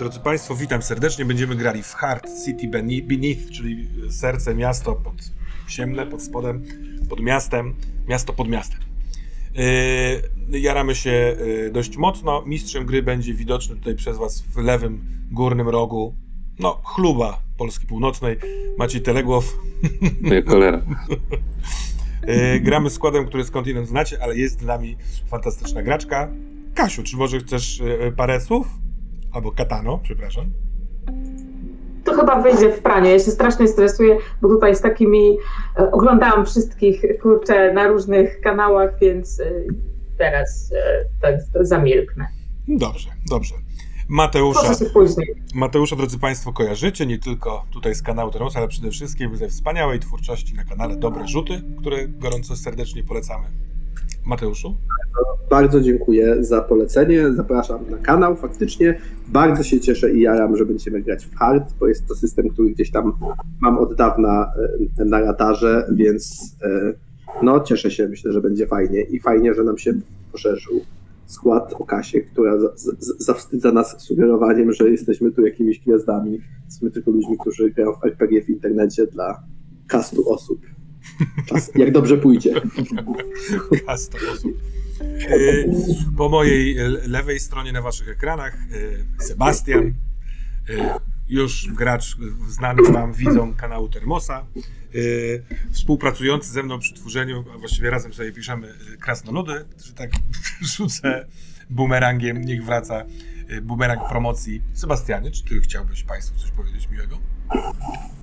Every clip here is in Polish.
Drodzy Państwo, witam serdecznie. Będziemy grali w Heart City Beneath, czyli serce, miasto pod ciemne, pod spodem, pod miastem, miasto pod miastem. Yy, jaramy się yy, dość mocno. Mistrzem gry będzie widoczny tutaj przez Was w lewym górnym rogu. No, chluba Polski Północnej. Maciej Teległow. Nie, cholera. Yy, gramy składem, który skądinąd znacie, ale jest z nami fantastyczna graczka. Kasiu, czy może chcesz parę słów? Albo Katano, przepraszam. To chyba wyjdzie w pranie. Ja się strasznie stresuję, bo tutaj z takimi e, oglądałam wszystkich kurczę na różnych kanałach, więc e, teraz e, tak zamilknę. Dobrze, dobrze. Mateusza. Mateusza, drodzy Państwo, kojarzycie nie tylko tutaj z kanału Termosa, ale przede wszystkim ze wspaniałej twórczości na kanale Dobre Rzuty, które gorąco serdecznie polecamy. Mateuszu? Bardzo dziękuję za polecenie. Zapraszam na kanał. Faktycznie bardzo się cieszę i jaram, że będziemy grać w hard, bo jest to system, który gdzieś tam mam od dawna e, na radarze, więc e, no cieszę się. Myślę, że będzie fajnie i fajnie, że nam się poszerzył skład o Kasie, która za, za, zawstydza nas sugerowaniem, że jesteśmy tu jakimiś gwiazdami. Jesteśmy tylko ludźmi, którzy grają w RPG w internecie dla kastu osób. Jak dobrze pójdzie. Kasta osób. Y, Po mojej lewej stronie na waszych ekranach y, Sebastian, y, już gracz znany wam widzom kanału Termosa, współpracujący ze mną przy tworzeniu, a właściwie razem sobie piszemy krasnoludy, że tak rzucę bumerangiem, niech wraca bumerang promocji. Sebastianie, czy ty chciałbyś Państwu coś powiedzieć miłego?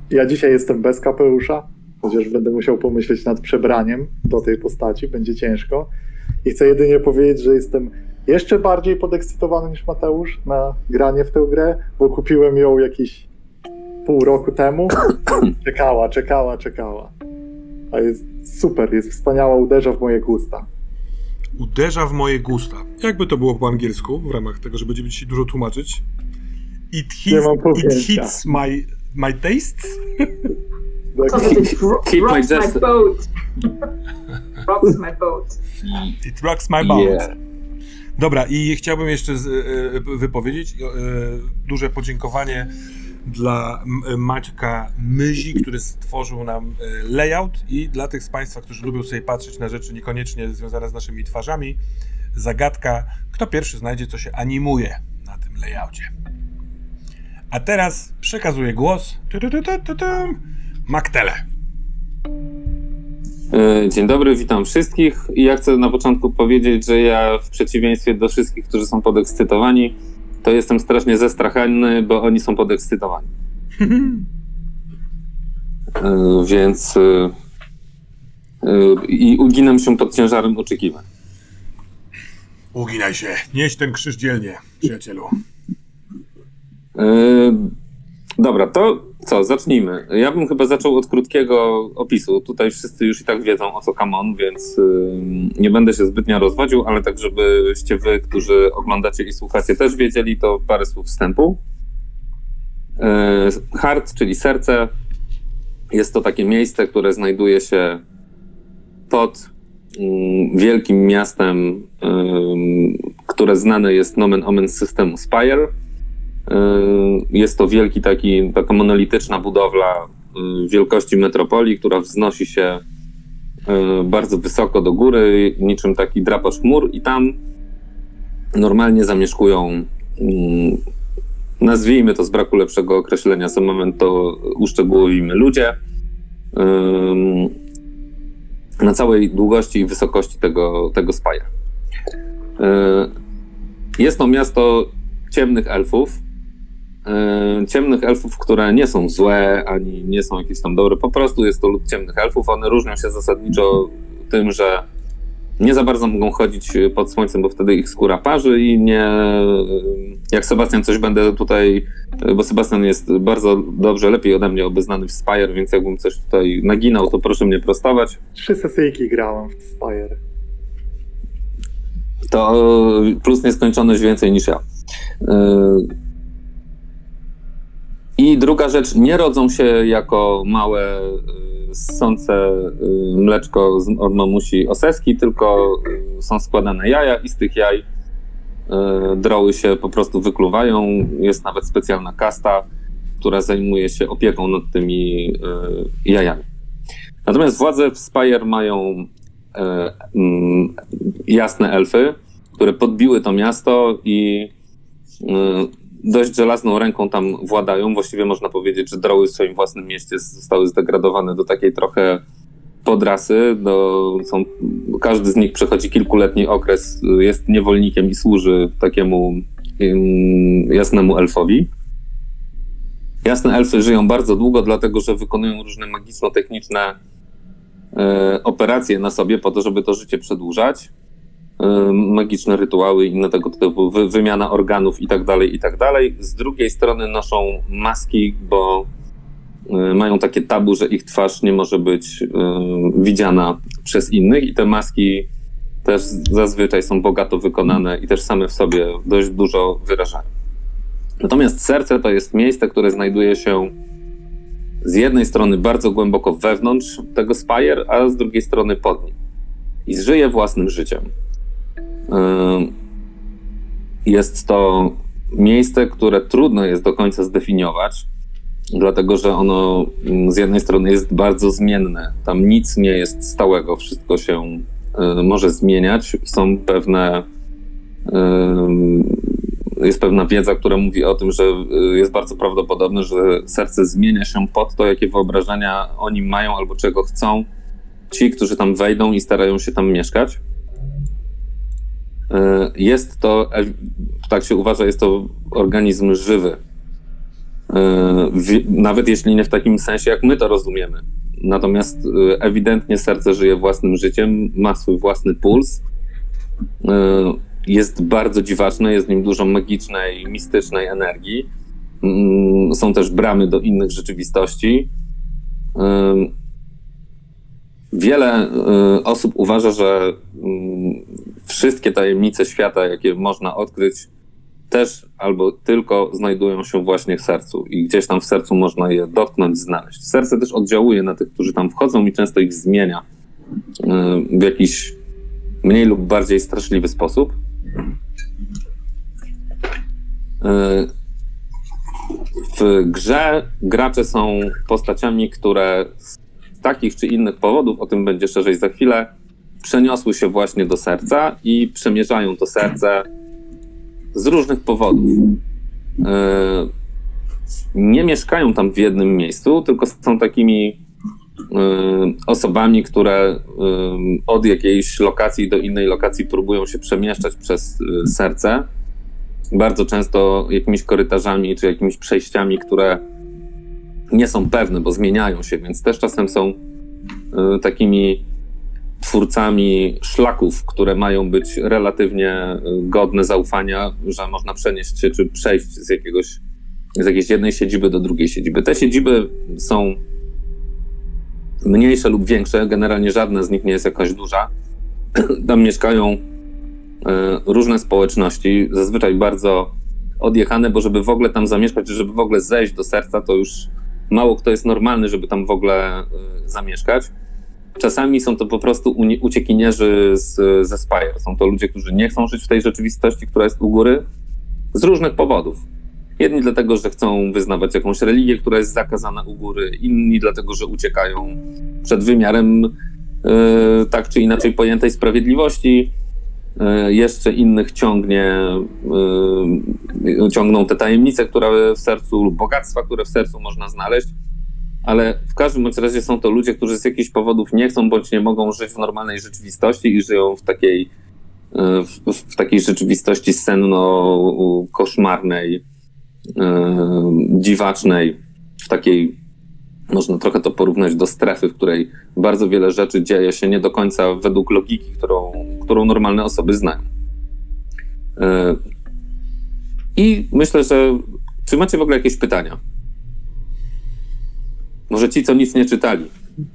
Ja dzisiaj jestem bez kapelusza, chociaż będę musiał pomyśleć nad przebraniem do tej postaci, będzie ciężko. I chcę jedynie powiedzieć, że jestem jeszcze bardziej podekscytowany niż Mateusz na granie w tę grę, bo kupiłem ją jakieś pół roku temu. Czekała, czekała, czekała. A jest super, jest wspaniała, uderza w moje gusta. Uderza w moje gusta. Jakby to było po angielsku, w ramach tego, że będziemy dzisiaj dużo tłumaczyć. It hits, it hits my, my tastes. Ro- Keep my Rocks my distance. boat. Rocks my boat. It rocks my boat. Yeah. Dobra, i chciałbym jeszcze z, e, wypowiedzieć e, duże podziękowanie dla Maćka Myzi, który stworzył nam e, layout i dla tych z Państwa, którzy lubią sobie patrzeć na rzeczy niekoniecznie związane z naszymi twarzami, zagadka, kto pierwszy znajdzie, co się animuje na tym layoutie. A teraz przekazuję głos tu, tu, tu, tu, tu, tu, Maktele. E, Dzień dobry, witam wszystkich. I ja chcę na początku powiedzieć, że ja w przeciwieństwie do wszystkich, którzy są podekscytowani, to jestem strasznie zestrachany, bo oni są podekscytowani. E, Więc e, i uginam się pod ciężarem oczekiwań. Uginaj się, nieś ten krzyż dzielnie, przyjacielu. Dobra, to co, zacznijmy. Ja bym chyba zaczął od krótkiego opisu. Tutaj wszyscy już i tak wiedzą o co Kamon, więc nie będę się zbytnio rozwodził, ale tak, żebyście wy, którzy oglądacie i słuchacie, też wiedzieli, to parę słów wstępu. E, Heart, czyli serce, jest to takie miejsce, które znajduje się pod wielkim miastem, które znane jest nomen omen systemu Spire. Y, Jest to wielki taki, taka monolityczna budowla y, wielkości metropolii, która wznosi się y, bardzo wysoko do góry, niczym taki drapasz chmur i tam normalnie zamieszkują nazwijmy to z braku lepszego określenia, za moment to uszczegółowimy ludzie na całej długości i wysokości tego, tego. Y, Jest to miasto ciemnych elfów, ciemnych elfów, które nie są złe, ani nie są jakieś tam dobre. Po prostu jest to lud ciemnych elfów. One różnią się zasadniczo tym, że nie za bardzo mogą chodzić pod słońcem, bo wtedy ich skóra parzy i nie... Jak Sebastian coś będę tutaj... Bo Sebastian jest bardzo dobrze, lepiej ode mnie obeznany w Spire, więc jakbym coś tutaj naginał, to proszę mnie prostować. Trzy sesyjki grałem w Spire. To plus nieskończoność więcej niż ja. I druga rzecz, nie rodzą się jako małe, yy, ssące yy, mleczko z- od mamusi oseski, tylko yy, są składane jaja i z tych jaj droły się po prostu wykluwają. Jest nawet specjalna kasta, która zajmuje się opieką nad tymi jajami. Natomiast władze w Spire mają mm, jasne elfy, które podbiły to miasto i dość żelazną ręką tam władają. Właściwie można powiedzieć, że droły w swoim własnym mieście zostały zdegradowane do takiej trochę podrasy. Do, są, każdy z nich przechodzi kilkuletni okres, jest niewolnikiem i służy takiemu ym, jasnemu elfowi. Jasne elfy żyją bardzo długo, dlatego że wykonują różne magiczno-techniczne e, operacje na sobie po to, żeby to życie przedłużać. E, magiczne rytuały, inne tego typu, wy, wymiana organów i tak dalej, i tak dalej. Z drugiej strony noszą maski, bo e, mają takie tabu, że ich twarz nie może być e, widziana przez innych i te maski też zazwyczaj są bogato wykonane i też same w sobie dość dużo wyrażają. Natomiast serce to jest miejsce, które znajduje się z jednej strony bardzo głęboko wewnątrz tego Spire, a z drugiej strony pod nim. I żyje własnym życiem. Jest to miejsce, które trudno jest do końca zdefiniować, dlatego że ono mm, z jednej strony jest bardzo zmienne. Tam nic nie jest stałego, wszystko się y, może zmieniać. Są pewne. Jest pewna wiedza, która mówi o tym, że y, jest bardzo prawdopodobne, że serce zmienia się pod to, jakie wyobrażenia oni mają albo czego chcą ci, którzy tam wejdą i starają się tam mieszkać. Y, Jest to, tak się uważa, jest to organizm żywy. Y, Nawet jeśli nie w takim sensie, jak my to rozumiemy. Natomiast y, ewidentnie serce żyje własnym życiem, ma swój własny puls. Jest bardzo dziwaczne, jest w nim dużo magicznej, mistycznej energii. Mm, Są też bramy do innych rzeczywistości. Wiele y, osób uważa, że mm, wszystkie tajemnice świata, jakie można odkryć, też albo tylko znajdują się właśnie w sercu i gdzieś tam w sercu można je dotknąć, znaleźć. Serce też oddziałuje na tych, którzy tam wchodzą i często ich zmienia y, w jakiś mniej lub bardziej straszliwy sposób. Y, W grze gracze są postaciami, które takich czy innych powodów, o tym będzie szerzej za chwilę, przeniosły się właśnie do serca i przemierzają to serce z różnych powodów. E, Nie mieszkają tam w jednym miejscu, tylko są takimi e, osobami, które e, od jakiejś lokacji do innej lokacji próbują się przemieszczać przez serce. Bardzo często jakimiś korytarzami czy jakimiś przejściami, które nie są pewne, bo zmieniają się, więc też czasem są y, takimi twórcami szlaków, które mają być relatywnie y, godne zaufania, że można przenieść się czy przejść z jakiegoś z jakiejś jednej siedziby do drugiej siedziby. Te siedziby są mniejsze lub większe, generalnie żadna z nich nie jest jakaś duża. Tam mieszkają y, różne społeczności, zazwyczaj bardzo odjechane, bo żeby w ogóle tam zamieszkać, żeby w ogóle zejść do serca, to już mało kto jest normalny, żeby tam w ogóle y, zamieszkać. Czasami są to po prostu uciekinierzy z, ze Spire. Są to ludzie, którzy nie chcą żyć w tej rzeczywistości, która jest u góry, z różnych powodów. Jedni dlatego, że chcą wyznawać jakąś religię, która jest zakazana u góry, inni dlatego, że uciekają przed wymiarem y, tak czy inaczej pojętej sprawiedliwości. Y, jeszcze innych ciągnie, y, ciągną te tajemnice, które w sercu, lub bogactwa, które w sercu można znaleźć. Ale w każdym bądź razie są to ludzie, którzy z jakichś powodów nie chcą bądź nie mogą żyć w normalnej rzeczywistości i żyją w takiej, y, w, w takiej rzeczywistości senno-koszmarnej, dziwacznej, w takiej, można trochę to porównać do strefy, w której bardzo wiele rzeczy dzieje się nie do końca według logiki, którą, którą normalne osoby znają. Y, I myślę, że czy macie w ogóle jakieś pytania? Może ci, co nic nie czytali,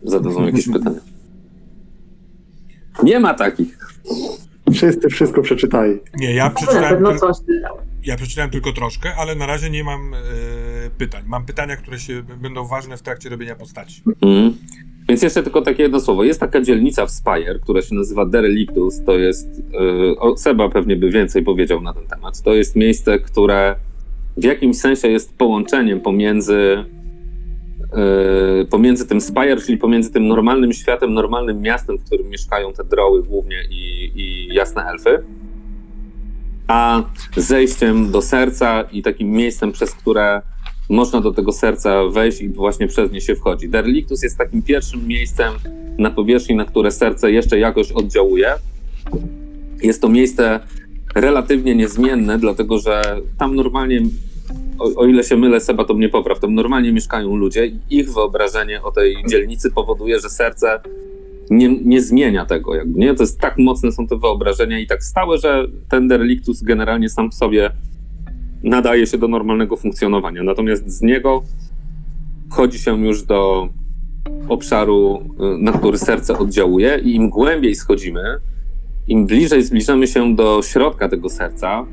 zadadzą jakieś pytania. Nie ma takich. Wszyscy wszystko przeczytali. Nie, ja Na przeczytałem, pewno tyl- coś czytał. Ja przeczytałem tylko troszkę, ale na razie nie mam e, pytań. Mam pytania, które się będą ważne w trakcie robienia postaci. Mhm. Więc jeszcze tylko takie jedno słowo. Jest taka dzielnica w Spire, która się nazywa Derelictus. To jest, o, Seba pewnie by więcej powiedział na ten temat. To jest miejsce, które w jakimś sensie jest połączeniem pomiędzy yy, pomiędzy tym Spire, czyli pomiędzy tym normalnym światem, normalnym miastem, w którym mieszkają te droły głównie i, i jasne elfy, a zejściem do serca i takim miejscem, przez które można do tego serca wejść i właśnie przez nie się wchodzi. Derlictus jest takim pierwszym miejscem na powierzchni, na które serce jeszcze jakoś oddziałuje. Jest to miejsce relatywnie niezmienne, dlatego że tam normalnie, o, o ile się mylę, Seba to mnie popraw, tam normalnie mieszkają ludzie i ich wyobrażenie o tej dzielnicy powoduje, że serce nie, nie zmienia tego. Jakby, nie? To jest tak mocne są te wyobrażenia i tak stałe, że ten Derlictus generalnie sam w sobie nadaje się do normalnego funkcjonowania. Natomiast z niego wchodzi się już do obszaru, y, na który serce oddziałuje, i im głębiej schodzimy, im bliżej zbliżamy się do środka tego serca,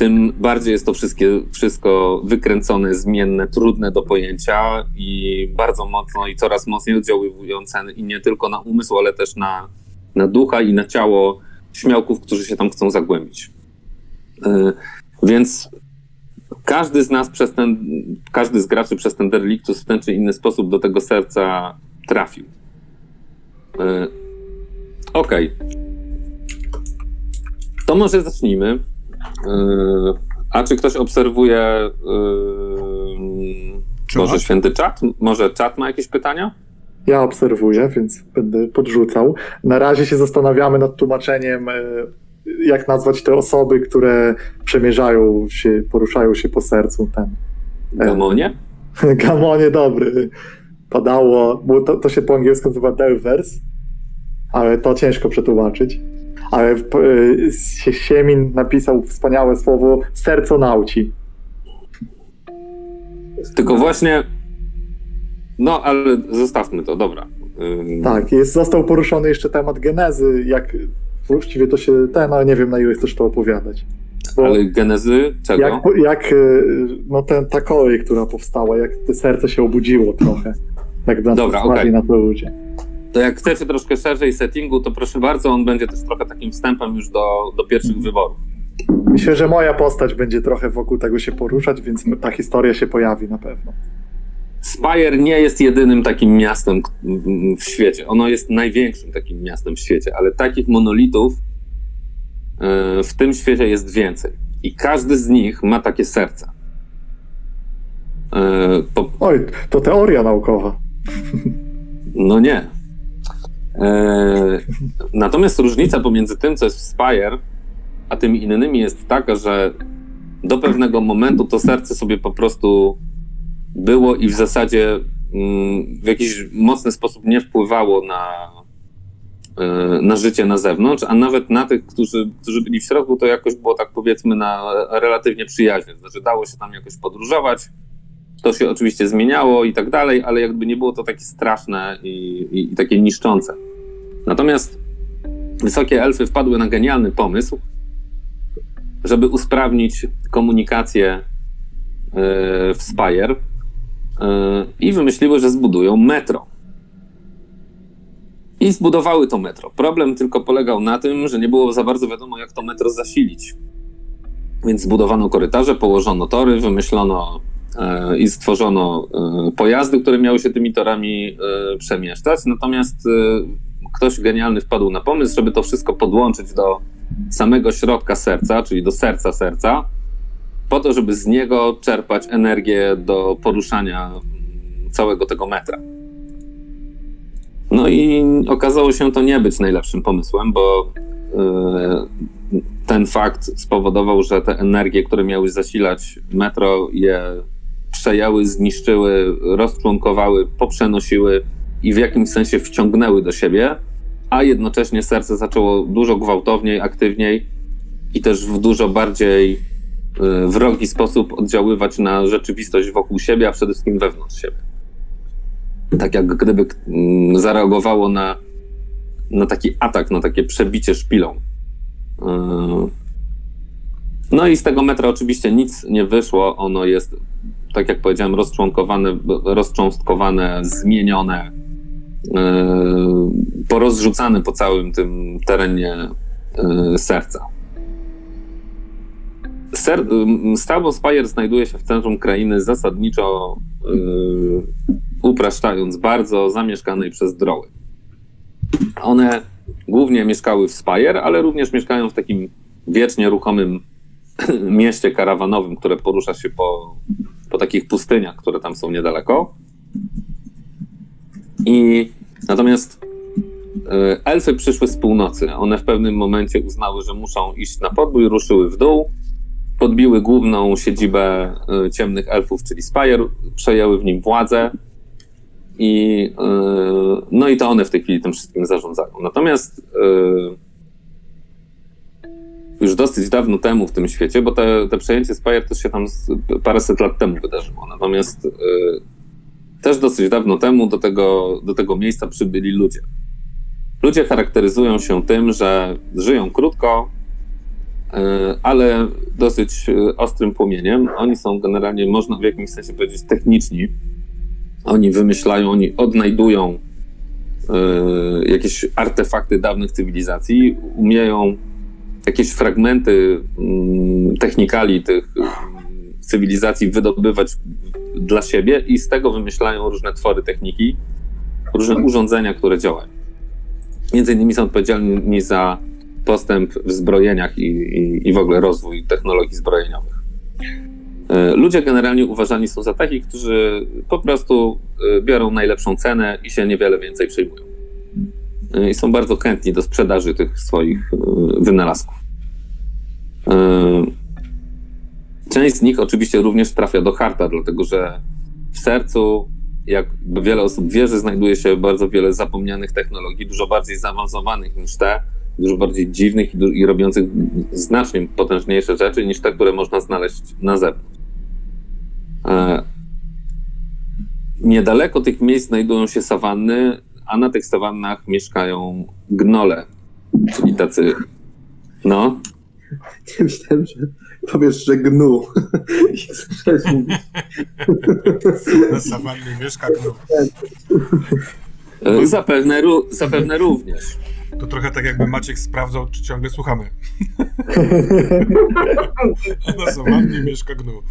tym bardziej jest to wszystkie, wszystko wykręcone, zmienne, trudne do pojęcia i bardzo mocno i coraz mocniej oddziaływujące i nie tylko na umysł, ale też na, na ducha i na ciało śmiałków, którzy się tam chcą zagłębić. Y, więc każdy z nas przez ten, każdy z graczy przez ten derelictus w ten czy inny sposób do tego serca trafił. Yy, Okej. To może zacznijmy. Yy, a czy ktoś obserwuje yy, może Czat? święty czat? Może czat ma jakieś pytania? Ja obserwuję, więc będę podrzucał. Na razie się zastanawiamy nad tłumaczeniem, e, jak nazwać te osoby, które przemierzają się, poruszają się po sercu. Ten Gamonie? Gamonie dobry. Padało, bo to, to się po angielsku nazywa Delvers, ale to ciężko przetłumaczyć. Ale e, Sie- Siemin napisał wspaniałe słowo serconauci. Tylko właśnie. No, ale zostawmy to, dobra. Yy, Tak, jest, został poruszony jeszcze temat genezy, jak właściwie to się, ten, ale nie wiem na ile chcesz to opowiadać. Bo Ale genezy czego? jak, jak e, no ten, ta kolej, która powstała, jak te serce się obudziło trochę. Na Dobra, okej. na to ludzie. To jak chcecie troszkę szerzej settingu, to proszę bardzo, on będzie też trochę takim wstępem już do, do pierwszych wyborów. Myślę, że moja postać będzie trochę wokół tego się poruszać, więc ta historia się pojawi na pewno. Spire nie jest jedynym takim miastem w świecie. Ono jest największym takim miastem w świecie, ale takich monolitów e, w tym świecie jest więcej. I każdy z nich ma takie serca. E, Po, Oj, to teoria naukowa. No nie. E, natomiast różnica pomiędzy tym, co jest w Spire, a tymi innymi jest taka, że do pewnego momentu to serce sobie po prostu było i w zasadzie mm, w jakiś mocny sposób nie wpływało na, e, na życie na zewnątrz, a nawet na tych, którzy, którzy byli w środku, to jakoś było tak powiedzmy na relatywnie przyjaźnie. Znaczy dało się tam jakoś podróżować, to się oczywiście zmieniało i tak dalej, ale jakby nie było to takie straszne i, i, i takie niszczące. Natomiast wysokie elfy wpadły na genialny pomysł, żeby usprawnić komunikację e, w Spire e, i wymyśliły, że zbudują metro. I zbudowały to metro. Problem tylko polegał na tym, że nie było za bardzo wiadomo, jak to metro zasilić. Więc zbudowano korytarze, położono tory, wymyślono i stworzono e, pojazdy, które miały się tymi torami e, przemieszczać. Natomiast e, ktoś genialny wpadł na pomysł, żeby to wszystko podłączyć do samego środka serca, czyli do serca serca, po to, żeby z niego czerpać energię do poruszania mm, całego tego metra. No i okazało się to nie być najlepszym pomysłem, bo e, ten fakt spowodował, że te energie, które miały zasilać metro, je przejęły, zniszczyły, rozczłonkowały, poprzenosiły i w jakimś sensie wciągnęły do siebie, a jednocześnie serce zaczęło dużo gwałtowniej, aktywniej i też w dużo bardziej y, wrogi sposób oddziaływać na rzeczywistość wokół siebie, a przede wszystkim wewnątrz siebie. Tak jak gdyby mm, zareagowało na, na taki atak, na takie przebicie szpilą. Y, No i z tego metra oczywiście nic nie wyszło. Ono jest, tak jak powiedziałem, rozczłonkowane, rozcząstkowane, zmienione porozrzucane po całym tym terenie e, serca. Ser, Starbound Spire znajduje się w centrum krainy zasadniczo, e, upraszczając, bardzo zamieszkanej przez droły. One głównie mieszkały w Spire, ale również mieszkają w takim wiecznie ruchomym mieście karawanowym, które porusza się po, po takich pustyniach, które tam są niedaleko. I natomiast e, elfy przyszły z północy. One w pewnym momencie uznały, że muszą iść na podbój, ruszyły w dół, podbiły główną siedzibę e, ciemnych elfów, czyli Spire, przejęły w nim władzę. I, e, no i to one w tej chwili tym wszystkim zarządzają. Natomiast już dosyć dawno temu w tym świecie, bo te, te przejęcie Spire też się tam paręset lat temu wydarzyło. Natomiast też dosyć dawno temu do tego, do tego miejsca przybyli ludzie. Ludzie charakteryzują się tym, że żyją krótko, e, ale dosyć e, ostrym płomieniem. Oni są generalnie, można w jakimś sensie powiedzieć, techniczni. Oni wymyślają, oni odnajdują e, jakieś artefakty dawnych cywilizacji, umieją jakieś fragmenty mm, technikali tych cywilizacji wydobywać dla siebie i z tego wymyślają różne twory techniki, różne urządzenia, które działają. Między innymi są odpowiedzialni za postęp w zbrojeniach i, i, i w ogóle rozwój technologii zbrojeniowych. E, ludzie generalnie uważani są za takich, którzy po prostu e, biorą najlepszą cenę i się niewiele więcej przejmują. E, I są bardzo chętni do sprzedaży tych swoich wynalazków. Część z nich oczywiście również trafia do harta, dlatego że w sercu, jak wiele osób wierzy, znajduje się bardzo wiele zapomnianych technologii, dużo bardziej zaawansowanych niż te, dużo bardziej dziwnych i, i robiących znacznie potężniejsze rzeczy niż te, które można znaleźć na zewnątrz. E, niedaleko tych miejsc znajdują się sawanny, a na tych sawannach mieszkają gnole, czyli tacy, no, Nie myślałem, że powiesz, że gnu. I zacząłeś mówić. Na sawannie mieszka gnu. E, Zapewne, zapewne również. To trochę tak jakby Maciek sprawdzał, czy ciągle słuchamy. Na sawannie mieszka gnu.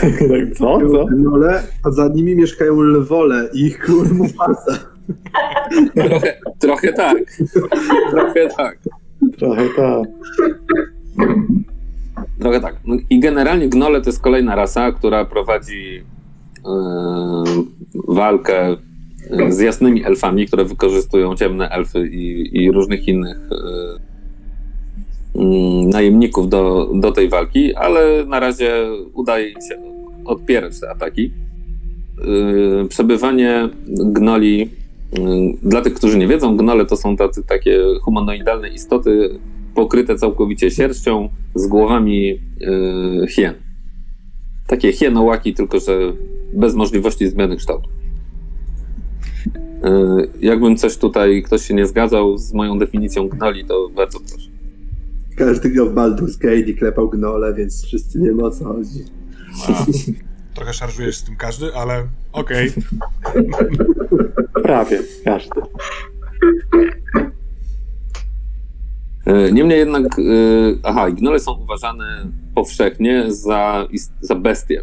Tak, Co? Co? Gnole, a za nimi mieszkają lwole i ich król Mufasa. Trochę, trochę tak. Trochę tak. Trochę tak. Trochę tak. No I generalnie gnole to jest kolejna rasa, która prowadzi e, walkę e, z jasnymi elfami, które wykorzystują ciemne elfy i, i różnych innych mm, najemników do, do tej walki, ale na razie udaje im się odpierać te ataki. Przebywanie gnoli, dla tych, którzy nie wiedzą, gnole to są tacy, takie humanoidalne istoty pokryte całkowicie sierścią z głowami e, hien. Takie hienołaki, tylko że bez możliwości zmiany kształtu. E, Jakbym coś tutaj, ktoś się nie zgadzał z moją definicją gnoli, to bardzo proszę. Każdy grał w Baldur's Gate i klepał gnole, więc wszyscy wiemy o co chodzi. A, trochę szarżujesz z tym każdy, ale okej. Prawie każdy. E, Niemniej jednak, e, aha, gnole są uważane powszechnie za, za bestie,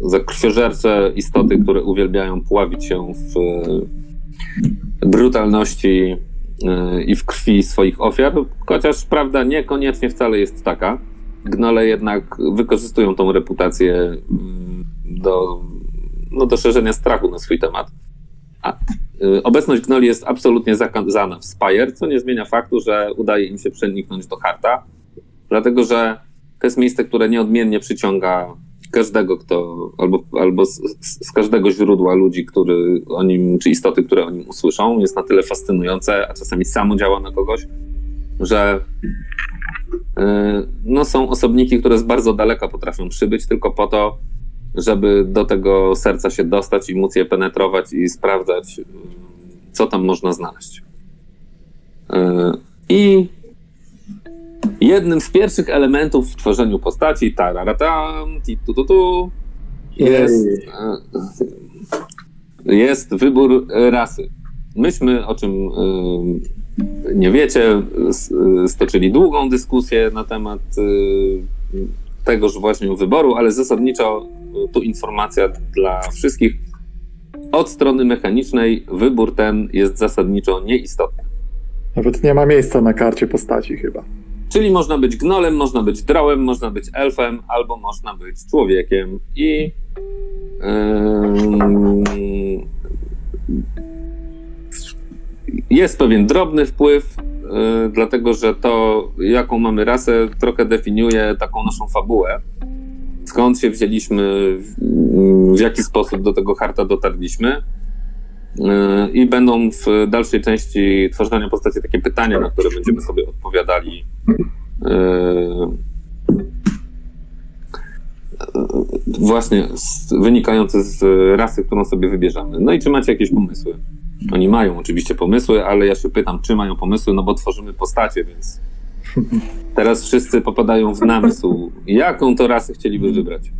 za krwiożercze istoty, które uwielbiają pławić się w e, brutalności i w krwi swoich ofiar, chociaż prawda niekoniecznie wcale jest taka. Gnole jednak wykorzystują tą reputację mm, do, no, do szerzenia strachu na swój temat. A, y, obecność gnoli jest absolutnie zakazana w Spire, co nie zmienia faktu, że udaje im się przeniknąć do Harta, dlatego że to jest miejsce, które nieodmiennie przyciąga każdego, kto, albo, albo z, z każdego źródła ludzi, który o nim, czy istoty, które o nim usłyszą. Jest na tyle fascynujące, a czasami samo działa na kogoś, że y, no, są osobniki, które z bardzo daleka potrafią przybyć tylko po to, żeby do tego serca się dostać i móc je penetrować i sprawdzać, y, co tam można znaleźć. Y, I jednym z pierwszych elementów w tworzeniu postaci, tararatam, tu tu tu, jest, y, jest wybór rasy. myśmy, o czym y, nie wiecie, stoczyli długą dyskusję na temat tegoż właśnie wyboru, ale zasadniczo tu informacja dla wszystkich. Od strony mechanicznej wybór ten jest zasadniczo nieistotny. Nawet nie ma miejsca na karcie postaci chyba. Czyli można być gnolem, można być drołem, można być elfem, albo można być człowiekiem. I ym, jest pewien drobny wpływ, yy, dlatego że to, jaką mamy rasę, trochę definiuje taką naszą fabułę. Skąd się wzięliśmy, w, jaki sposób do tego harta dotarliśmy. Yy, I będą w dalszej części tworzenia postaci takie pytania, na które będziemy sobie odpowiadali Yy, właśnie z, wynikające z rasy, którą sobie wybierzemy. No i czy macie jakieś pomysły? Oni mają oczywiście pomysły, ale ja się pytam, czy mają pomysły, no bo tworzymy postacie, więc teraz wszyscy popadają w namysł. Jaką to rasę chcieliby wybrać?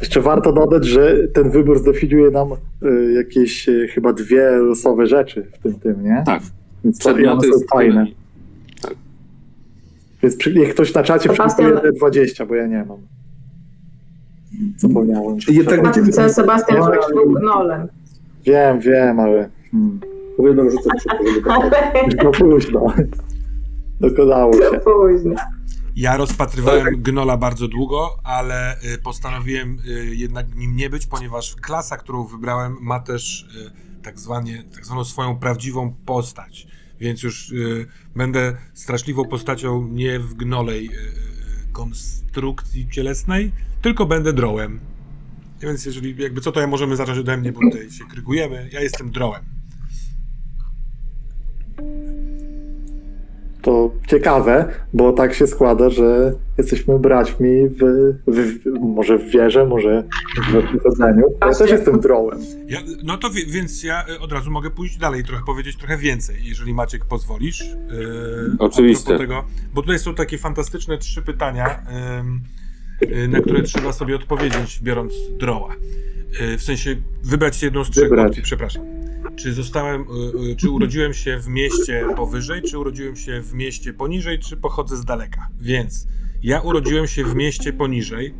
Jeszcze warto dodać, że ten wybór zdefiniuje nam y, jakieś y, chyba dwie losowe rzeczy w tym tym, nie? Tak, Więc to, i one przedmioty, są fajne. którymi... Więc przy, niech ktoś na czacie Sebastian- przygotuje 20, bo ja nie mam. Zapomniałem. Będziemy- chce Sebastian, żebyś był gnolem. Wiem, wiem, ale hmm, Powiedzą, że to już no późno. Dokonało się. Późno. Ja rozpatrywałem Gnola bardzo długo, ale y, postanowiłem y, jednak nim nie być, ponieważ klasa, którą wybrałem, ma też y, tak, zwanie, tak zwaną swoją prawdziwą postać. Więc już będę straszliwą postacią nie w gnolej konstrukcji cielesnej, tylko będę drołem. Więc jeżeli jakby co, to ja możemy zacząć ode mnie, bo tutaj się krygujemy. Ja jestem drołem. To ciekawe, bo tak się składa, że jesteśmy braćmi w, w, w może w wierze, może w wychodzeniu. Ja też jestem drołem. Ja, no to wie, więc ja y, od razu mogę pójść dalej, trochę powiedzieć trochę więcej, jeżeli Maciek pozwolisz. Yy, Oczywiście. Tego, bo tutaj są takie fantastyczne trzy pytania, ym, y, na które trzeba sobie odpowiedzieć, biorąc droła. Y, w sensie wybrać jedną z trzech Wybrać. opcji, przepraszam. Czy zostałem, y, y, czy urodziłem się w mieście powyżej, czy urodziłem się w mieście poniżej, czy pochodzę z daleka? Więc ja urodziłem się w mieście poniżej,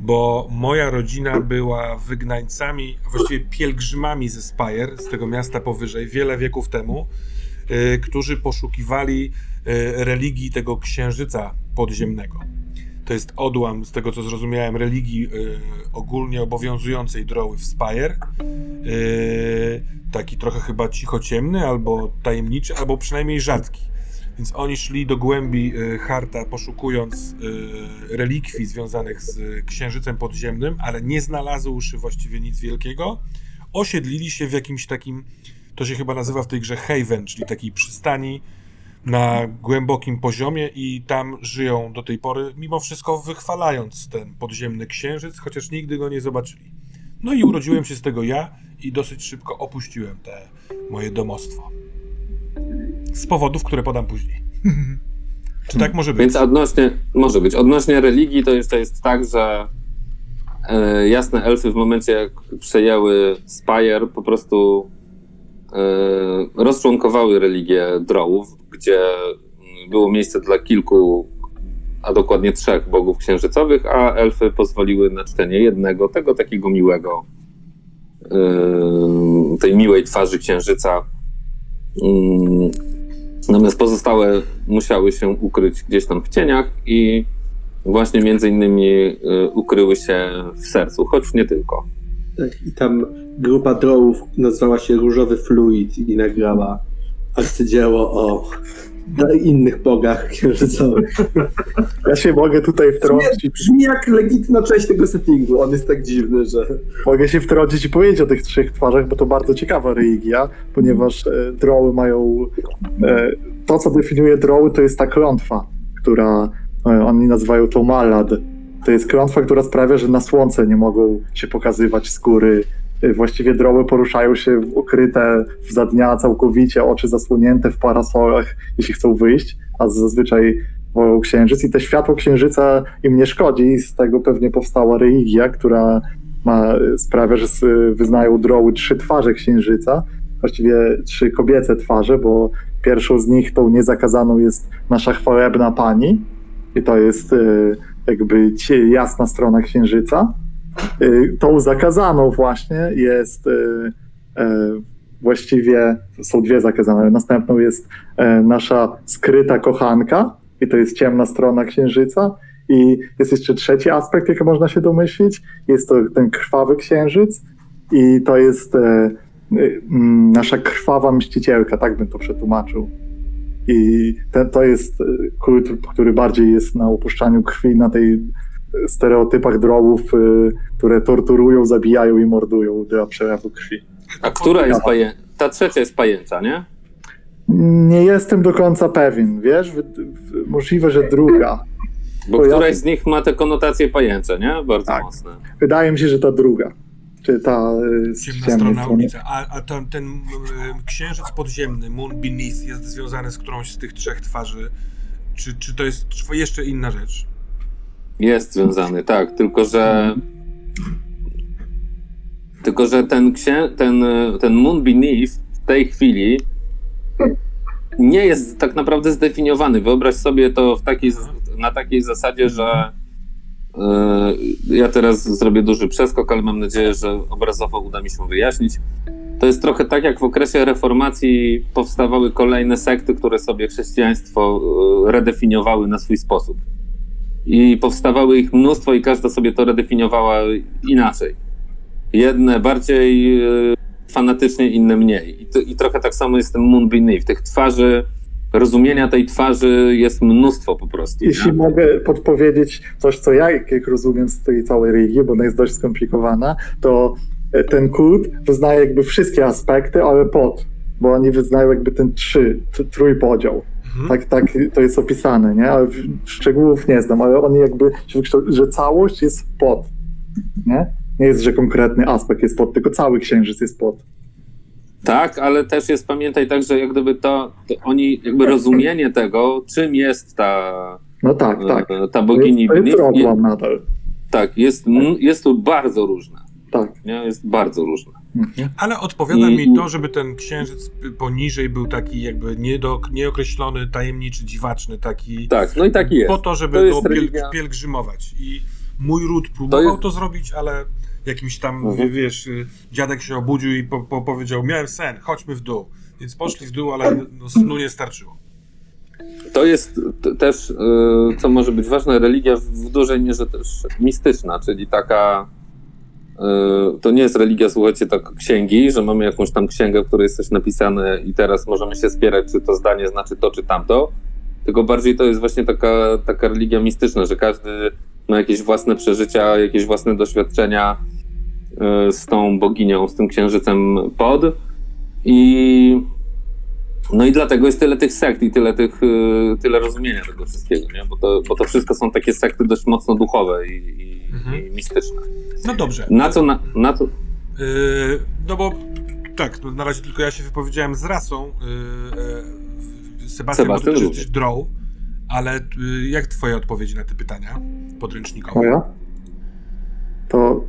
bo moja rodzina była wygnańcami, a właściwie pielgrzymami ze Spire, z tego miasta powyżej, wiele wieków temu, którzy poszukiwali religii tego księżyca podziemnego. To jest odłam, z tego co zrozumiałem, religii y, ogólnie obowiązującej droły w Spire. Y, taki trochę chyba cichociemny, albo tajemniczy, albo przynajmniej rzadki. Więc oni szli do głębi y, Harta, poszukując relikwii związanych z księżycem podziemnym, ale nie znalazłszy właściwie nic wielkiego, osiedlili się w jakimś takim, to się chyba nazywa w tej grze Haven, czyli takiej przystani na głębokim poziomie i tam żyją do tej pory, mimo wszystko wychwalając ten podziemny księżyc, chociaż nigdy go nie zobaczyli. No i urodziłem się z tego ja i dosyć szybko opuściłem te moje domostwo. Z powodów, które podam później. Czy tak może być? Więc odnośnie, może być, odnośnie religii to jeszcze jest tak, że e, jasne elfy w momencie jak przejęły Spire po prostu rozczłonkowały religię drołów, gdzie mm, było miejsce dla kilku, a dokładnie trzech bogów księżycowych, a elfy pozwoliły na czczenie jednego, tego takiego miłego, e, tej miłej twarzy księżyca. Mm, Natomiast pozostałe musiały się ukryć gdzieś tam w cieniach i właśnie między innymi y, ukryły się w sercu, choć nie tylko. Tak, I tam grupa drołów nazwała się Różowy Fluid i nagrała arcydzieło o innych bogach księżycowych. Ja się mogę tutaj wtrącić. Brzmi jak legitna część tego settingu. On jest tak dziwny, że. Mogę się wtrącić i powiedzieć o tych trzech twarzach, bo to bardzo ciekawa religia, ponieważ e, droły mają. E, to, co definiuje droły, to jest ta klątwa, która e, oni nazywają to malad. To jest klątwa, która sprawia, że na słońce nie mogą się pokazywać z góry. E, Właściwie droły poruszają się ukryte za dnia całkowicie, oczy zasłonięte w parasolach, jeśli chcą wyjść, a zazwyczaj wolą księżyc i te światło księżyca im nie szkodzi. Z tego pewnie powstała religia, która ma, sprawia, że s- wyznają droły trzy twarze księżyca, właściwie trzy kobiece twarze, bo pierwszą z nich, tą niezakazaną jest nasza chwalebna pani i to jest y, jakby jasna strona księżyca. Y, Tą zakazaną właśnie jest y, y, właściwie, są dwie zakazane, następną jest nasza skryta kochanka i to jest ciemna strona księżyca i jest jeszcze trzeci aspekt, jaki można się domyślić, jest to ten krwawy księżyc i to jest mm, nasza krwawa mścicielka, tak bym to przetłumaczył. I ten, to jest e, kult, który bardziej jest na opuszczaniu krwi, na tej e, stereotypach drogów, y, które torturują, zabijają i mordują dla przelewu krwi. A która jest pajęcza? Ta trzecia jest pajęcza, nie? Nie jestem do końca pewien, wiesz? Możliwe, że druga. Bo któraś z nich ma te konotacje pajęcze, nie? Bardzo Tak. mocne. Wydaje mi się, że ta druga. Czy ta z Ciemna strona ulicy. A, a ten, ten księżyc podziemny, Moon Beneath, jest związany z którąś z tych trzech twarzy? Czy, czy to jest czy jeszcze inna rzecz? Jest związany, tak. Tylko, że. Tylko, że ten, księ... ten, e, ten Moon Beneath w tej chwili nie jest tak naprawdę zdefiniowany. Wyobraź sobie to w takiej, na takiej zasadzie, że e, ja teraz zrobię duży przeskok, ale mam nadzieję, że obrazowo uda mi się wyjaśnić. To jest trochę tak, jak w okresie reformacji powstawały kolejne sekty, które sobie chrześcijaństwo e, redefiniowały na swój sposób. I powstawały ich mnóstwo, i każda sobie to redefiniowała inaczej. Jedne bardziej e, fanatycznie, inne mniej. I, to, I trochę tak samo jest z tym Moon Beneath. Tych twarzy, rozumienia tej twarzy jest mnóstwo po prostu. Jeśli nie? mogę podpowiedzieć coś, co ja jak rozumiem z tej całej religii, bo ona jest dość skomplikowana, to e, ten kult wyznaje jakby wszystkie aspekty, ale pod, bo oni wyznają jakby ten trzy, trójpodział. Mhm. Tak, tak to jest opisane, nie? Ale szczegółów nie znam, ale oni jakby że całość jest pod, nie? Nie jest, że konkretny aspekt jest pod, tylko cały księżyc jest pod. Tak, ale też jest, pamiętaj tak, że jak gdyby to, to oni, jakby rozumienie tego, czym jest ta, No tak, tak. e, ta bogini to jest, to jest je, problem nadal. tak, jest, jest tu bardzo różne. Tak. Nie? Jest bardzo różne. Mhm. Ale odpowiada I- mi to, żeby ten księżyc poniżej był taki jakby niedo, nieokreślony, tajemniczy, dziwaczny, taki Tak, no i taki jest. po to, żeby To go piel, pielgrzymować. I mój ród próbował to, jest- zrobić, ale jakimś tam, Mhm. wiesz, y, dziadek się obudził i po, po, powiedział, miałem sen, chodźmy w dół. Więc poszli w dół, ale no, snu nie starczyło. To jest też, y, co może być ważne, religia w dużej mierze też mistyczna, czyli taka. y, To nie jest religia, słuchajcie, tak księgi, że mamy jakąś tam księgę, w której jest coś napisane i teraz możemy się spierać, czy to zdanie znaczy to, czy tamto. Tylko bardziej to jest właśnie taka, taka religia mistyczna, że każdy ma jakieś własne przeżycia, jakieś własne doświadczenia y, z tą boginią, z tym księżycem pod. I no i dlatego jest tyle tych sekt i tyle, tych, y, tyle rozumienia tego wszystkiego, nie? Bo, to, bo to wszystko są takie sekty dość mocno duchowe i, i, Mhm. i mistyczne. No dobrze. Na co, na, na co, Yy, no bo tak, no na razie tylko ja się wypowiedziałem z rasą. Yy, Sebastian, Sebastian drow, ale yy, jak twoje odpowiedzi na te pytania podręcznikowe? Moja? To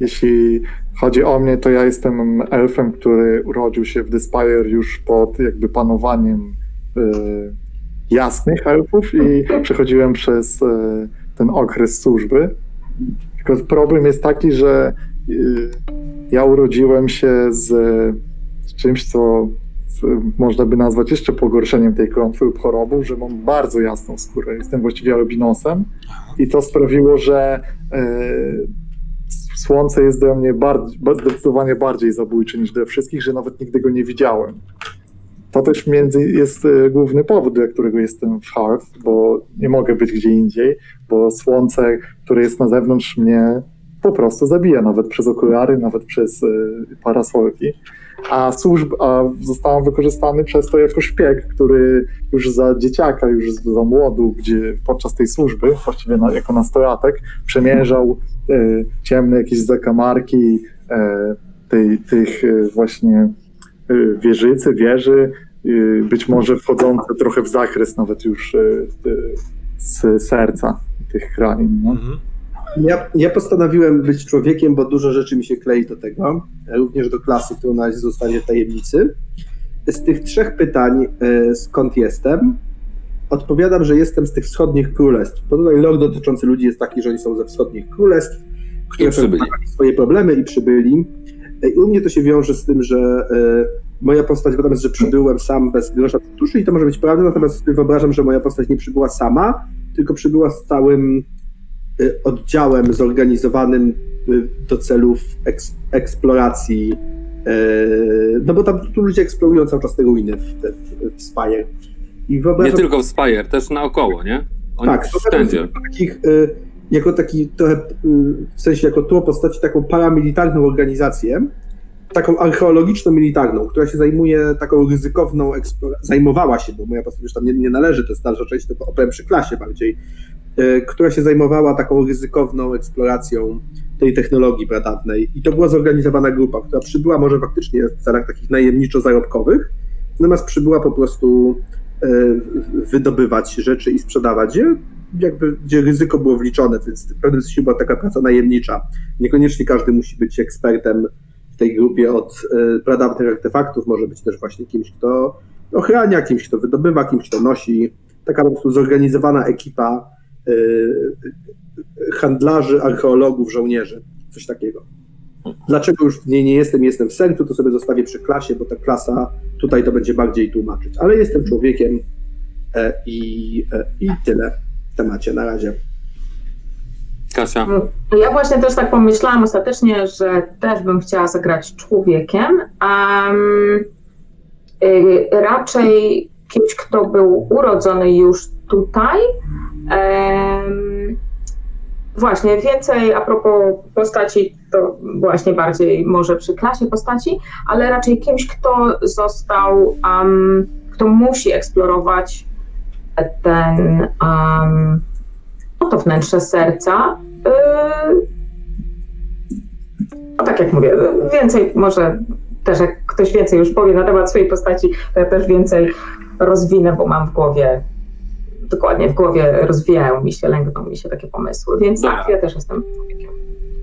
jeśli chodzi o mnie, to ja jestem elfem, który urodził się w Despire już pod jakby panowaniem y, jasnych elfów i przechodziłem przez y, ten okres służby. Tylko problem jest taki, że y, ja urodziłem się z, z czymś, co można by nazwać jeszcze pogorszeniem tej klątwy lub chorobą, że mam bardzo jasną skórę. Jestem właściwie albinosem. I to sprawiło, że e, słońce jest dla mnie bardziej, zdecydowanie bardziej zabójcze niż dla wszystkich, że nawet nigdy go nie widziałem. To też między jest e, główny powód, dla którego jestem w Hearth, bo nie mogę być gdzie indziej, bo słońce, które jest na zewnątrz mnie po prostu zabija, nawet przez okulary, nawet przez e, parasolki. A, służb, a zostałem wykorzystany przez to jako szpieg, który już za dzieciaka, już za młodu, gdzie podczas tej służby, właściwie na, jako nastolatek, przemierzał e, ciemne jakieś zakamarki e, tej, tych e, właśnie e, wieżycy, wieży, być może wchodzące trochę w zakres nawet już z serca tych krain. No? Ja, ja postanowiłem być człowiekiem, bo dużo rzeczy mi się klei do tego, również do klasy, którą na razie zostanie w tajemnicy. Z tych trzech pytań, e, skąd jestem, odpowiadam, że jestem z tych wschodnich królestw. Bo tutaj lore dotyczący ludzi jest taki, że oni są ze wschodnich królestw, które mają swoje problemy i przybyli. E, I u mnie to się wiąże z tym, że e, moja postać, jest, że przybyłem sam bez grosza w duszy i to może być prawda, natomiast sobie wyobrażam, że moja postać nie przybyła sama, tylko przybyła z całym oddziałem zorganizowanym y, do celów eks, eksploracji. y, No bo tam tu ludzie eksplorują cały czas te ruiny w, w, w Spire. I Nie tylko w Spire, też naokoło, nie? Oni tak, wszędzie. takich, y, jako taki trochę, y, w sensie jako tło postaci, taką paramilitarną organizację, taką archeologiczno-militarną, która się zajmuje taką ryzykowną eksploracją, zajmowała się, bo moja postać już tam nie, nie należy, to jest dalsza część, to opowiem przy klasie bardziej, y, która się zajmowała taką ryzykowną eksploracją tej technologii pradawnej. I to była zorganizowana grupa, która przybyła może faktycznie w celach takich najemniczo-zarobkowych, natomiast przybyła po prostu y, wydobywać rzeczy i sprzedawać je, jakby, gdzie ryzyko było wliczone, więc w pewnym sensie była taka praca najemnicza. Niekoniecznie każdy musi być ekspertem w tej grupie od y, pradawnych artefaktów, może być też właśnie kimś, kto ochrania, kimś, kto wydobywa, kimś, kto nosi. Taka po prostu zorganizowana ekipa y, handlarzy, archeologów, żołnierzy, coś takiego. Dlaczego już w niej nie jestem, jestem w sercu, to sobie zostawię przy klasie, bo ta klasa tutaj to będzie bardziej tłumaczyć. Ale jestem człowiekiem e, i, e, i tyle w temacie na razie. Kasia, Ja właśnie też tak pomyślałam ostatecznie, że też bym chciała zagrać człowiekiem. Um, y, raczej kimś, kto był urodzony już tutaj. Właśnie, więcej a propos postaci, to właśnie bardziej może przy klasie postaci, ale raczej kimś, kto został, um, kto musi eksplorować ten, um, wnętrze serca. Yy, no tak jak mówię, więcej może też jak ktoś więcej już powie na temat swojej postaci, to ja też więcej rozwinę, bo mam w głowie, dokładnie w głowie rozwijają mi się, lęgną mi się takie pomysły, więc tak, ja też jestem człowiekiem.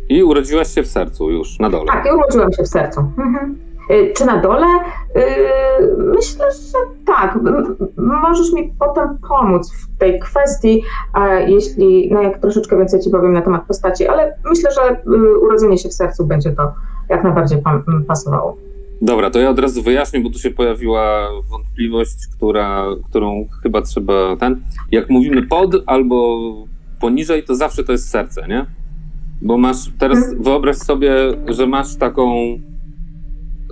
i urodziłaś się w sercu już, na dole. Tak, ja urodziłam się w sercu. Mhm. Y, Czy na dole? Y, Myślę, że tak. Możesz mi potem pomóc w tej kwestii, a jeśli, no jak troszeczkę więcej ci powiem na temat postaci, ale myślę, że y, urodzenie się w sercu będzie to jak najbardziej pasowało. Dobra, to ja od razu wyjaśnię, bo tu się pojawiła wątpliwość, która, którą chyba trzeba ten. Jak mówimy pod albo poniżej, to zawsze to jest serce, nie? Bo masz teraz wyobraź sobie, że masz taką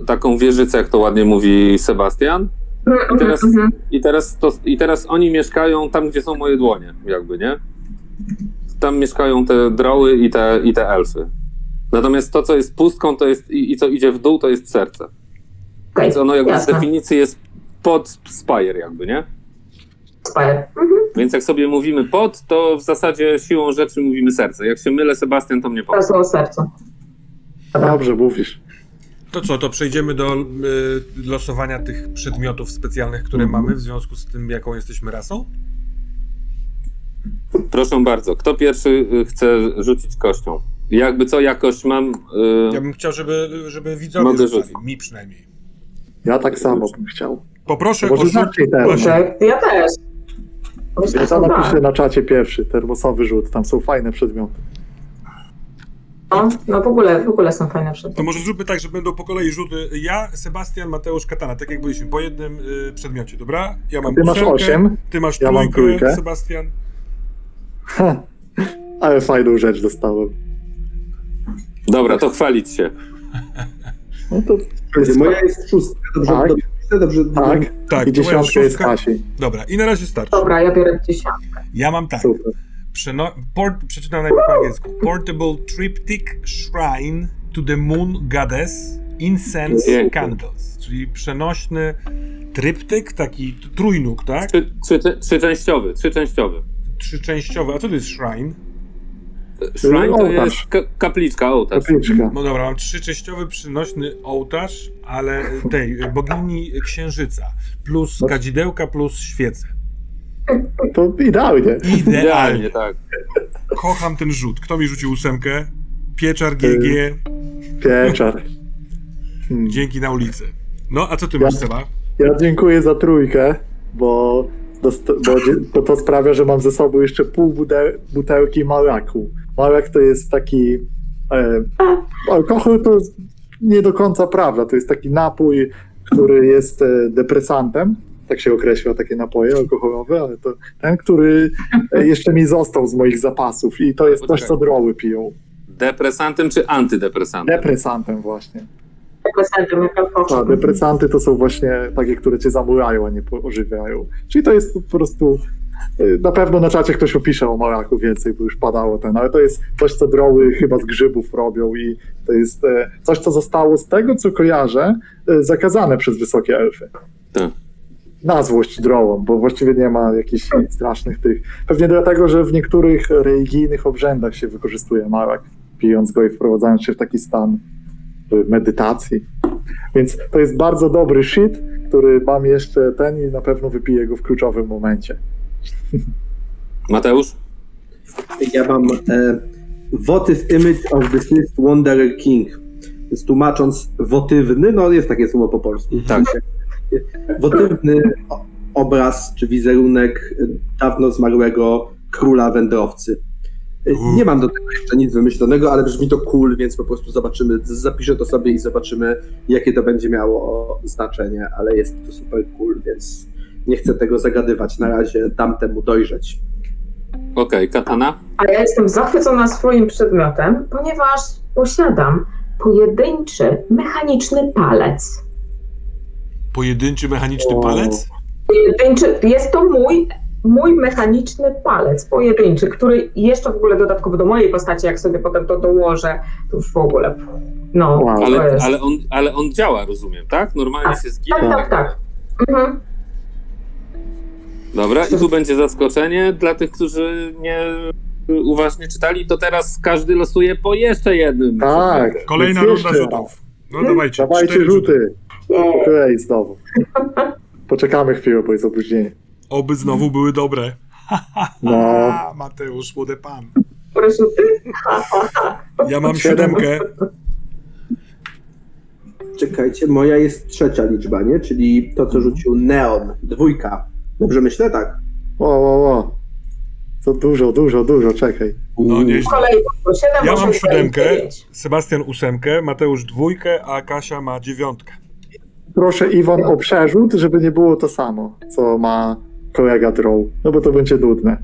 taką wieżycę, jak to ładnie mówi Sebastian. I teraz, Mhm. i teraz, to, I teraz oni mieszkają tam, gdzie są moje dłonie, jakby, nie? Tam mieszkają te droły i te, i te elfy. Natomiast to, co jest pustką, to jest i, i co idzie w dół, to jest serce. Okej, Więc ono jakby z jasne. definicji jest pod Spire, jakby, nie? Spire. Mhm. Więc jak sobie mówimy pod, to w zasadzie siłą rzeczy mówimy serce. Jak się mylę, Sebastian, to mnie powie. Teraz o sercu. Dobra. Dobrze mówisz. To co, to przejdziemy do y, losowania tych przedmiotów specjalnych, które Mhm. mamy w związku z tym, jaką jesteśmy rasą? Proszę bardzo, kto pierwszy y, chce rzucić kością? Jakby co, jakoś mam... y, Ja bym chciał, żeby, żeby widzowie Mogę rzucali, rzucić. mi przynajmniej. Ja tak samo bym chciał. Poproszę Może o rzut. teraz. Właśnie. Tak, ja też. Ja tak. napiszę na czacie pierwszy, termosowy rzut. Tam są fajne przedmioty. No, no w ogóle, w ogóle są fajne przedmioty. To może zróbmy tak, że będą po kolei rzuty. Ja, Sebastian, Mateusz, Katana, tak jak byliśmy, po jednym y, przedmiocie, dobra? Ja mam Ty masz ósemkę, osiem, ty masz ja mam trójkę, trójkę. Sebastian. Ha, ale fajną rzecz dostałem. Dobra, to chwalić się. No to Będzie, moja jest szóstka, dobrze, Tak. dobrze, dobrze, dobrze, tak. Tak, I to moja dziesiątka jest szóstka. Kasi. Dobra, i na razie starczy. Dobra, ja biorę dziesiątkę. Ja mam tak. Super. Przeno- port- przeczytam najpierw po angielsku. Portable Triptych Shrine to the Moon Goddess Incense Pięknie. Candles. Czyli przenośny tryptyk, taki t- trójnóg, tak? Trzy, trzy, trzyczęściowy, trzyczęściowy. Trzyczęściowy. A co to jest shrine? Shrine to jest ka- kapliczka, ołtarz. Kapliczka. No dobra, mam trzyczęściowy przynośny ołtarz, ale tej bogini księżyca. Plus No. kadzidełka, plus świece. To idealnie. Idealnie, tak. kocham ten rzut. Kto mi rzucił ósemkę? Pieczar GG. Pieczar. Hmm. Dzięki na ulicy. No, a co ty Ja- masz, Seba? Ja dziękuję za trójkę, bo, bo, bo to sprawia, że mam ze sobą jeszcze pół butelki maraku. Marak to jest taki. E, alkohol to nie do końca prawda. To jest taki napój, który jest e, depresantem. Tak się określa takie napoje alkoholowe, ale to ten, który e, jeszcze mi został z moich zapasów i to jest coś, co droły piją. Depresantem czy antydepresantem? Depresantem właśnie. A, alkohol. depresanty to są właśnie takie, które cię zamulają, a nie ożywiają. Czyli to jest po prostu. Y, Na pewno na czacie ktoś opisze o maraku więcej, bo już padało ten, ale to jest coś, co droły chyba z grzybów robią i to jest e, coś, co zostało z tego, co kojarzę, e, zakazane przez wysokie elfy. Tak. Na złość drołom, bo właściwie nie ma jakichś strasznych tych. Pewnie dlatego, że w niektórych religijnych obrzędach się wykorzystuje marak, pijąc go i wprowadzając się w taki stan y, medytacji. Więc to jest bardzo dobry shit, który mam jeszcze ten i na pewno wypiję go w kluczowym momencie. Mateusz? Ja mam e, Votive Image of the Fifth Wanderer King. Więc tłumacząc wotywny, no jest takie słowo po polsku. Tak. Wotywny obraz czy wizerunek e, dawno zmarłego króla wędrowcy. E. Nie mam do tego jeszcze nic wymyślonego, ale brzmi to cool, więc po prostu zobaczymy, zapiszę to sobie i zobaczymy, jakie to będzie miało znaczenie, ale jest to super cool, więc nie chcę tego zagadywać. Na razie dam temu dojrzeć. Okej, katana? A ja jestem zachwycona swoim przedmiotem, ponieważ posiadam pojedynczy, mechaniczny palec. Pojedynczy mechaniczny O. palec? Pojedynczy, jest to mój, mój mechaniczny palec, pojedynczy, który jeszcze w ogóle dodatkowo do mojej postaci, jak sobie potem to dołożę, to już w ogóle, no, Ale, ale, on, ale on działa, rozumiem, tak? Normalnie się zginie. Tak, tak, tak. Mhm. Dobra, i tu będzie zaskoczenie dla tych, którzy nie uważnie czytali, to teraz każdy losuje po jeszcze jednym. Tak. Kolejna więc runda jeszcze rzutów. No dawajcie. Dawajcie cztery rzuty. Kolei znowu. Poczekamy chwilę, bo jest opóźnienie. Oby znowu były dobre. No. A, Mateusz, młody pan. Proszę ty. Ja mam siódemkę. Czekajcie, moja jest trzecia liczba, nie? Czyli to, co rzucił Neon, dwójka. Dobrze myślę? Tak. O, o, o. To dużo, dużo, dużo, czekaj. No nie. Po kolei po 7, Ja 8, mam 4, siódemkę, 9. Sebastian ósemkę, Mateusz dwójkę, a Kasia ma dziewiątkę. Proszę Iwan o przerzut, żeby nie było to samo, co ma kolega Drow. No bo to będzie nudne.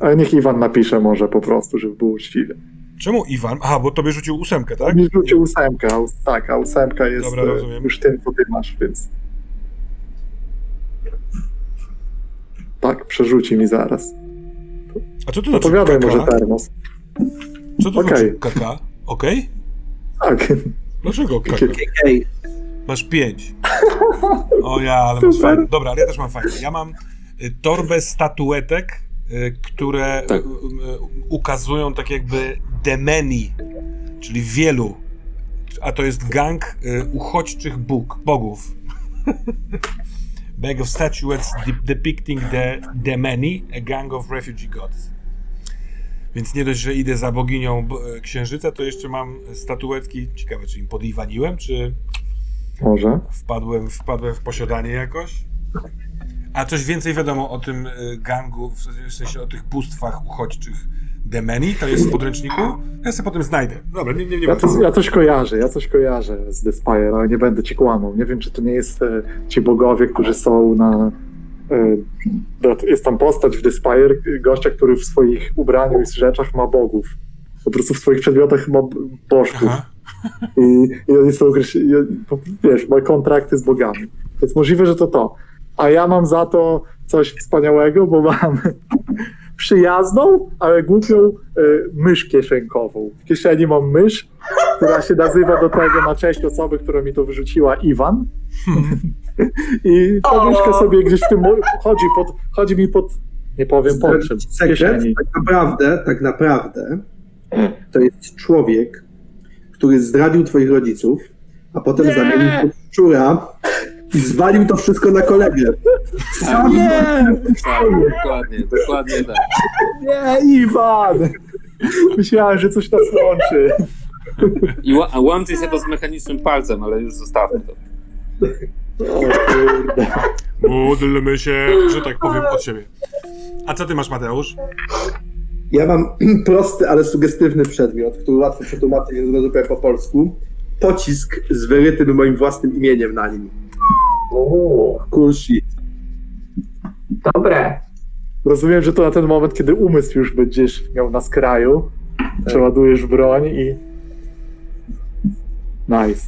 Ale niech Iwan napisze może po prostu, żeby było uczciwie. Czemu Iwan? Aha, bo tobie rzucił ósemkę, tak? Mi rzucił ósemkę, a, ós- tak, a ósemka jest Dobra, e, rozumiem. już tym, co ty masz, więc... Tak, przerzuci mi zaraz. A co to znaczy Opowiadaj kaka? może termos. Co to Okej. znaczy kaka? Okej? Tak. Dlaczego kaka? Ej, Masz pięć. O ja, ale masz Super. fajne. Dobra, ale ja też mam fajne. Ja mam y, torbę statuetek, y, które Tak. y, ukazują tak jakby demeni, czyli wielu. A to jest gang uchodźczych bóg, bogów. Bag of statuettes de- depicting the demeni, a gang of refugee gods. Więc nie dość, że idę za boginią b- księżyca, to jeszcze mam statuetki. Ciekawe, czy im podliwaniłem, czy Może. wpadłem, wpadłem w posiadanie jakoś. A coś więcej wiadomo o tym y, gangu, w sensie o tych bóstwach uchodźczych Demeni? To jest w podręczniku? Ja sobie potem znajdę. Dobra, nie, nie, nie Ja, to, ja coś kojarzę, ja coś kojarzę z The Spire, ale nie będę ci kłamał. Nie wiem, czy to nie jest e, ci bogowie, którzy są na... E, jest tam postać w The Spire, gościa, który w swoich ubraniu i rzeczach ma bogów. Po prostu w swoich przedmiotach ma bożków. Aha. I, i oni są określeni, wiesz, ma kontrakty z bogami. Więc możliwe, że to to. A ja mam za to coś wspaniałego, bo mam przyjazną, ale głupią e, mysz kieszenkową. W kieszeni mam mysz, która się nazywa do tego na cześć osoby, która mi to wyrzuciła, Iwan. I ta myszka sobie gdzieś w tym chodzi, pod, chodzi mi pod, nie powiem po czym, w sekret, kieszeni. tak naprawdę, tak naprawdę to jest człowiek, który zdradził twoich rodziców, a potem Nie. zamienił się w szczura I zwalił to wszystko na kolegę. Sam Nie! Tak, dokładnie, dokładnie tak. Nie, Iwan! Myślałem, że coś nas łączy. I ła- a łączy się to z mechanicznym palcem, ale już zostawmy to. O kurde. Módlmy się, że tak powiem od siebie. A co ty masz, Mateusz? Ja mam prosty, ale sugestywny przedmiot, który łatwo przetłumaczyć, więc zrozumiałem po polsku. Pocisk z wyrytym moim własnym imieniem na nim. Uuu, Cool shit. dobre. Rozumiem, że to na ten moment, kiedy umysł już będziesz miał na skraju, przeładujesz broń i... Nice.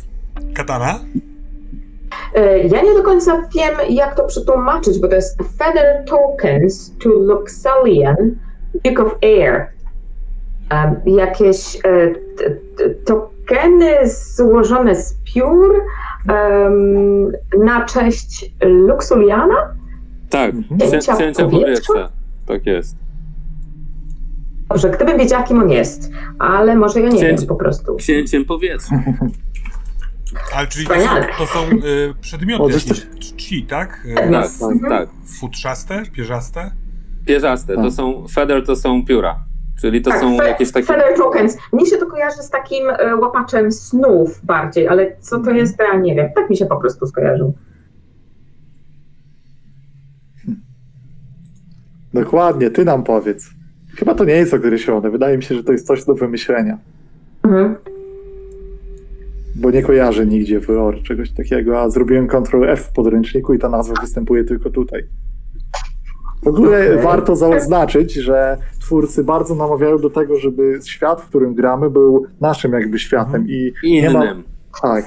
Katana? E, Ja nie do końca wiem, jak to przetłumaczyć, bo to jest Feather Tokens to Luxalian, Duke of Air. Um, jakieś e, t- t- tokeny złożone z piór na cześć Luxuliana? Tak, Mhm. księcia powietrza? powietrza. Tak jest. Dobrze, gdybym wiedziała, kim on jest, ale może ja nie Księć- wiem po prostu. Księciem powietrza. Ale czyli to są, to są y, przedmioty jakieś czci, tak? Y, Tak, Mhm. tak. futrzaste, pierzaste? Pierzaste, to Tak. są, feather to są pióra. Czyli to Tak, są fe- jakieś takie... Feather Tokens. Mnie się to kojarzy z takim e, łapaczem snów bardziej, ale co to jest, to ja nie wiem. Tak mi się po prostu skojarzył. Dokładnie, ty nam powiedz. Chyba to nie jest określone. Wydaje mi się, że to jest coś do wymyślenia. Mhm. Bo nie kojarzę nigdzie w lore czegoś takiego, a zrobiłem Ctrl F w podręczniku i ta nazwa występuje tylko tutaj. W ogóle Okej. warto zaznaczyć, że twórcy bardzo namawiają do tego, żeby świat, w którym gramy, był naszym jakby światem i nie ma, Innym. tak,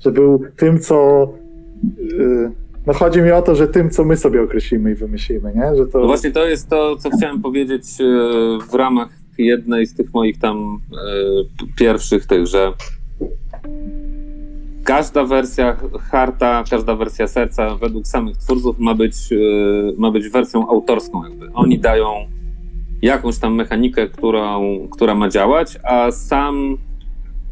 że był tym, co yy, no chodzi mi o to, że tym, co my sobie określimy i wymyślimy, nie? Że to No właśnie to jest to, co chciałem powiedzieć e, w ramach jednej z tych moich tam p- pierwszych tych, że każda wersja harta, każda wersja serca według samych twórców ma być, e, ma być wersją autorską jakby. Oni dają jakąś tam mechanikę, którą, która ma działać, a sam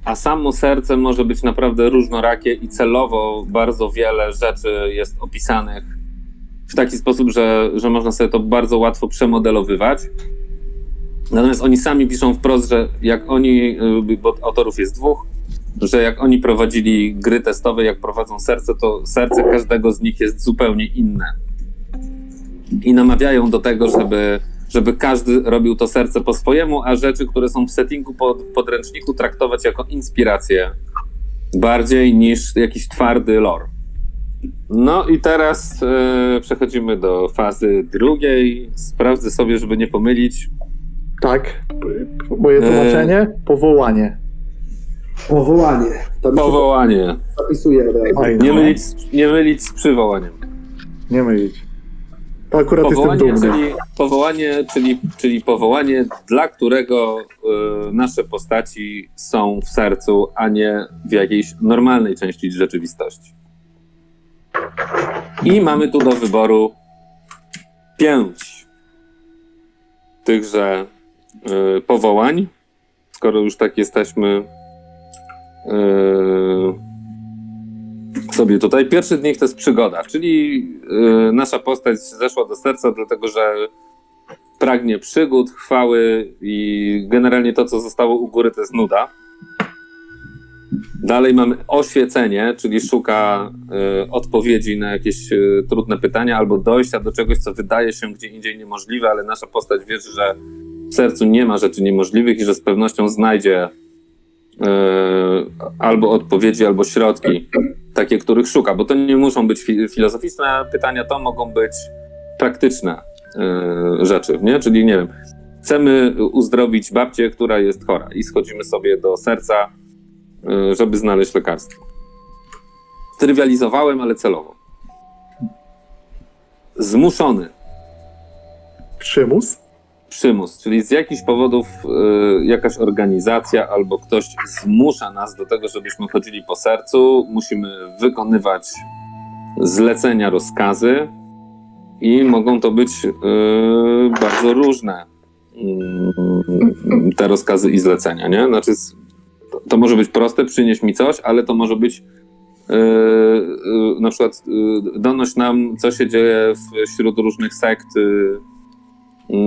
a samo serce może być naprawdę różnorakie i celowo bardzo wiele rzeczy jest opisanych w taki sposób, że, że można sobie to bardzo łatwo przemodelowywać. Natomiast oni sami piszą wprost, że jak oni, y, bo autorów jest dwóch, że jak oni prowadzili gry testowe, jak prowadzą serce, to serce każdego z nich jest zupełnie inne. I namawiają do tego, żeby, żeby każdy robił to serce po swojemu, a rzeczy, które są w settingu pod, podręczniku, traktować jako inspirację bardziej niż jakiś twardy lore. No i teraz e, przechodzimy do fazy drugiej. Sprawdzę sobie, żeby nie pomylić. tak, moje tłumaczenie, powołanie. Powołanie. To mi się Powołanie. zapisuje od razu. Fajne. Nie mylić, nie mylić z przywołaniem. Nie mylić. To akurat jestem Powołanie, dumny. czyli, powołanie czyli, czyli powołanie, dla którego e, nasze postaci są w sercu, a nie w jakiejś normalnej części rzeczywistości. I mamy tu do wyboru pięć tychże e, powołań. Skoro już tak jesteśmy sobie tutaj. Pierwszy z nich to jest przygoda, czyli e, nasza postać zeszła do serca, dlatego że pragnie przygód, chwały i generalnie to, co zostało u góry, to jest nuda. Dalej mamy oświecenie, czyli szuka e, odpowiedzi na jakieś trudne pytania albo dojścia do czegoś, co wydaje się gdzie indziej niemożliwe, ale nasza postać wierzy, że w sercu nie ma rzeczy niemożliwych i że z pewnością znajdzie albo odpowiedzi, albo środki, takie, których szuka, bo to nie muszą być fi- filozoficzne pytania, to mogą być praktyczne e, rzeczy, nie? Czyli nie wiem, chcemy uzdrowić babcię, która jest chora i schodzimy sobie do serca, e, żeby znaleźć lekarstwo. Trywializowałem, ale celowo. Zmuszony Przymus? Przymus, czyli z jakichś powodów y, jakaś organizacja albo ktoś zmusza nas do tego, żebyśmy chodzili po sercu, musimy wykonywać zlecenia, rozkazy i mogą to być y, bardzo różne y, te rozkazy i zlecenia, nie? Znaczy, to, to może być proste, przynieś mi coś, ale to może być e, e, na przykład e, donoś nam, co się dzieje wśród różnych sekt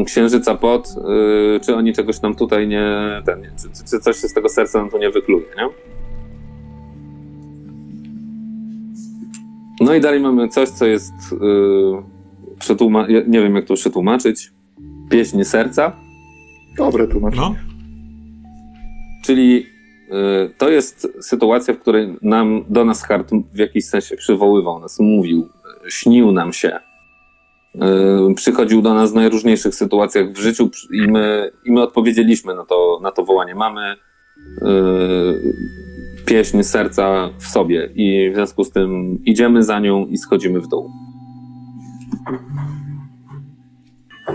Księżyca Pod, e, czy oni czegoś nam tutaj nie, ten, nie czy, czy coś się z tego serca nam tu nie wykluje, nie? No i dalej mamy coś, co jest przetłuma- ja nie wiem jak to przetłumaczyć, pieśń serca, Dobre tłumaczenie. No. Czyli y, to jest sytuacja, w której nam do nas Hart w jakiś sensie przywoływał nas, mówił, y, śnił nam się. Y, przychodził do nas w najróżniejszych sytuacjach w życiu i my, i my odpowiedzieliśmy na to, na to wołanie. Mamy y, pieśń serca w sobie i w związku z tym idziemy za nią i schodzimy w dół.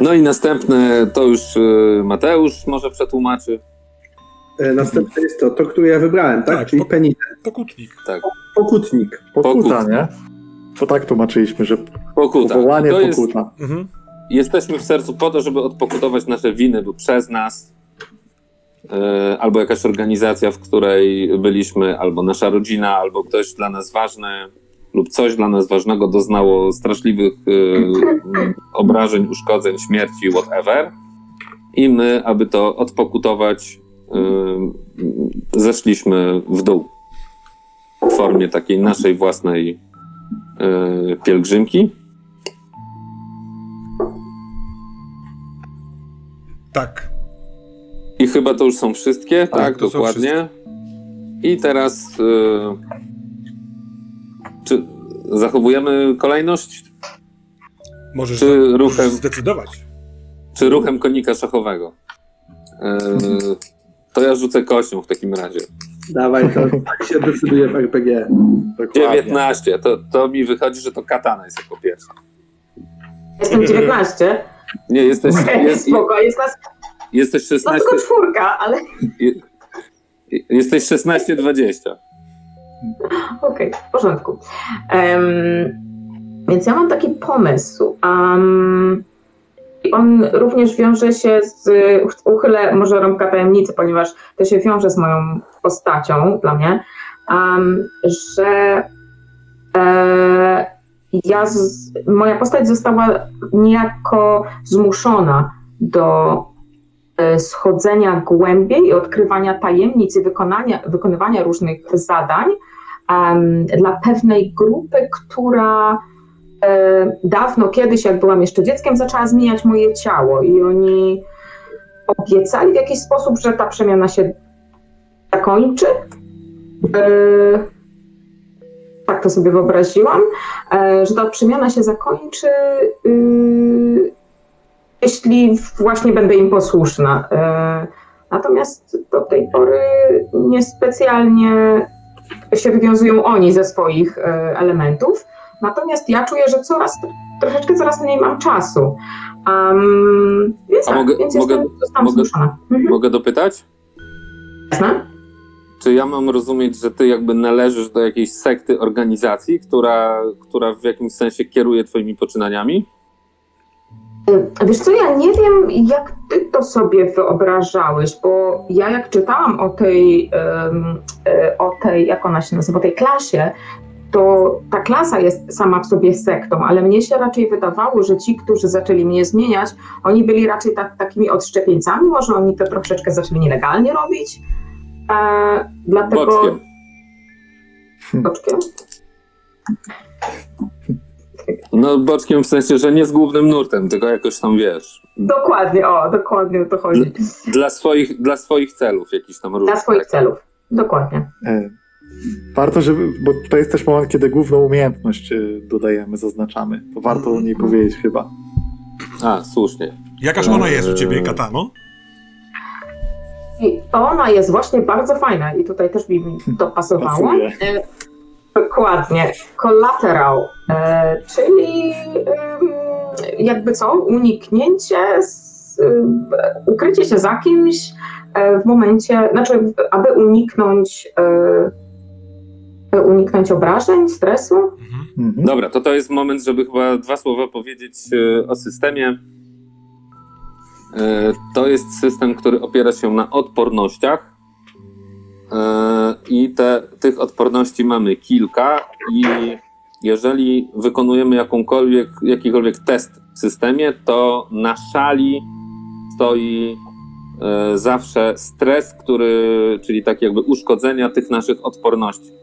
No i następne to już y, Mateusz może przetłumaczy. E, Następne jest to, to, które ja wybrałem, tak? Tak, Czyli po- penitent, Pokutnik. Tak. pokutnik. Pokuta, Pokuta. nie? Bo tak tłumaczyliśmy, że Pokuta. powołanie to jest, pokuta. Mhm. jesteśmy w sercu po to, żeby odpokutować nasze winy lub przez nas, e, albo jakaś organizacja, w której byliśmy, albo nasza rodzina, albo ktoś dla nas ważny, lub coś dla nas ważnego doznało straszliwych e, obrażeń, uszkodzeń, śmierci, whatever. I my, aby to odpokutować, e, zeszliśmy w dół w formie takiej naszej własnej pielgrzymki. Tak. I chyba to już są wszystkie, tak, są dokładnie. I teraz y, czy zachowujemy kolejność, Możesz czy możesz ruchem, zdecydować. czy ruchem konika szachowego? Y, to ja rzucę kością w takim razie. Dawaj, to tak się decyduje w RPG. Dokładnie. 19, to, to mi wychodzi, że to katana jest jako pierwsza. Jestem 19. Nie, jesteś, jest, Spoko, jest nas jesteś no 16, tylko czwórka, ale jesteś 16-20. okej, w porządku. Em, więc ja mam taki pomysł. Um, on również wiąże się z, uchylę może rąbka tajemnicy, ponieważ to się wiąże z moją postacią dla mnie, um, że e, ja z, moja postać została niejako zmuszona do e, schodzenia głębiej i odkrywania tajemnic i wykonania, wykonywania różnych zadań em, dla pewnej grupy, która dawno kiedyś, jak byłam jeszcze dzieckiem, zaczęła zmieniać moje ciało i oni obiecali w jakiś sposób, że ta przemiana się zakończy. E, tak to sobie wyobraziłam, e, że ta przemiana się zakończy, y, jeśli właśnie będę im posłuszna. E, Natomiast do tej pory niespecjalnie się wywiązują oni ze swoich e, elementów. Natomiast ja czuję, że coraz, troszeczkę coraz mniej mam czasu. Um, więc A tak, mogę- więc mogę- jestem, mogę-. Mhm. Mogę dopytać? Jasne? Czy ja mam rozumieć, że ty jakby należysz do jakiejś sekty, organizacji, która, która w jakimś sensie kieruje twoimi poczynaniami? Y, Wiesz co, ja nie wiem, jak ty to sobie wyobrażałeś, bo ja jak czytałam o tej, e, o tej, jak ona się nazywa, o tej klasie, to ta klasa jest sama w sobie sektą, ale mnie się raczej wydawało, że ci, którzy zaczęli mnie zmieniać, oni byli raczej tak, takimi odszczepieńcami, może oni to troszeczkę zaczęli nielegalnie robić. E, dlatego... Boczkiem. Boczkiem? No boczkiem w sensie, że nie z głównym nurtem, tylko jakoś tam wiesz. Dokładnie, o, dokładnie o to chodzi. Dla swoich, dla swoich celów jakiś tam różnych. Dla swoich tak. celów. Dokładnie. E, Warto, żeby, bo to jest też moment, kiedy główną umiejętność e, dodajemy, zaznaczamy. To warto o niej powiedzieć chyba. A, słusznie. Jakaż ona jest u ciebie, Katano? I ona jest właśnie bardzo fajna i tutaj też mi to pasowało. Pasuje. E, Dokładnie. Collateral, e, czyli jakby co, uniknięcie, z, e, ukrycie się za kimś e, w momencie, znaczy aby uniknąć e, uniknąć obrażeń, stresu. Mhm. Mhm. Dobra, to to jest moment, żeby chyba dwa słowa powiedzieć e, o systemie. E, To jest system, który opiera się na odpornościach, E, I te, tych odporności mamy kilka i jeżeli wykonujemy jakąkolwiek, jakikolwiek test w systemie, to na szali stoi zawsze stres, który, czyli tak jakby uszkodzenia tych naszych odporności.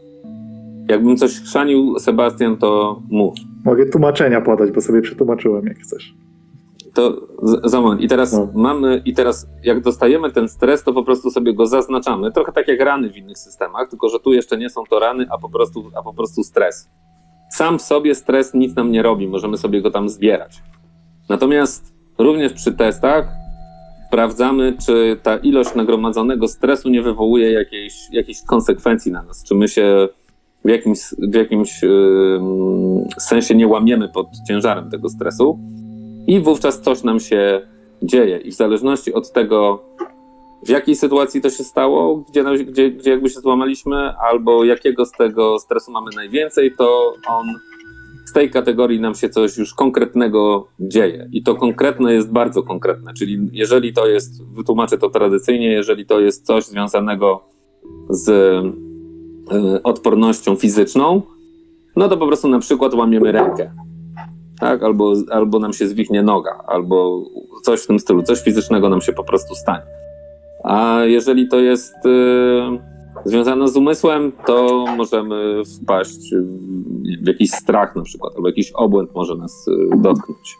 Jakbym coś chrzanił, Sebastian, to mów. Mogę tłumaczenia podać, bo sobie przetłumaczyłem, jak chcesz. To z- za moment. I teraz No. mamy, i teraz jak dostajemy ten stres, to po prostu sobie go zaznaczamy. Trochę tak jak rany w innych systemach, tylko że tu jeszcze nie są to rany, a po prostu, a po prostu stres. Sam w sobie stres nic nam nie robi, możemy sobie go tam zbierać. Natomiast również przy testach sprawdzamy, czy ta ilość nagromadzonego stresu nie wywołuje jakiejś, jakichś konsekwencji na nas, czy my się w jakimś, w jakimś ym, sensie nie łamiemy pod ciężarem tego stresu i wówczas coś nam się dzieje. I w zależności od tego, w jakiej sytuacji to się stało, gdzie, gdzie, gdzie jakby się złamaliśmy, albo jakiego z tego stresu mamy najwięcej, to on z tej kategorii nam się coś już konkretnego dzieje. I to konkretne jest bardzo konkretne. Czyli jeżeli to jest, wytłumaczę to tradycyjnie, jeżeli to jest coś związanego z odpornością fizyczną, no to po prostu na przykład łamiemy rękę tak? Albo, albo nam się zwichnie noga, albo coś w tym stylu, coś fizycznego nam się po prostu stanie. A jeżeli to jest y, związane z umysłem, to możemy wpaść w, w jakiś strach na przykład, albo jakiś obłęd może nas y, dotknąć.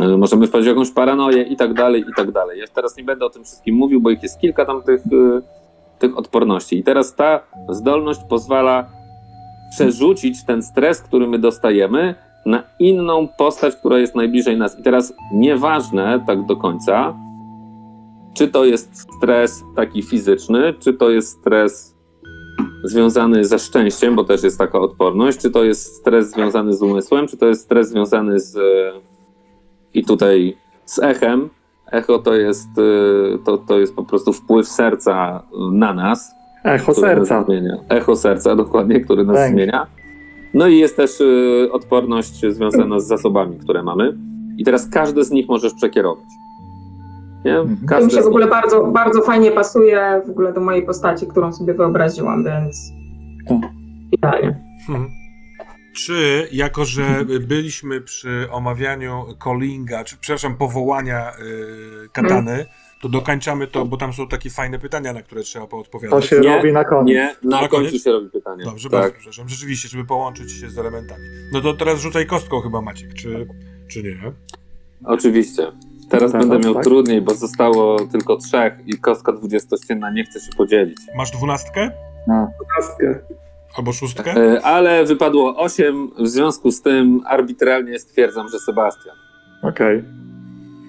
Y, możemy wpaść w jakąś paranoję i tak dalej, i tak dalej. Ja teraz nie będę o tym wszystkim mówił, bo ich jest kilka tam tych, y, tych odporności. I teraz ta zdolność pozwala przerzucić ten stres, który my dostajemy, na inną postać, która jest najbliżej nas. I teraz nieważne tak do końca, czy to jest stres taki fizyczny, czy to jest stres związany ze szczęściem, bo też jest taka odporność, czy to jest stres związany z umysłem, czy to jest stres związany z i tutaj z echem. Echo to jest, y, to, to jest po prostu wpływ serca na nas. Echo serca. Nas zmienia. Echo serca, dokładnie, który nas Tak. zmienia. No i jest też y, odporność związana z zasobami, które mamy. I teraz każdy z nich możesz przekierować. Nie? Mhm. To mi Każdy się w ogóle bardzo, bardzo fajnie pasuje w ogóle do mojej postaci, którą sobie wyobraziłam, więc idealnie. Mhm. Czy, jako że byliśmy przy omawianiu callinga, czy przepraszam, powołania y, katany, to dokańczamy to, bo tam są takie fajne pytania, na które trzeba To poodpowiadać. się Nie, robi na koniec. Nie, na, Na końcu koniec? się robi pytanie. Dobrze, bardzo tak. przepraszam. Rzeczywiście, żeby połączyć się z elementami. No to teraz rzucaj kostką chyba, Maciek, czy, czy nie? Oczywiście. Teraz Tak, będę miał tak. trudniej, bo zostało tylko trzech i kostka dwudziestościenna nie chce się podzielić. Masz dwunastkę? No. Dwunastkę. Albo szóstkę? E, Ale wypadło osiem, w związku z tym arbitralnie stwierdzam, że Sebastian. Okej.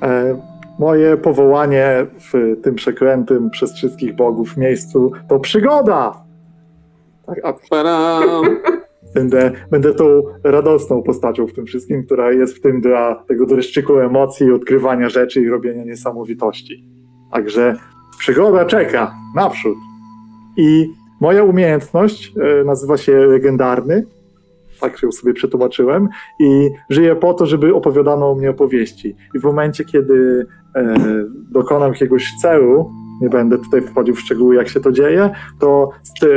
E, Moje powołanie w tym przeklętym przez wszystkich bogów miejscu to przygoda! Tak, a będę, będę tą radosną postacią w tym wszystkim, która jest w tym dla tego dreszczyku emocji, odkrywania rzeczy i robienia niesamowitości. Także przygoda czeka naprzód. I moja umiejętność e, nazywa się legendarny, tak ją sobie przetłumaczyłem, i żyję po to, żeby opowiadano o mnie opowieści. I w momencie, kiedy e, dokonam jakiegoś celu, nie będę tutaj wchodził w szczegóły, jak się to dzieje, to, st-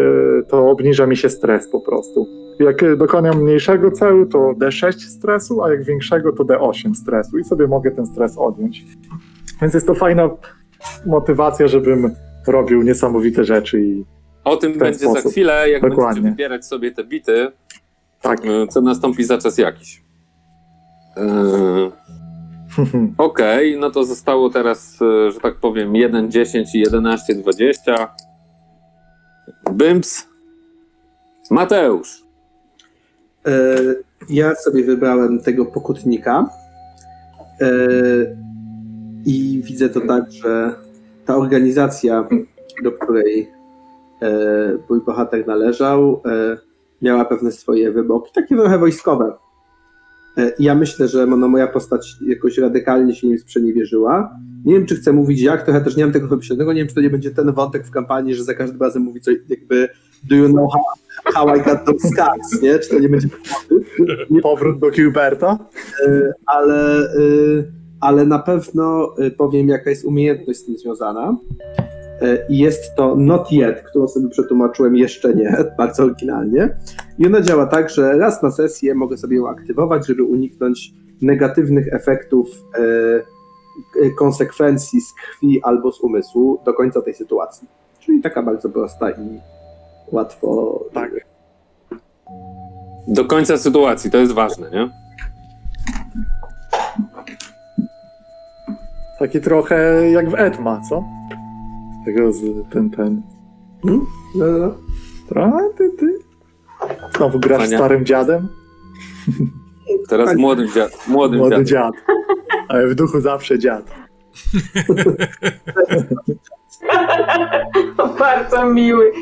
to obniża mi się stres po prostu. Jak dokonam mniejszego celu, to D6 stresu, a jak większego, to D8 stresu i sobie mogę ten stres odjąć. Więc jest to fajna motywacja, żebym robił niesamowite rzeczy i O tym będzie za sposób. chwilę, jak Dokładnie. będziecie wybierać sobie te bity, tak. e, co nastąpi za czas jakiś. E, Okej, no to zostało teraz, e, że tak powiem, 1, 10 i 11, 20. Bymps. Mateusz. Ja sobie wybrałem tego pokutnika i widzę to tak, że ta organizacja, do której mój bohater należał, e, miała pewne swoje wymogi, takie trochę wojskowe. E, i Ja myślę, że no, moja postać jakoś radykalnie się nim sprzeniewierzyła. Nie wiem, czy chcę mówić jak, trochę też nie mam tego wymyślonego, nie wiem, czy to nie będzie ten wątek w kampanii, że za każdym razem mówi coś jakby do you know how, how I got those scars, nie? Czy to nie będzie Powrót do Gilberta. Ale, ale na pewno powiem, jaka jest umiejętność z tym związana. E, I jest to Not Yet, którą sobie przetłumaczyłem jeszcze nie, bardzo oryginalnie. I ona działa tak, że raz na sesję mogę sobie ją aktywować, żeby uniknąć negatywnych efektów e, e, konsekwencji z krwi albo z umysłu do końca tej sytuacji. Czyli taka bardzo prosta i łatwo. Tak. Do końca sytuacji, to jest ważne, nie? Taki trochę jak w Etma, co? Tego z ten, ten. Hmm? No, no. Trochę ty, ty. Znowu grasz Fajnie. starym dziadem? Teraz Tak. młodym, dzia- młodym Młody dziadem. dziad. Ale w duchu zawsze dziad. Bardzo miły.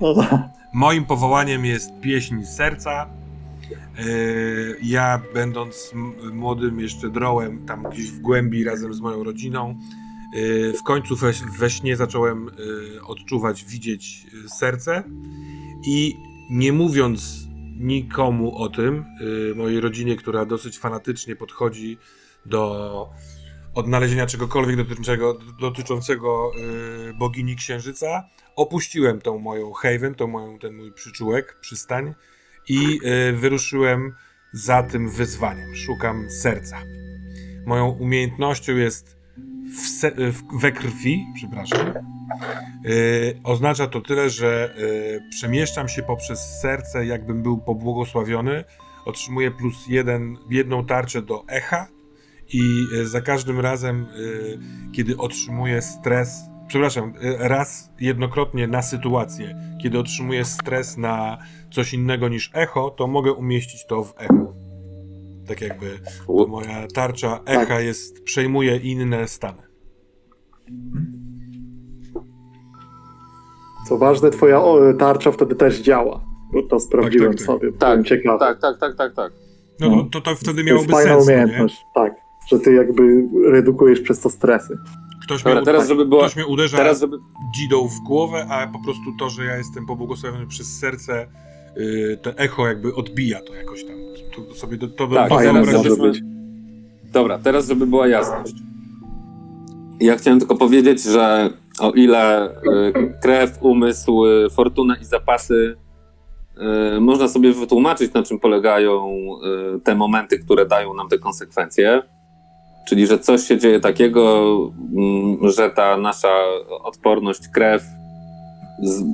No, Moim powołaniem jest pieśń z serca. Yy, Ja, będąc m- młodym jeszcze drołem, tam gdzieś w głębi razem z moją rodziną, w końcu we, we śnie zacząłem yy, odczuwać, widzieć yy, serce i nie mówiąc nikomu o tym, mojej rodzinie, która dosyć fanatycznie podchodzi do odnalezienia czegokolwiek dotyczącego, dotyczącego bogini księżyca, opuściłem tą moją haven, tą moją, ten mój przyczółek, przystań i y, wyruszyłem za tym wyzwaniem. Szukam serca. Moją umiejętnością jest w se, w, we krwi, przepraszam. Y, oznacza to tyle, że y, przemieszczam się poprzez serce, jakbym był pobłogosławiony. Otrzymuję plus jeden, jedną tarczę do echa i y, za każdym razem, kiedy otrzymuję stres, przepraszam, raz jednokrotnie na sytuację, kiedy otrzymuję stres na coś innego niż echo, to mogę umieścić to w echo. Tak jakby to moja tarcza echa jest, przejmuje inne stany. Co ważne, twoja tarcza wtedy też działa. Bo to sprawdziłem tak, tak. sobie. Tak, Byłem ciekawy. Tak, tak, tak, tak, tak. No No. to, to, wtedy To jest miałoby fajna sens, no nie? umiejętność. Tak. Że ty jakby redukujesz przez to stresy. Ktoś mnie, Dobra, teraz żeby była... ktoś mnie uderza Teraz żeby... dzidą w głowę, a po prostu to, że ja jestem pobłogosławiony przez serce, yy, to echo jakby odbija to jakoś tam. To sobie to, to Tak, żebyśmy- być. Dobra, teraz żeby była jasność. Ja chciałem tylko powiedzieć, że o ile y, krew, umysł, y, fortuna i zapasy y, można sobie wytłumaczyć, na czym polegają te momenty, które dają nam te konsekwencje, czyli że coś się dzieje takiego, mm, że ta nasza odporność, krew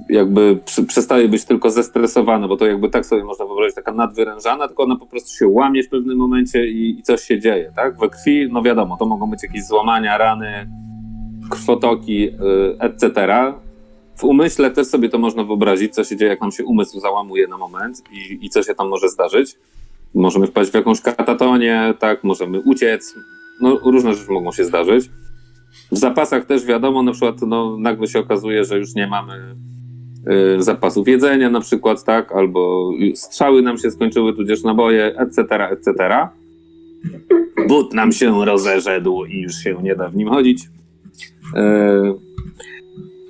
jakby przestaje być tylko zestresowana, bo to jakby tak sobie można wyobrazić, taka nadwyrężana, tylko ona po prostu się łamie w pewnym momencie i, i coś się dzieje, tak? We krwi, no wiadomo, to mogą być jakieś złamania, rany, krwotoki, y, etc. W umyśle też sobie to można wyobrazić, co się dzieje, jak nam się umysł załamuje na moment i, i co się tam może zdarzyć. Możemy wpaść w jakąś katatonię, tak, możemy uciec, no różne rzeczy mogą się zdarzyć. W zapasach też wiadomo, na przykład no, nagle się okazuje, że już nie mamy y, zapasów jedzenia na przykład, tak, albo strzały nam się skończyły, tudzież naboje, etc., etc. But nam się rozerzedł i już się nie da w nim chodzić. E,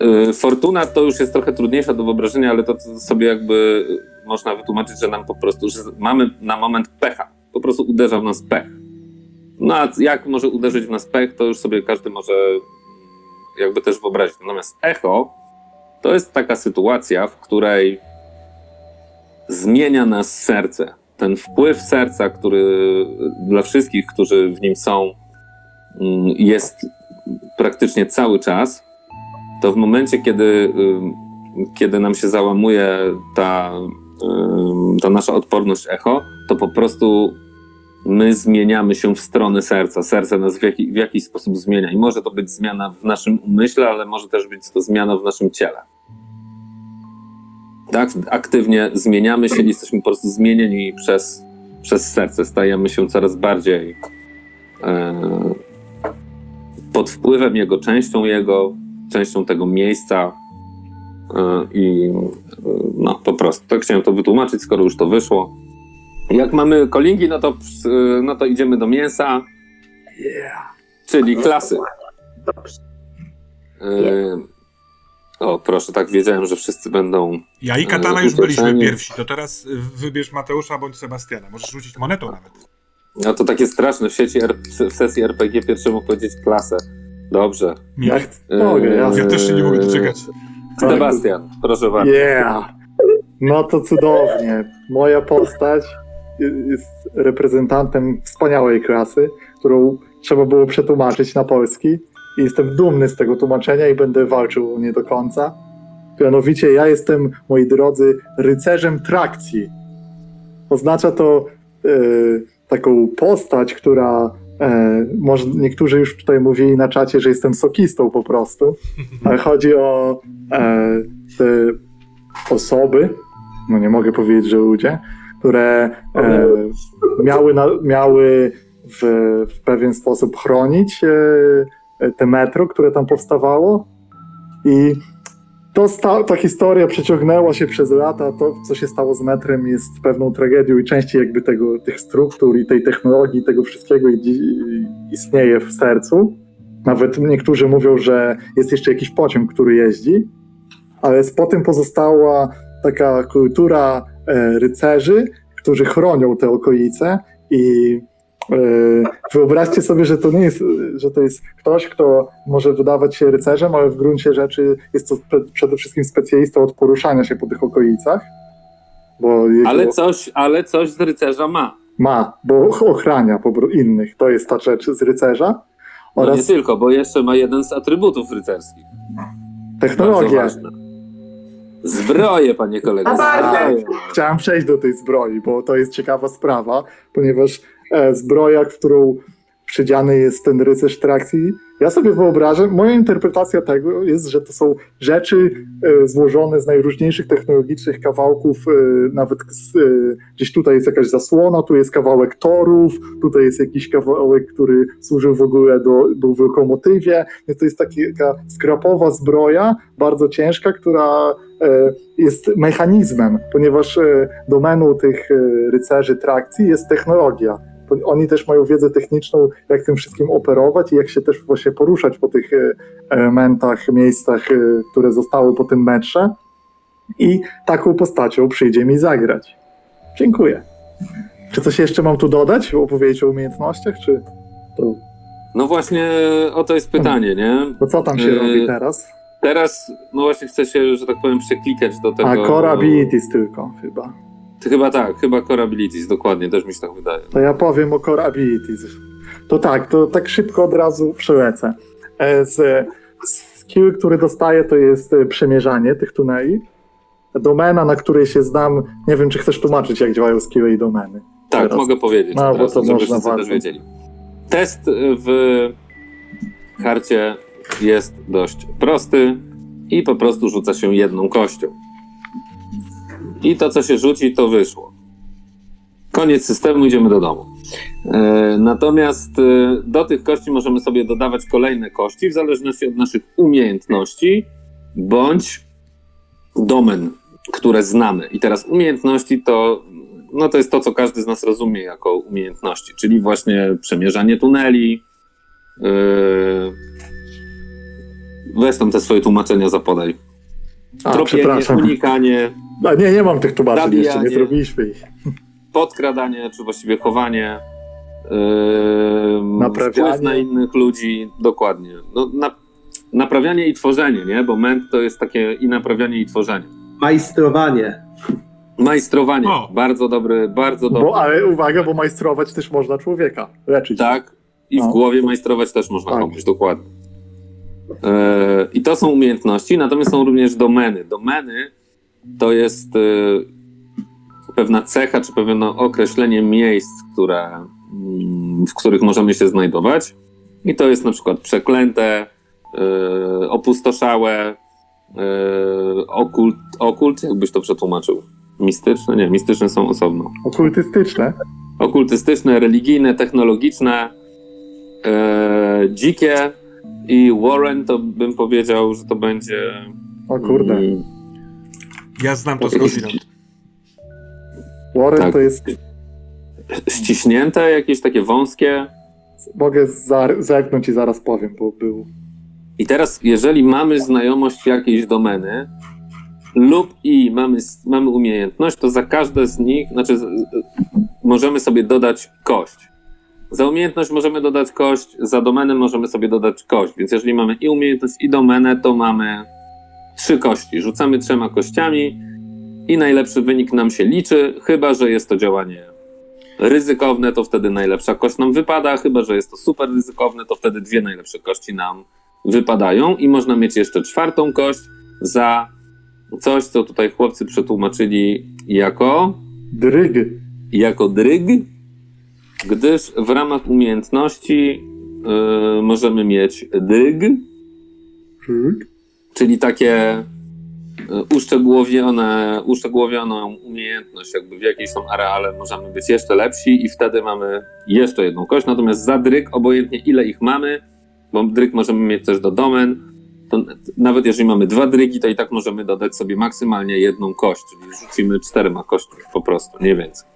e, Fortuna to już jest trochę trudniejsza do wyobrażenia, ale to sobie jakby można wytłumaczyć, że nam po prostu, że mamy na moment pecha. Po prostu uderza w nas pech. No a jak może uderzyć w nas pech, to już sobie każdy może mm, jakby też wyobrazić. Natomiast echo to jest taka sytuacja, w której zmienia nas serce. Ten wpływ serca, który dla wszystkich, którzy w nim są, mm, jest praktycznie cały czas, to w momencie, kiedy, ym, kiedy nam się załamuje ta, ym, ta nasza odporność echo, to po prostu my zmieniamy się w stronę serca. Serce nas w, jaki, w jakiś sposób zmienia. I może to być zmiana w naszym umyśle, ale może też być to zmiana w naszym ciele. Tak, aktywnie zmieniamy się jesteśmy po prostu zmienieni przez, przez serce. Stajemy się coraz bardziej e, pod wpływem jego, częścią jego, częścią tego miejsca. E, I e, no po prostu tak chciałem to wytłumaczyć, skoro już to wyszło. Jak mamy kolingi, no to, e, no to idziemy do mięsa, Yeah. czyli klasy. Dobrze. E, o, proszę, tak wiedziałem, że wszyscy będą. Ja i Katana E, już byliśmy pierwsi, to teraz y, wybierz Mateusza bądź Sebastiana. Możesz rzucić monetą nawet. No to takie straszne w sieci, w sesji RPG pierwszemu powiedzieć klasę. Dobrze. Nie. Ja mogę, jasne. Ja też się nie mogę doczekać. Sebastian, proszę bardzo. Yeah! No to cudownie. Moja postać jest reprezentantem wspaniałej klasy, którą trzeba było przetłumaczyć na polski. I jestem dumny z tego tłumaczenia i będę walczył nie do końca. Mianowicie ja jestem, moi drodzy, rycerzem trakcji. Oznacza to e, taką postać, która e, może niektórzy już tutaj mówili na czacie, że jestem sokistą po prostu, ale chodzi o e, te osoby, no nie mogę powiedzieć, że ludzie, które e, miały, na, miały w, w pewien sposób chronić e, te metro, które tam powstawało i to sta, ta historia przeciągnęła się przez lata. To, co się stało z metrem, jest pewną tragedią i częściej jakby tego, tych struktur i tej technologii, tego wszystkiego istnieje w sercu. Nawet niektórzy mówią, że jest jeszcze jakiś pociąg, który jeździ, ale po tym pozostała taka kultura rycerzy, którzy chronią te okolice i e, wyobraźcie sobie, że to nie jest, że to jest ktoś, kto może wydawać się rycerzem, ale w gruncie rzeczy jest to przede wszystkim specjalista od poruszania się po tych okolicach. Jego Ale coś, ale coś z rycerza ma. ma, bo ochrania innych. To jest ta rzecz z rycerza. No nie Oraz tylko, bo jeszcze ma jeden z atrybutów rycerskich. Technologia. Zbroje, panie kolego. Zbroje. Chciałem przejść do tej zbroi, bo to jest ciekawa sprawa, ponieważ e, zbroja, którą przydziany jest ten rycerz trakcji, ja sobie wyobrażam, moja interpretacja tego jest, że to są rzeczy e, złożone z najróżniejszych technologicznych kawałków, e, nawet e, gdzieś tutaj jest jakaś zasłona, tu jest kawałek torów, tutaj jest jakiś kawałek, który służył w ogóle do, był w lokomotywie, więc to jest taka skrapowa zbroja, bardzo ciężka, która jest mechanizmem, ponieważ domeną tych rycerzy trakcji jest technologia. Oni też mają wiedzę techniczną, jak tym wszystkim operować i jak się też właśnie poruszać po tych e, elementach, miejscach, e, które zostały po tym metrze. I taką postacią przyjdzie mi zagrać. Dziękuję. Czy coś jeszcze mam tu dodać? Opowiedzieć o umiejętnościach, czy to... No właśnie o to jest pytanie, nie? Bo co tam się Yy, robi teraz? Teraz, no właśnie chcę się, że tak powiem, przeklikać do tego. A, core abilities tylko chyba. Chyba tak, chyba core abilities, dokładnie, też mi się tak wydaje. To ja powiem o core abilities. To tak, to tak szybko od razu przelecę. E, Z, skill, który dostaję, to jest e, przemierzanie tych tuneli. Domena, na której się znam, nie wiem, czy chcesz tłumaczyć, jak działają skille i domeny. Tak, Teraz. mogę powiedzieć, No, no, bo teraz, to można też wiedzieli. Test w karcie jest dość prosty i po prostu rzuca się jedną kością. I to, co się rzuci, to wyszło. Koniec systemu, idziemy do domu. E, natomiast e, do tych kości możemy sobie dodawać kolejne kości w zależności od naszych umiejętności bądź domen, które znamy. I teraz umiejętności to, no to jest to, co każdy z nas rozumie jako umiejętności, czyli właśnie przemierzanie tuneli. Yy... Weź tam te swoje tłumaczenia zapodaj. A, Tropienie, unikanie, A, nie, nie mam tych tłumaczeń jeszcze, nie Zabijanie. zrobiliśmy ich. podkradanie, czy właściwie chowanie, yy, Naprawianie. wpływ na innych ludzi, dokładnie. No, na, naprawianie i tworzenie, nie? Bo ment to jest takie i naprawianie i tworzenie. Majstrowanie. Majstrowanie, O. bardzo dobry, bardzo dobry. Bo, ale uwaga, bo majstrować też można człowieka. Leczyć. Tak, i w No. głowie majstrować też można Tak. komuś, dokładnie. E, I to są umiejętności, natomiast są również domeny. Domeny to jest e, pewna cecha, czy pewne określenie miejsc, które, mm, w których możemy się znajdować. I to jest na przykład przeklęte, e, opustoszałe, e, okult, okult, jakbyś to przetłumaczył? Mistyczne? Nie, mistyczne są osobno Okultystyczne. okultystyczne, religijne, technologiczne, dzikie i Warren to bym powiedział, że to będzie O kurde. Ja znam to skądinąd. Warren tak. to jest... ściśnięte, jakieś takie wąskie. Mogę zar- zerknąć i zaraz powiem, bo był... I teraz, jeżeli mamy znajomość jakiejś domeny lub i mamy, mamy umiejętność, to za każde z nich, znaczy z, możemy sobie dodać kość. za umiejętność możemy dodać kość, za domenę możemy sobie dodać kość. Więc jeżeli mamy i umiejętność, i domenę, to mamy trzy kości. Rzucamy trzema kościami i najlepszy wynik nam się liczy, chyba że jest to działanie ryzykowne, to wtedy najlepsza kość nam wypada, chyba że jest to super ryzykowne, to wtedy dwie najlepsze kości nam wypadają i można mieć jeszcze czwartą kość za coś, co tutaj chłopcy przetłumaczyli jako Dryg. jako dryg, gdyż w ramach umiejętności y, możemy mieć dryg, Dryg. Czyli takie y, uszczegółowione, uszczegółowioną umiejętność, jakby w jakiej są areale możemy być jeszcze lepsi i wtedy mamy jeszcze jedną kość, natomiast za dryg, obojętnie ile ich mamy, bo dryg możemy mieć też do domen, to nawet jeżeli mamy dwa drygi, to i tak możemy dodać sobie maksymalnie jedną kość, czyli rzucimy czterema kośćmi po prostu, nie więcej.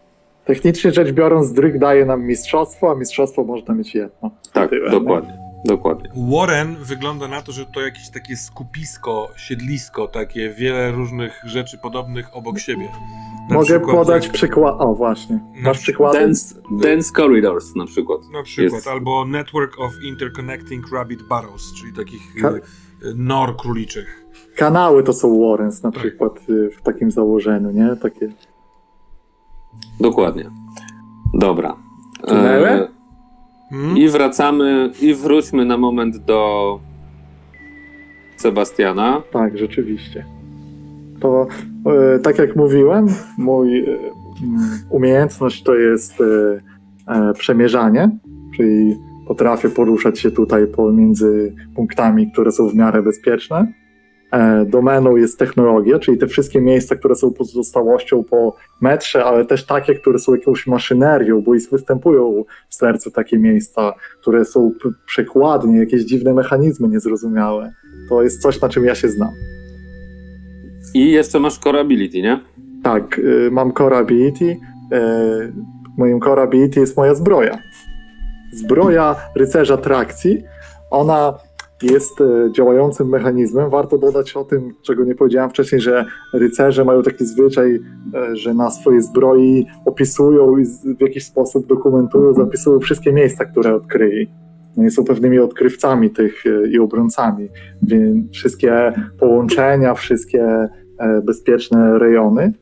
Technicznie rzecz biorąc, dryg daje nam mistrzostwo, a mistrzostwo można mieć jedno. Tak, Tyle, dokładnie. Dokładnie. Warren wygląda na to, że to jakieś takie skupisko, siedlisko, takie wiele różnych rzeczy podobnych obok siebie. Na Mogę przykład podać jak- przykład. O, właśnie. Na Masz przykłady? Dance, dance Corridors na przykład. Na przykład, Jest- albo Network of Interconnecting Rabbit Burrows, czyli takich Ka- e, nor króliczych. Kanały to są Warrens na Tak. przykład y, w takim założeniu, nie? Takie. Dokładnie. Dobra. Tunele? Hmm? I wracamy, i wróćmy na moment do Sebastiana. Tak, rzeczywiście. To e, tak jak mówiłem, mój e, umiejętność to jest e, przemierzanie, czyli potrafię poruszać się tutaj pomiędzy punktami, które są w miarę bezpieczne. E, domeną jest technologia, czyli te wszystkie miejsca, które są pozostałością po metrze, ale też takie, które są jakąś maszynerią, bo występują w sercu takie miejsca, które są przekładnie, jakieś dziwne mechanizmy niezrozumiałe. To jest coś, na czym ja się znam. I jeszcze masz Core Ability, nie? Tak, y, mam Core Ability. Y, moim Core Ability jest moja zbroja. Zbroja rycerza trakcji. Ona jest y, działającym mechanizmem. Warto dodać o tym, czego nie powiedziałem wcześniej, że rycerze mają taki zwyczaj, y, że na swojej zbroi opisują i w jakiś sposób dokumentują, zapisują wszystkie miejsca, które odkryli. No i są pewnymi odkrywcami tych y, i obrońcami. Więc wszystkie połączenia, wszystkie e, bezpieczne rejony.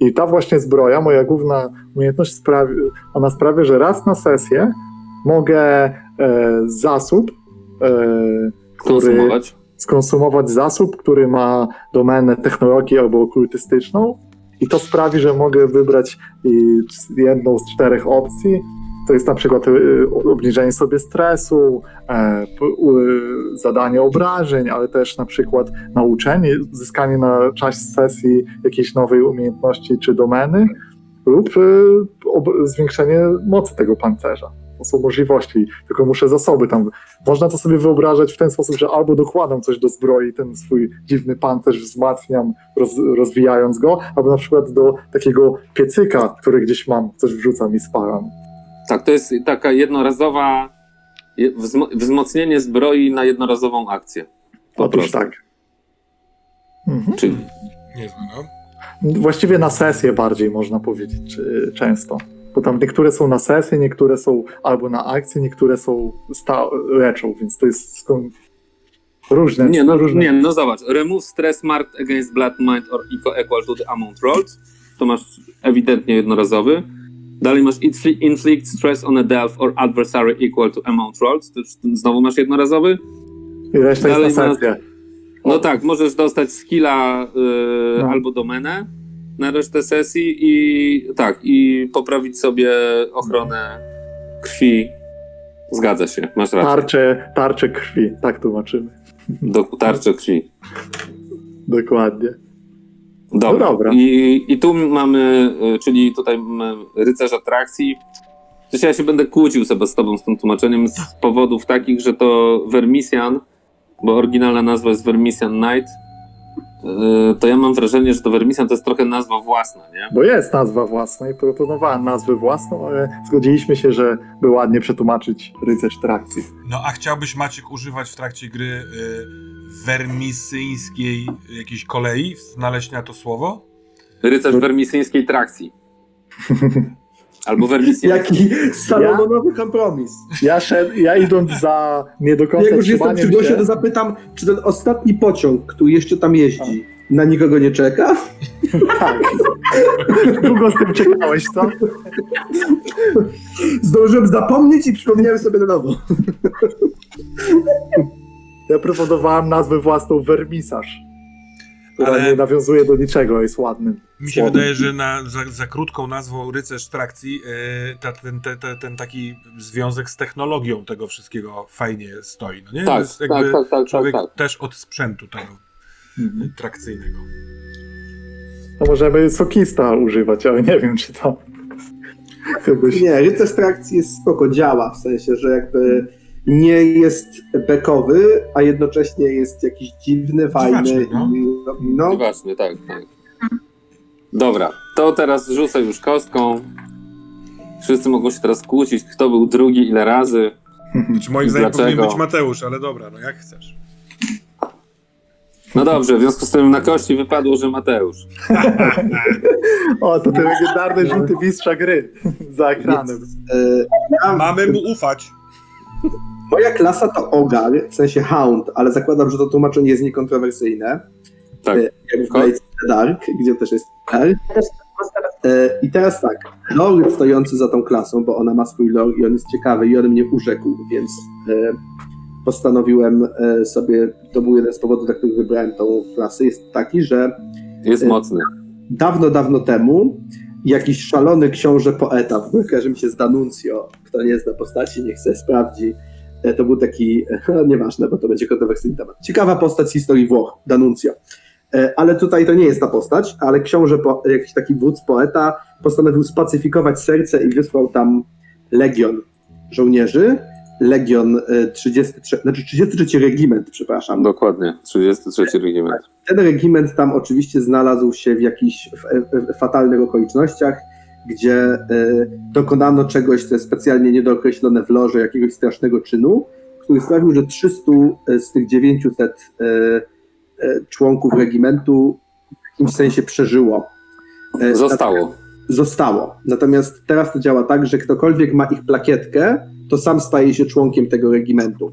I ta właśnie zbroja, moja główna umiejętność, sprawi, ona sprawia, że raz na sesję mogę e, zasób, e, który, Konsumować. skonsumować zasób, który ma domenę technologii albo okultystyczną i to sprawi, że mogę wybrać i jedną z czterech opcji. To jest na przykład y, obniżenie sobie stresu, e, zadanie obrażeń, ale też na przykład nauczenie, zyskanie na czas sesji jakiejś nowej umiejętności czy domeny lub y, zwiększenie mocy tego pancerza. Są możliwości, tylko muszę zasoby tam. Można to sobie wyobrażać w ten sposób, że albo dokładam coś do zbroi, ten swój dziwny pancerz wzmacniam, roz, rozwijając go, albo na przykład do takiego piecyka, który gdzieś mam, coś wrzucam i spalam. Tak, to jest taka jednorazowa je- wzmo- wzmocnienie zbroi na jednorazową akcję. Po Otóż prostu. tak. Mhm. Czyli Niezłe, no. Właściwie na sesję bardziej można powiedzieć czy, często. Bo tam niektóre są na sesję, niektóre są albo na akcję, niektóre są sta- leczą, więc to jest skąd... różne. Nie, no, różne. nie, no zobacz. Remove stress marked against blood, mind or equal, equal to the amount rolled. To masz ewidentnie jednorazowy. Dalej masz infli- inflict stress on a delf or adversary equal to amount rolled. Znowu masz jednorazowy. I reszta dalej jest na ma- sesję. No tak, możesz dostać skilla y, No. albo domenę na resztę sesji i tak, i poprawić sobie ochronę krwi. Zgadza się, masz rację. Tarcze, tarcze krwi, tak tłumaczymy. Do tarczy krwi. Dokładnie. Dobra. No dobra. I, I tu mamy, y, czyli tutaj mamy rycerza trakcji. Przecież ja się będę kłócił sobie z tobą z tym tłumaczeniem z powodów takich, że to Vermisian, bo oryginalna nazwa jest Vermisian Knight, to ja mam wrażenie, że to Vermisian to jest trochę nazwa własna, nie? Bo jest nazwa własna i proponowałem nazwę własną, ale zgodziliśmy się, że by ładnie przetłumaczyć rycerz trakcji. No a chciałbyś Maciek używać w trakcie gry y, wermisyńskiej jakiejś kolei, znaleźć na to słowo? Rycerz wermisyńskiej trakcji. Albo wermisję. Jaki salomonowy kompromis. Ja, szed, ja idąc za nie do końca Jak już jestem przy głosie, się, to zapytam, czy ten ostatni pociąg, który jeszcze tam jeździ, na nikogo nie czeka? tak. Długo z tym czekałeś, co? Zdążyłem zapomnieć i przypomniałem sobie na nowo. Ja proponowałem nazwę własną Wermisarz, która Ale- nie nawiązuje do niczego, jest ładnym. Mi się słowem. wydaje, że na, za, za krótką nazwą rycerz trakcji e, ta, ten, te, te, ten taki związek z technologią tego wszystkiego fajnie stoi. No nie? Tak, jest tak, jakby tak, tak, człowiek tak, tak. też od sprzętu tego Mhm. trakcyjnego. To możemy sokista używać, ale nie wiem, czy to. Nie, rycerz trakcji jest spoko, działa, w sensie, że jakby nie jest bekowy, a jednocześnie jest jakiś dziwny, fajny. Dziwaczny, no. no. Tak, tak. Dobra, to teraz rzucę już kostką. Wszyscy mogą się teraz kłócić, kto był drugi, ile razy. Znaczy, moim zdaniem Dlaczego? powinien być Mateusz, ale dobra, no jak chcesz. No dobrze, w związku z tym na kości wypadło, że Mateusz. O, to te legendarne rzuty mistrza gry za ekranem. E, Mamy mu ufać. Moja klasa to Ogar, w sensie Hound, ale zakładam, że to tłumaczenie jest niekontrowersyjne. Tak. E, Jak w Blades the Dark, gdzie też jest Ogar. Też teraz E, I teraz tak, lore stojący za tą klasą, bo ona ma swój lore i on jest ciekawy i on mnie urzekł, więc e, postanowiłem sobie, to był jeden z powodów, dla których wybrałem tą klasę, jest taki, że Jest mocny. dawno, dawno temu jakiś szalony książę poeta, kojarzy mi się z Danuncjo, kto nie zna postaci, niech sobie sprawdzi, E, to był taki, e, nieważne, bo to będzie kontrowersyjny temat. Ciekawa postać z historii Włoch, Danuncjo. E, Ale tutaj to nie jest ta postać, ale książę, po, jakiś taki wódz, poeta, postanowił spacyfikować serce i wysłał tam legion żołnierzy, legion e, 33, znaczy 33 regiment, przepraszam, Dokładnie, 33 regiment. ten regiment tam oczywiście znalazł się w jakichś fatalnych okolicznościach, gdzie e, dokonano czegoś, co jest specjalnie niedookreślone w loże, jakiegoś strasznego czynu, który sprawił, że 300 z tych 900 e, e, członków regimentu w jakimś sensie przeżyło. E, Zostało. Zostało. Natomiast teraz to działa tak, że ktokolwiek ma ich plakietkę, to sam staje się członkiem tego regimentu.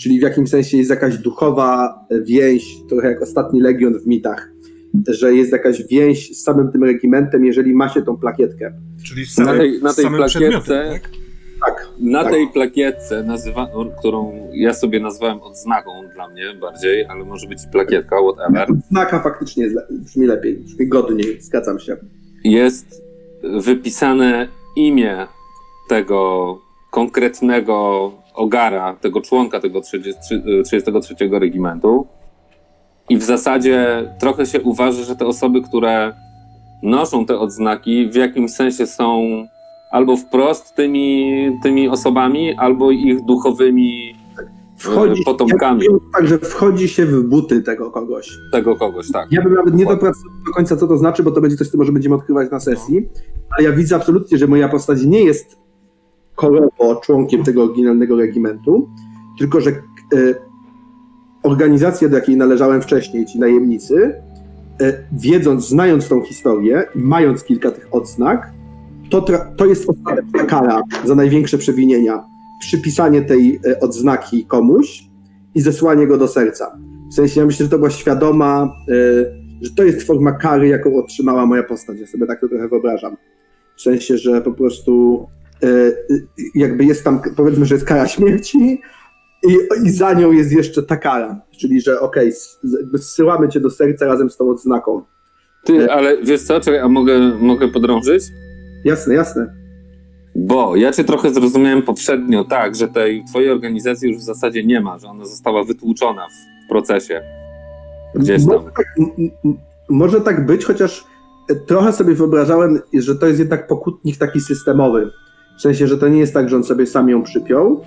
Czyli w jakimś sensie jest jakaś duchowa więź, trochę jak ostatni legion w mitach, że jest jakaś więź z samym tym regimentem, jeżeli ma się tą plakietkę. Czyli z Na tej- na z tej samym plakietce- tak? Tak. Na Tak. tej plakietce, nazywa, którą ja sobie nazwałem odznaką dla mnie bardziej, ale może być plakietka, whatever, Znaka faktycznie jest, brzmi lepiej, brzmi godniej, zgadzam się. jest wypisane imię tego konkretnego ogara, tego członka tego 33, 33 regimentu. I w zasadzie trochę się uważa, że te osoby, które noszą te odznaki, w jakimś sensie są albo wprost tymi, tymi osobami, albo ich duchowymi Wchodzi, E, potomkami. Ja bym tak, że wchodzi się w buty tego kogoś. tego kogoś, tak. Ja bym nawet nie dopracował do końca, co to znaczy, bo to będzie coś, co może będziemy odkrywać na sesji, ale ja widzę absolutnie, że moja postać nie jest korowo członkiem tego oryginalnego regimentu, tylko że e, organizacja, do jakiej należałem wcześniej, ci najemnicy, e, wiedząc, znając tą historię i mając kilka tych odznak, to, to jest ostateczna kara za największe przewinienia. Przypisanie tej e, odznaki komuś i zesłanie go do serca. W sensie ja myślę, że to była świadoma, że to jest forma kary, jaką otrzymała moja postać. Ja sobie tak to trochę wyobrażam. W sensie, że po prostu jakby jest tam, powiedzmy, że jest kara śmierci i, i za nią jest jeszcze ta kara. Czyli, że okej, jakby zsyłamy cię do serca razem z tą odznaką. Ty, ale wiesz co, czekaj, a mogę, mogę podrążyć? Jasne, jasne. Bo ja cię trochę zrozumiałem poprzednio tak, że tej twojej organizacji już w zasadzie nie ma, że ona została wytłuczona w procesie. Gdzieś tam. Może tak, może tak być, chociaż trochę sobie wyobrażałem, że to jest jednak pokutnik taki systemowy. W sensie, że to nie jest tak, że on sobie sam ją przypiął,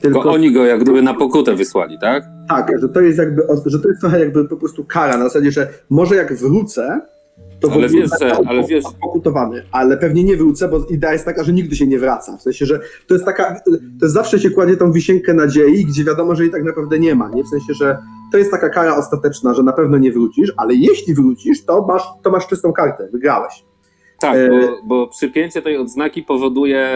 Tylko tylko oni go jak gdyby na pokutę wysłali, tak? tak, że to jest jakby, że to jest trochę jakby po prostu kara, na zasadzie, że może jak wrócę, to Ale wiesz, że- ale wiesz- pokutowany, ale pewnie nie wrócę, bo idea jest taka, że nigdy się nie wraca. W sensie, że to jest taka, to jest zawsze się kładzie tą wisienkę nadziei, gdzie wiadomo, że jej tak naprawdę nie ma, nie? W sensie, że to jest taka kara ostateczna, że na pewno nie wrócisz, ale jeśli wrócisz, to masz, to masz czystą kartę, wygrałeś. Tak, E, bo, bo przypięcie tej odznaki powoduje.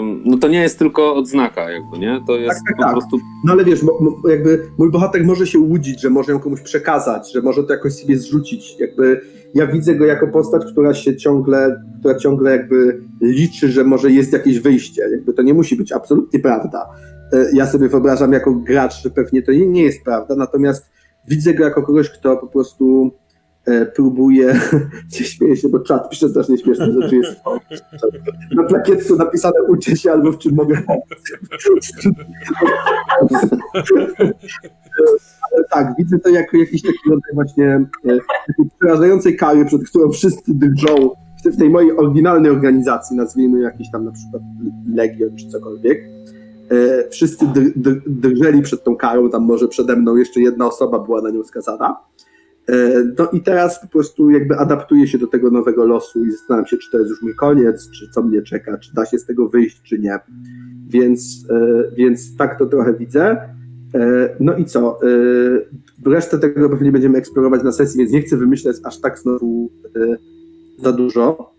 ym, no to nie jest tylko odznaka, jakby, nie? To jest tak, po tak. prostu. No ale wiesz, jakby mój bohater może się łudzić, że może ją komuś przekazać, że może to jakoś sobie zrzucić. Jakby ja widzę go jako postać, która się ciągle, która ciągle jakby liczy, że może jest jakieś wyjście. Jakby to nie musi być absolutnie prawda. E, Ja sobie wyobrażam jako gracz, że pewnie to nie, jest prawda, natomiast widzę go jako kogoś, kto po prostu próbuje, nie śmieję się, bo czat pisze strasznie śmieszne rzeczy, jest na plakietce napisane uczę się albo w czym mogę Ale tak, widzę to jako jakiś taki rodzaj właśnie e, przerażającej kary, przed którą wszyscy drżą w tej mojej oryginalnej organizacji, nazwijmy jakiś tam na przykład Legion czy cokolwiek. E, wszyscy dr, dr, drżeli przed tą karą, tam może przede mną jeszcze jedna osoba była na nią skazana. E, no i teraz po prostu jakby adaptuję się do tego nowego losu i zastanawiam się, czy to jest już mój koniec, czy co mnie czeka, czy da się z tego wyjść, czy nie. Więc, e, więc tak to trochę widzę. E, No i co? Resztę tego pewnie będziemy eksplorować na sesji, więc nie chcę wymyślać aż tak znowu za dużo.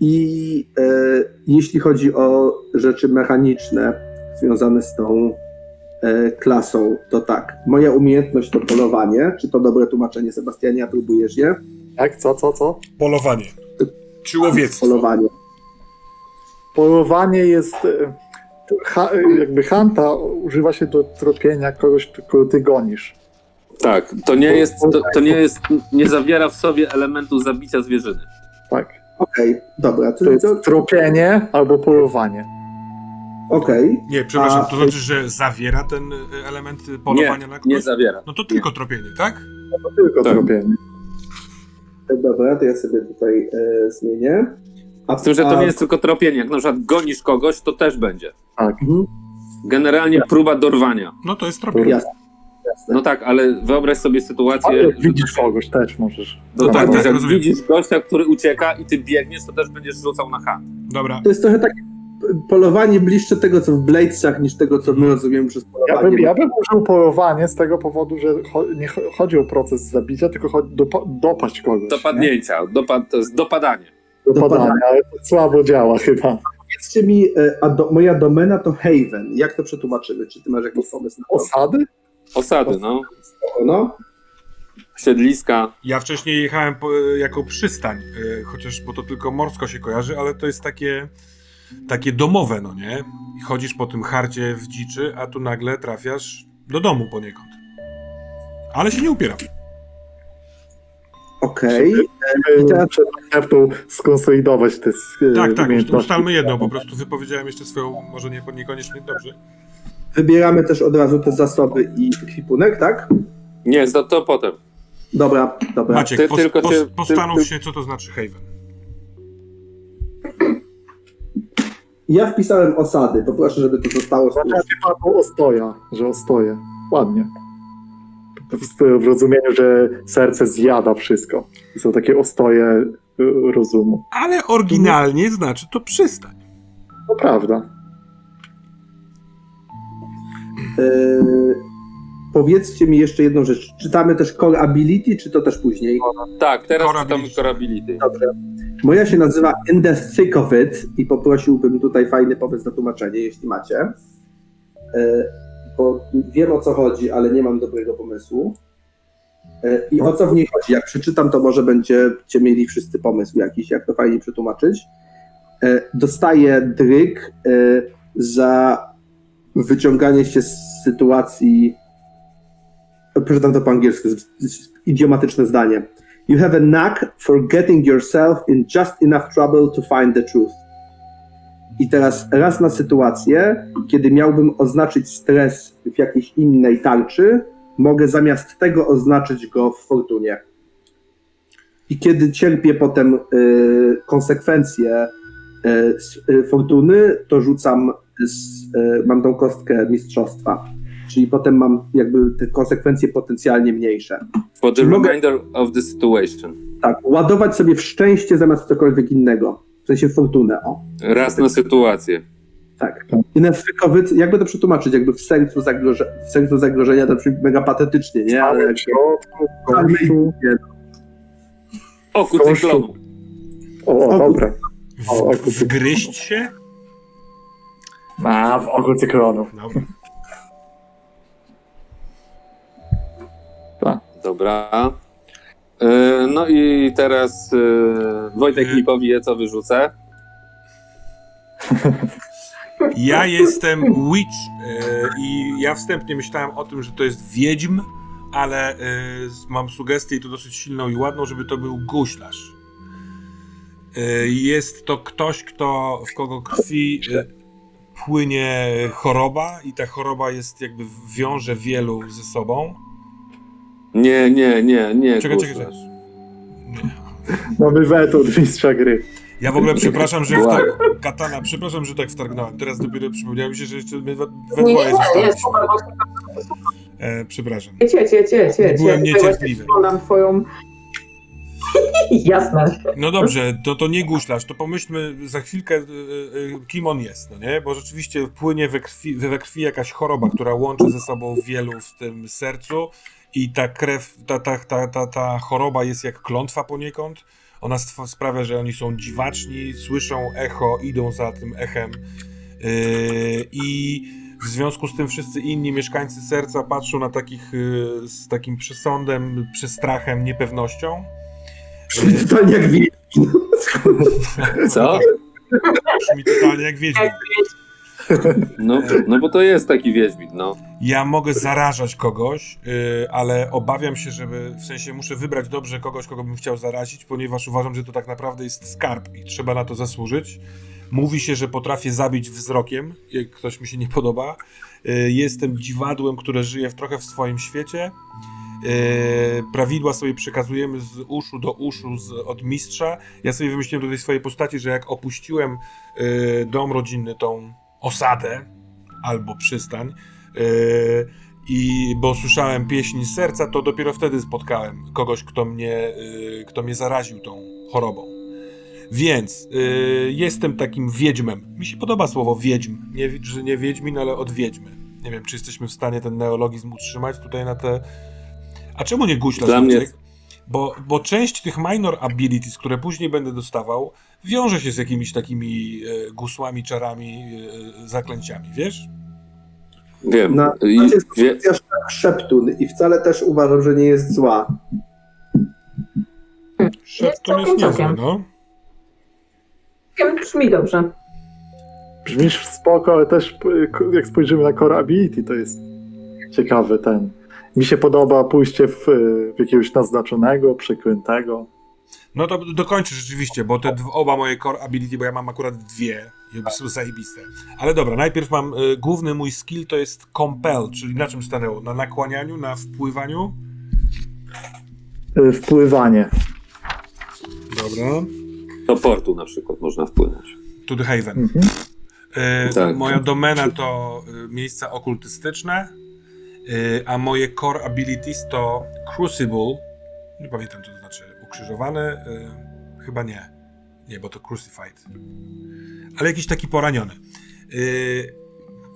I jeśli chodzi o rzeczy mechaniczne związane z tą klasą, to tak. Moja umiejętność to polowanie. Czy to dobre tłumaczenie, Sebastianie? Próbujesz je? Tak, co, co, co? Polowanie. Czy łowiectwo. Polowanie. Polowanie jest. e, Ha, jakby hanta używa się do tropienia kogoś, kogo ty gonisz. Tak, to nie jest. To, to nie jest. Nie zawiera w sobie elementu zabicia zwierzyny. Tak. Okej, dobra. To, To jest to, tropienie albo polowanie. Okej. Nie, przepraszam, A- to znaczy, że zawiera ten y, element polowania na kogoś? Nie zawiera. No to tylko tropienie, tak? To tylko Tak. tropienie. Dobra, to ja sobie tutaj e, zmienię. A, Z tym, że to a- nie jest tylko tropienie. Jak na przykład gonisz kogoś, to też będzie. Tak. Mhm, Generalnie próba dorwania. No to jest tropienie. jasne, jasne. No tak, ale wyobraź sobie sytuację. Ale jak że- widzisz kogoś, też możesz. No tak, tak, tak, jak rozumiem. widzisz gościa, który ucieka i ty biegniesz, to też będziesz rzucał na hand. Dobra, To jest trochę takie polowanie bliższe tego, co w Bladesach, niż tego, co my rozumiemy przez Ja polowanie. bym, ja bym użył polowanie z tego powodu, że cho- nie cho- chodzi o proces zabicia, tylko chodzi dopa- dopaść kogoś. Dopadnięcia, dopad, to jest dopadanie. Nie? Dopadanie, ale to słabo działa chyba. Powiedzcie mi, e, a do, moja domena to Haven. Jak to przetłumaczymy? Czy ty masz jakiś pomysł na to? Osady? Osady, no. No? Siedliska. ja wcześniej jechałem po, jako przystań, y, chociaż bo to tylko morsko się kojarzy, ale to jest takie, takie domowe, no nie? I chodzisz po tym harcie w dziczy, a tu nagle trafiasz do domu poniekąd. Ale się nie upieram. Okej. I teraz- naftou skonsolidować te e, Tak, tak, ustalmy jedno, po prostu wypowiedziałem jeszcze swoją, może nie, niekoniecznie dobrze. Wybieramy też od razu te zasoby i ekwipunek, tak? Nie, to, to potem. Dobra, dobra. Maciek, ty pos, tylko cię- postanów ty- się, co to znaczy Haven. Ja wpisałem osady. Poproszę, żeby to zostało. Typu ostoja, że ostoję. Ładnie. W, w rozumieniu, że serce zjada wszystko. Są takie ostoje e, rozumu. Ale oryginalnie znaczy to przystań. To prawda. Yy, powiedzcie mi jeszcze jedną rzecz. Czytamy też Core Ability, czy to też później? Tak, teraz Core czytamy. Core Ability. Dobrze. Moja się nazywa In the Thick of It i poprosiłbym tutaj fajny pomysł na tłumaczenie, jeśli macie. Yy, bo wiem o co chodzi, ale nie mam dobrego pomysłu. Yy, I o co w niej chodzi? Jak przeczytam, to może będziecie mieli wszyscy pomysł jakiś, jak to fajnie przetłumaczyć. Yy, Dostaję dryg yy, za wyciąganie się z sytuacji. Przeczytam to po angielsku, idiomatyczne zdanie. You have a knack for getting yourself in just enough trouble to find the truth. I teraz raz na sytuację, kiedy miałbym oznaczyć stres w jakiejś innej tarczy, mogę zamiast tego oznaczyć go w fortunie. I kiedy cierpię potem y, konsekwencje y, y, fortuny, to rzucam, z, y, mam tą kostkę mistrzostwa. Czyli potem mam jakby te konsekwencje potencjalnie mniejsze. For the mogę- remainder of the situation. Tak, ładować sobie w szczęście zamiast w cokolwiek innego. W sensie fortunę, o. Raz na sytuację. Tak. I na frykowy, jakby to przetłumaczyć, jakby w sercu, zagroże, w sercu zagrożenia to brzmi mega patetycznie, nie? Ale Ale jak w środku, w Ale- końcu. Oku cyklonu. O. W, oku wgryźć się? A, w oku cyklonu. Dobra. Dobra. E, No i teraz e, Wojtek mi powie, co wyrzucę. Ja jestem witch e, i ja wstępnie myślałem o tym, że to jest wiedźm, ale mam sugestię i to dosyć silną i ładną, żeby to był guślarz. Jest to ktoś, kto, w kogo krwi płynie choroba i ta choroba jest jakby wiąże wielu ze sobą. Nie, nie, nie, nie. Czekaj, czekaj, guślarz. Mamy weto od mistrza gry. Ja w ogóle przepraszam, że wtar- Katana, przepraszam, że tak wtargnąłem. Teraz dopiero przypomniało mi się, że jeszcze my we, we Nie, nie, dwoje nie, zostaliśmy. jest super, właśnie E, przepraszam. Cie, cie, cie, cie, Byłem cie. Niecierpliwy. Oglądam twoją... Jasne. No dobrze, to, to nie guślarz, to pomyślmy za chwilkę, y, y, kim on jest, no nie? Bo rzeczywiście płynie we krwi, we krwi jakaś choroba, która łączy ze sobą wielu w tym sercu i ta krew, ta, ta, ta, ta, ta choroba jest jak klątwa poniekąd. Ona sprawia, że oni są dziwaczni, słyszą echo, idą za tym echem yy, i w związku z tym wszyscy inni mieszkańcy serca patrzą na takich yy, z takim przesądem, przestrachem, niepewnością. Totalnie jak wiedźmin. Co? Brzmi totalnie jak wiedźmin. No, no bo to jest taki wiedźmin, no. Ja mogę zarażać kogoś, yy, ale obawiam się, żeby, w sensie muszę wybrać dobrze kogoś, kogo bym chciał zarazić, ponieważ uważam, że to tak naprawdę jest skarb i trzeba na to zasłużyć. Mówi się, że potrafię zabić wzrokiem, jak ktoś mi się nie podoba. Yy, jestem dziwadłem, które żyje trochę w swoim świecie. Yy, prawidła sobie przekazujemy z uszu do uszu z, od mistrza. Ja sobie wymyśliłem do tej swojej postaci, że jak opuściłem yy, dom rodzinny, tą osadę albo przystań, Yy, I bo słyszałem pieśń z serca, to dopiero wtedy spotkałem kogoś, kto mnie, yy, kto mnie zaraził tą chorobą. Więc yy, jestem takim wiedźmem. Mi się podoba słowo wiedźm. Nie, że nie wiedźmin, ale od wiedźmy. Nie wiem, czy jesteśmy w stanie ten neologizm utrzymać tutaj na te. A czemu nie guślarz? Dla mnie- Maciek? Bo, bo część tych minor abilities, które później będę dostawał, wiąże się z jakimiś takimi e, gusłami, czarami, e, zaklęciami, wiesz? Wiem. Na I, razie jest wie, kwestia szeptun i wcale też uważam, że nie jest zła. Szepton jest całkiem, niezły, no. Brzmi dobrze. Brzmisz spoko, ale też k- jak spojrzymy na Core Ability, to jest ciekawy ten. Mi się podoba pójście w, w jakiegoś naznaczonego, przeklętego. No to dokończę rzeczywiście, bo te oba moje core ability, bo ja mam akurat dwie i obie są zajebiste. Ale dobra, najpierw mam y, główny mój skill to jest compel, czyli na czym stanęło? Na nakłanianiu, na wpływaniu? Y, Wpływanie. Dobra. do portu na przykład można wpłynąć. To the Haven. Mhm. Y, Tak. Moja domena to y, miejsca okultystyczne, y, a moje core abilities to Crucible. Nie pamiętam, co to znaczy. Ukrzyżowany? Y, chyba nie. Nie, bo to Crucified. Ale jakiś taki poraniony. Y,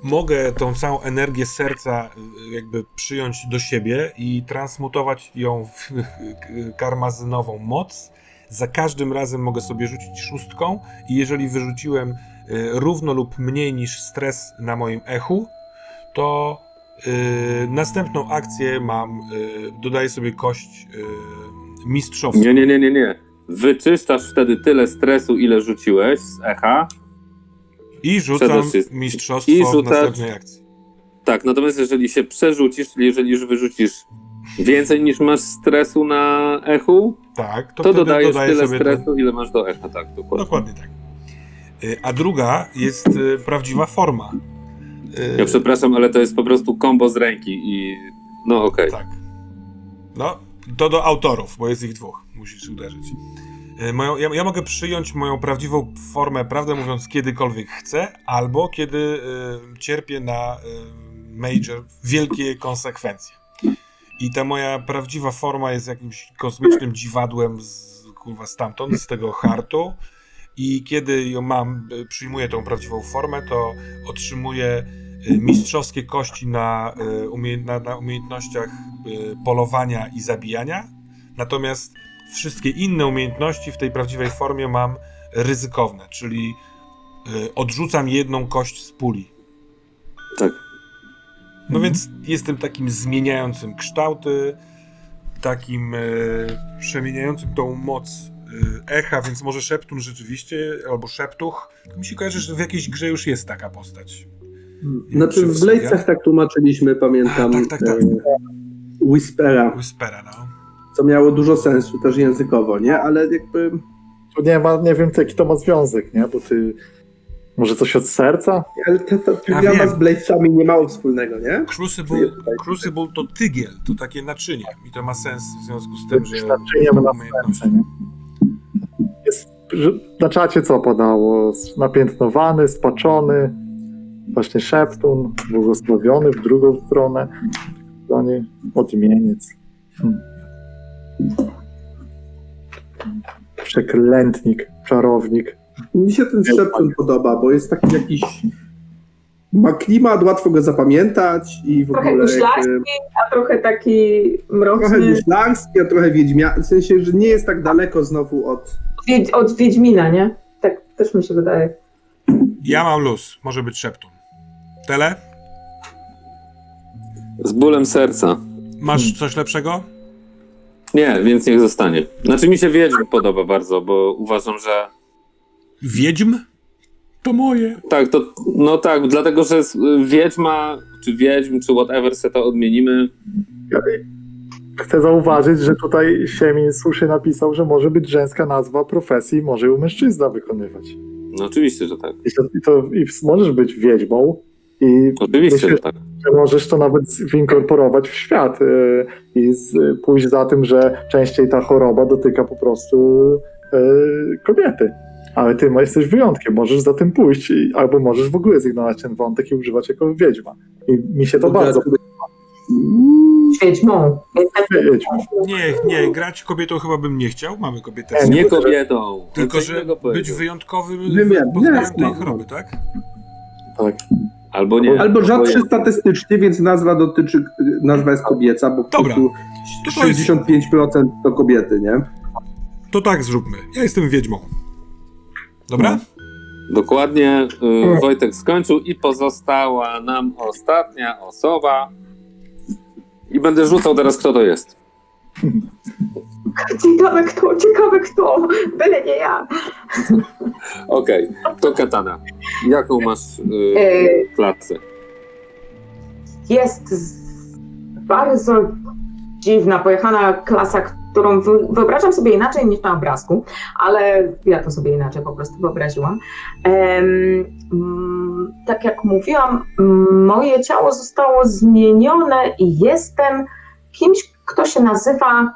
mogę tą całą energię serca y, jakby przyjąć do siebie i transmutować ją w karmazynową moc. Za każdym razem mogę sobie rzucić szóstką i jeżeli wyrzuciłem y, równo lub mniej niż stres na moim echu, to y, następną akcję mam, y, dodaję sobie kość y, mistrzowską. Nie, nie, nie, nie, nie. Wyczyszczasz wtedy tyle stresu, ile rzuciłeś z echa. I rzucam mistrzostwo I w rzucasz- następnej akcji. Tak, natomiast jeżeli się przerzucisz, czyli jeżeli już wyrzucisz więcej niż masz stresu na echu, Tak, to, to, dodajesz tyle stresu, ile masz do echa, tak, dokładnie. Dokładnie tak. Y, A druga jest y, prawdziwa forma. Y, Ja przepraszam, ale to jest po prostu kombo z ręki i no okej. Tak. No, to do autorów, bo jest ich dwóch. Musisz uderzyć. Y, Moją, ja, ja mogę przyjąć moją prawdziwą formę, prawdę mówiąc, kiedykolwiek chcę, albo kiedy y, cierpię na y, major, wielkie konsekwencje. I ta moja prawdziwa forma jest jakimś kosmicznym dziwadłem z, kurwa, stamtąd, z tego hartu. I kiedy ją mam, y, przyjmuję tą prawdziwą formę, to otrzymuję y, mistrzowskie kości na, umie, na, umiejętnościach polowania i zabijania. Natomiast wszystkie inne umiejętności w tej prawdziwej formie mam ryzykowne, czyli odrzucam jedną kość z puli. Tak. No więc jestem takim zmieniającym kształty, takim przemieniającym tą moc echa, więc może Szeptun rzeczywiście, albo Szeptuch. Mi się kojarzy, że w jakiejś grze już jest taka postać. Znaczy w Bladesach tak tłumaczyliśmy, pamiętam, Tak, tak, tak. e, Whispera, Whispera, no. co miało dużo sensu też językowo, nie? Ale jakby nie ma, nie wiem, jaki to ma związek, nie? Bo ty... Może coś od serca? ale ta, ta, z Bladesami nie mało wspólnego, nie? Crucible, Crucible to tygiel, to takie naczynie i to ma sens w związku z tym, że Naczyniem na serce, nie? Na czacie co podało? Napiętnowany, spaczony, właśnie szeptun, błogosławiony w drugą stronę, w stronie odmieniec. Hmm. Przeklętnik, czarownik. Mi się ten Szepton podoba, bo jest taki jakiś ma klimat, łatwo go zapamiętać i w Trochę ogóle guślarski, jakby, a trochę taki trochę mroczny. guślarski, a trochę wiedźmia, w sensie, że nie jest tak daleko znowu od Wiedź, od Wiedźmina, nie? Tak też mi się wydaje. Ja mam luz, może być Szeptun. Tele, Z bólem serca. masz coś lepszego? Nie, więc niech zostanie. Znaczy mi się Wiedźm podoba bardzo, bo uważam, że Wiedźm? To moje. tak, to no tak, dlatego że Wiedźma, czy Wiedźm, czy whatever se to odmienimy, Chcę zauważyć, że tutaj Siemin słusznie napisał, że może być żeńska nazwa profesji i może ją mężczyzna wykonywać. no oczywiście, że tak. I, to, i, to, i możesz być wiedźmą i Oczywiście, Myślę, że tak. że możesz to nawet winkorporować w świat y, i z, pójść za tym, że częściej ta choroba dotyka po prostu y, kobiety. Ale ty jesteś wyjątkiem, możesz za tym pójść i, albo możesz w ogóle zignorować ten wątek i używać jako wiedźma. I mi się to bardzo Wiedźmą. podoba. Wiedźma. Nie, nie, grać kobietą chyba bym nie chciał. Mamy kobietę. Nie, Nie kobietą. Tylko, że być wyjątkowym pod względem tej choroby, tak? Tak. Albo nie. Albo rzadszy Albo- statystycznie, więc nazwa dotyczy, nazwa jest kobieca, bo po Dobra. prostu To to jest- 65% to kobiety, nie? To tak zróbmy. Ja jestem wiedźmą. Dobra? Dokładnie y, Wojtek skończył i pozostała nam ostatnia osoba. I będę rzucał teraz, kto to jest. Ciekawe kto, ciekawe kto. Byle nie ja. Okej, to Katana. Jaką masz y, Yy, klasę? jest z- bardzo dziwna, pojechana klasa, którą wy, wyobrażam sobie inaczej niż na obrazku, ale ja to sobie inaczej po prostu wyobraziłam. Mm, tak jak mówiłam, moje ciało zostało zmienione i jestem kimś, kto się nazywa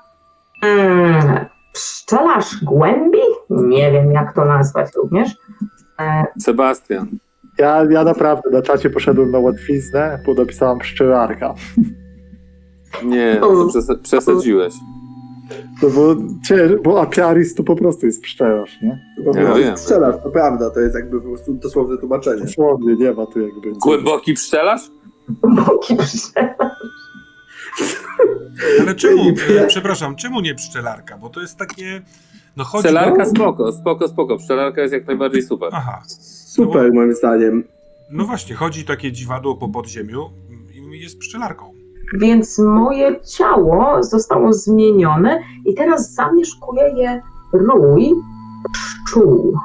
mm, pszczelarz głębi? Nie wiem, jak to nazwać również. E, Sebastian. Ja, ja naprawdę na czacie poszedłem na łatwiznę, bo napisałam pszczelarka. Nie, przesadziłeś. No bo, bo Apiaris to po prostu jest pszczelarz, nie? To Ja jest wiem. Strzelasz, to prawda, to jest jakby po prostu dosłowne tłumaczenie. Dosłownie, nie ma tu jakby... Głęboki pszczelarz? boki pszczelarz. Ale czemu, e, przepraszam, czemu nie pszczelarka? Bo to jest takie, no chodzi... Pszczelarka spoko, spoko, spoko. Pszczelarka jest jak najbardziej super. Aha, Super, moim zdaniem. no właśnie, chodzi takie dziwadło po podziemiu i jest pszczelarką. Więc moje ciało zostało zmienione i teraz zamieszkuje je rój pszczół,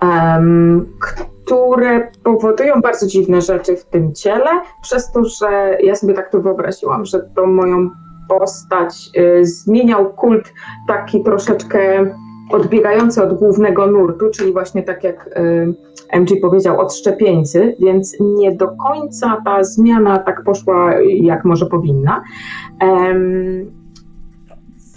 em, które powodują bardzo dziwne rzeczy w tym ciele, przez to, że ja sobie tak to wyobraziłam, że to moją postać y, zmieniał kult taki troszeczkę odbiegający od głównego nurtu, czyli właśnie tak jak y, MG powiedział, od szczepieńcy, więc nie do końca ta zmiana tak poszła, jak może powinna.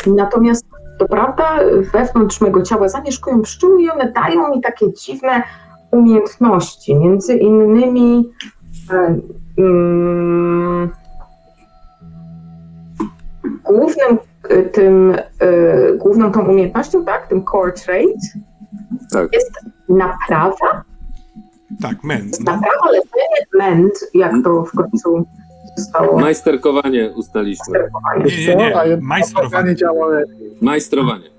Natomiast to prawda, wewnątrz mego ciała zamieszkują pszczóły i one dają mi takie dziwne umiejętności, między innymi e, mm, głównym tym, e, główną tą umiejętnością, tak, tym core trait Tak. jest naprawa Tak, męd. No. Naprawa, leczenie, mend, jak to w końcu zostało Majsterkowanie ustaliśmy. Nie, nie, nie. Majstrowanie. działa lepiej, Majstrowanie.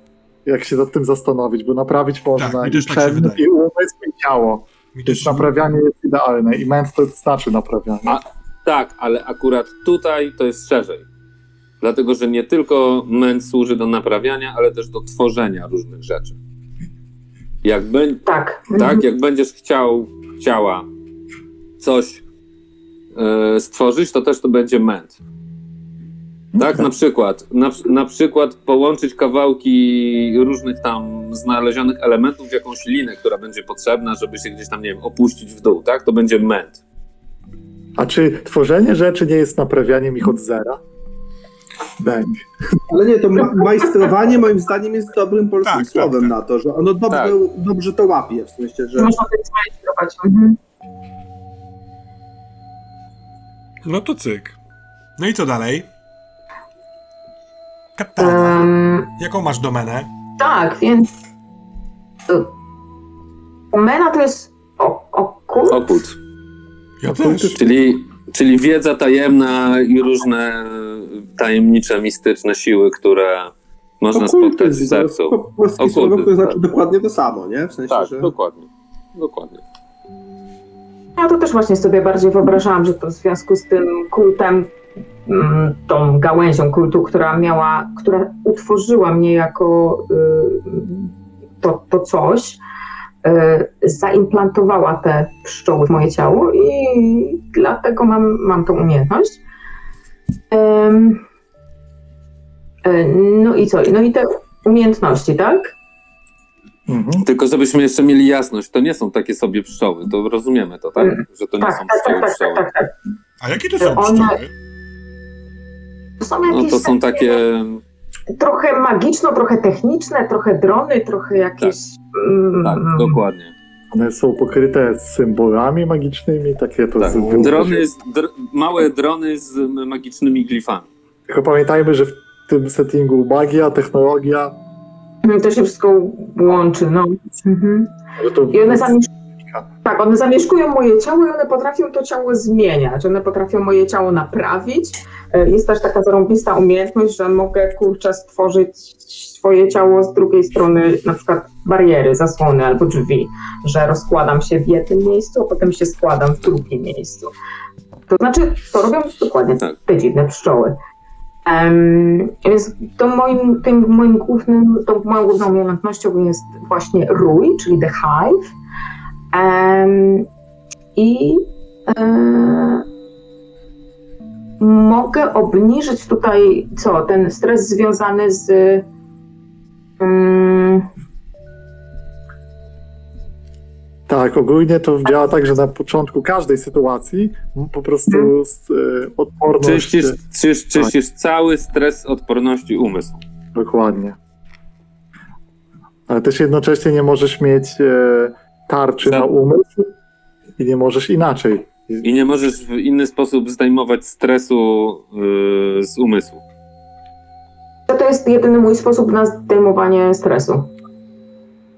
jak się nad tym zastanowić, bo naprawić można Tak, mi i też tak i umysł, i ciało. Mi Więc też, naprawianie jest idealne i ment to znaczy naprawianie. A- Tak, ale akurat tutaj to jest szerzej. Dlatego, że nie tylko ment służy do naprawiania, ale też do tworzenia różnych rzeczy. Jak, bę- Tak. tak, jak będziesz chciał, chciała coś e, stworzyć, to też to będzie ment. Tak, na przykład, na, na przykład połączyć kawałki różnych tam znalezionych elementów w jakąś linę, która będzie potrzebna, żeby się gdzieś tam, nie wiem, opuścić w dół, tak? To będzie ment. A czy tworzenie rzeczy nie jest naprawianiem ich od zera? Bęk. Ale nie, to ma majstrowanie moim zdaniem jest dobrym polskim Tak, tak, słowem tak. na to, że ono dobrze, Tak. No dobrze to łapie, w sensie, że Można to zmajstrować. Mhm. No to cyk. No i co dalej? Katana. Em, Jaką masz domenę? tak, więc y, Mena to jest o, okult. Okult. Ja Okult Czyli, czyli wiedza tajemna i różne tajemnicze, mistyczne siły, które można spotkać w jest sercu. po- polskie słowo, które znaczy tak. dokładnie to samo, nie? W sensie, Tak, że... dokładnie. Dokładnie. Ja to też właśnie sobie bardziej wyobrażałam, że to w związku z tym kultem, mm, tą gałęzią kultu, która miała, która utworzyła mnie jako y, to, to coś, y, zaimplantowała te pszczoły w moje ciało i dlatego mam, mam tą umiejętność. Y, no i co? No i te umiejętności, tak? Mhm. Tylko żebyśmy jeszcze mieli jasność, to nie są takie sobie pszczoły, to rozumiemy to, tak? Że to nie Tak, są tak, tak, pszczoły tak, pszczoły. tak, tak, tak. A jakie to są One- pszczoły? To są No jakieś to są takie, trochę magiczno, trochę techniczne, trochę drony, trochę jakieś. mm, tak, dokładnie. One są pokryte symbolami magicznymi, takie to Tak. z Drony, z, dr, małe drony z magicznymi glifami. Tylko pamiętajmy, że w tym settingu magia, technologia, mm, To się wszystko łączy, no. Mhm. I one zamiesz... Tak, one zamieszkują moje ciało i one potrafią to ciało zmieniać. One potrafią moje ciało naprawić. E, Jest też taka zarąbista umiejętność, że mogę kurczę stworzyć swoje ciało z drugiej strony, na przykład bariery, zasłony albo drzwi, że rozkładam się w jednym miejscu, a potem się składam w drugim miejscu. To znaczy, to robią dokładnie Tak. te dziwne pszczoły. Em, więc to moim, tym moim głównym, tą moją główną umiejętnością jest właśnie rój, czyli the hive. Em, I e, mogę obniżyć tutaj co? Ten stres związany z. mm, Tak, ogólnie to działa tak, że na początku każdej sytuacji po prostu Mhm. z, e, odporność. Czyścisz, czyś, Tak. czyścisz cały stres odporności umysłu. Dokładnie. Ale też jednocześnie nie możesz mieć e, tarczy Za- na umysł i nie możesz inaczej. I nie możesz w inny sposób zdejmować stresu yy, z umysłu. To jest jedyny mój sposób na zdejmowanie stresu.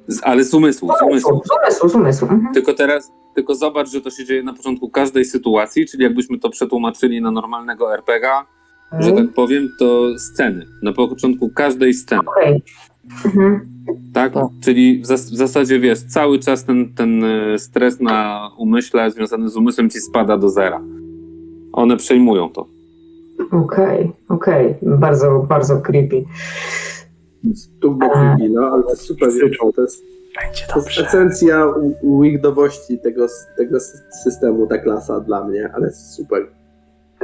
Z, ale z umysłu, z umysłu. Z umysłu, z umysłu. Mhm. Tylko teraz, tylko zobacz, że to się dzieje na początku każdej sytuacji, czyli jakbyśmy to przetłumaczyli na normalnego RPG, że tak powiem, to sceny. Na początku każdej sceny, Okej. Mhm. tak? Tak. Czyli w, zas- w zasadzie, wiesz, cały czas ten, ten e, stres na umyśle związany z umysłem ci spada do zera. One przejmują to. Okej, okej. Bardzo, bardzo creepy. Turbo creepy, no, ale to super. Syczą. To jest, Będzie to jest esencja weirdowości tego, tego systemu, ta klasa dla mnie, ale super.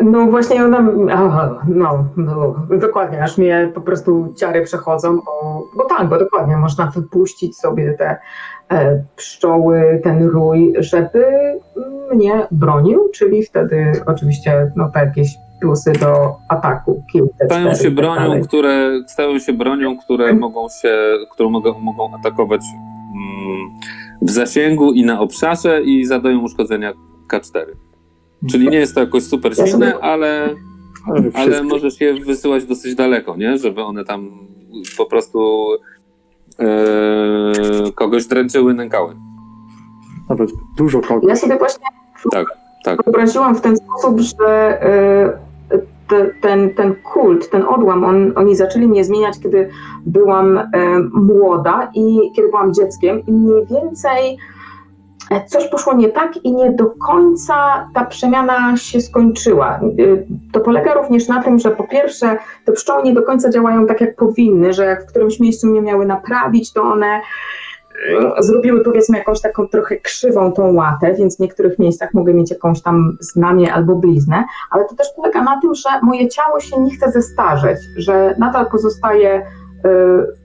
No właśnie ona, aha, no, no, dokładnie, aż mnie po prostu ciary przechodzą, bo, bo tak, bo dokładnie, można wypuścić sobie te e, pszczoły, ten rój, żeby mnie bronił, czyli wtedy oczywiście no, te jakieś plusy do ataku. Stają się tak bronią, dalej. które, stają się bronią, które mogą się, które mogą, mogą atakować mm, w zasięgu i na obszarze i zadają uszkodzenia K4. Czyli nie jest to jakoś super silne, ale, Ale możesz je wysyłać dosyć daleko, nie? Żeby one tam po prostu e, kogoś dręczyły, nękały. Nawet dużo kogoś. Ja sobie właśnie Tak. Tak. wyobraziłam w ten sposób, że y, te, ten, ten kult, ten odłam, on, oni zaczęli mnie zmieniać, kiedy byłam e, młoda i kiedy byłam dzieckiem i mniej więcej e, coś poszło nie tak i nie do końca ta przemiana się skończyła. Y, To polega również na tym, że po pierwsze te pszczoły nie do końca działają tak, jak powinny, że jak w którymś miejscu mnie miały naprawić, to one zrobiły powiedzmy jakąś taką trochę krzywą tą łatę, więc w niektórych miejscach mogę mieć jakąś tam znamię albo bliznę, ale to też polega na tym, że moje ciało się nie chce zestarzeć, że nadal pozostaje y,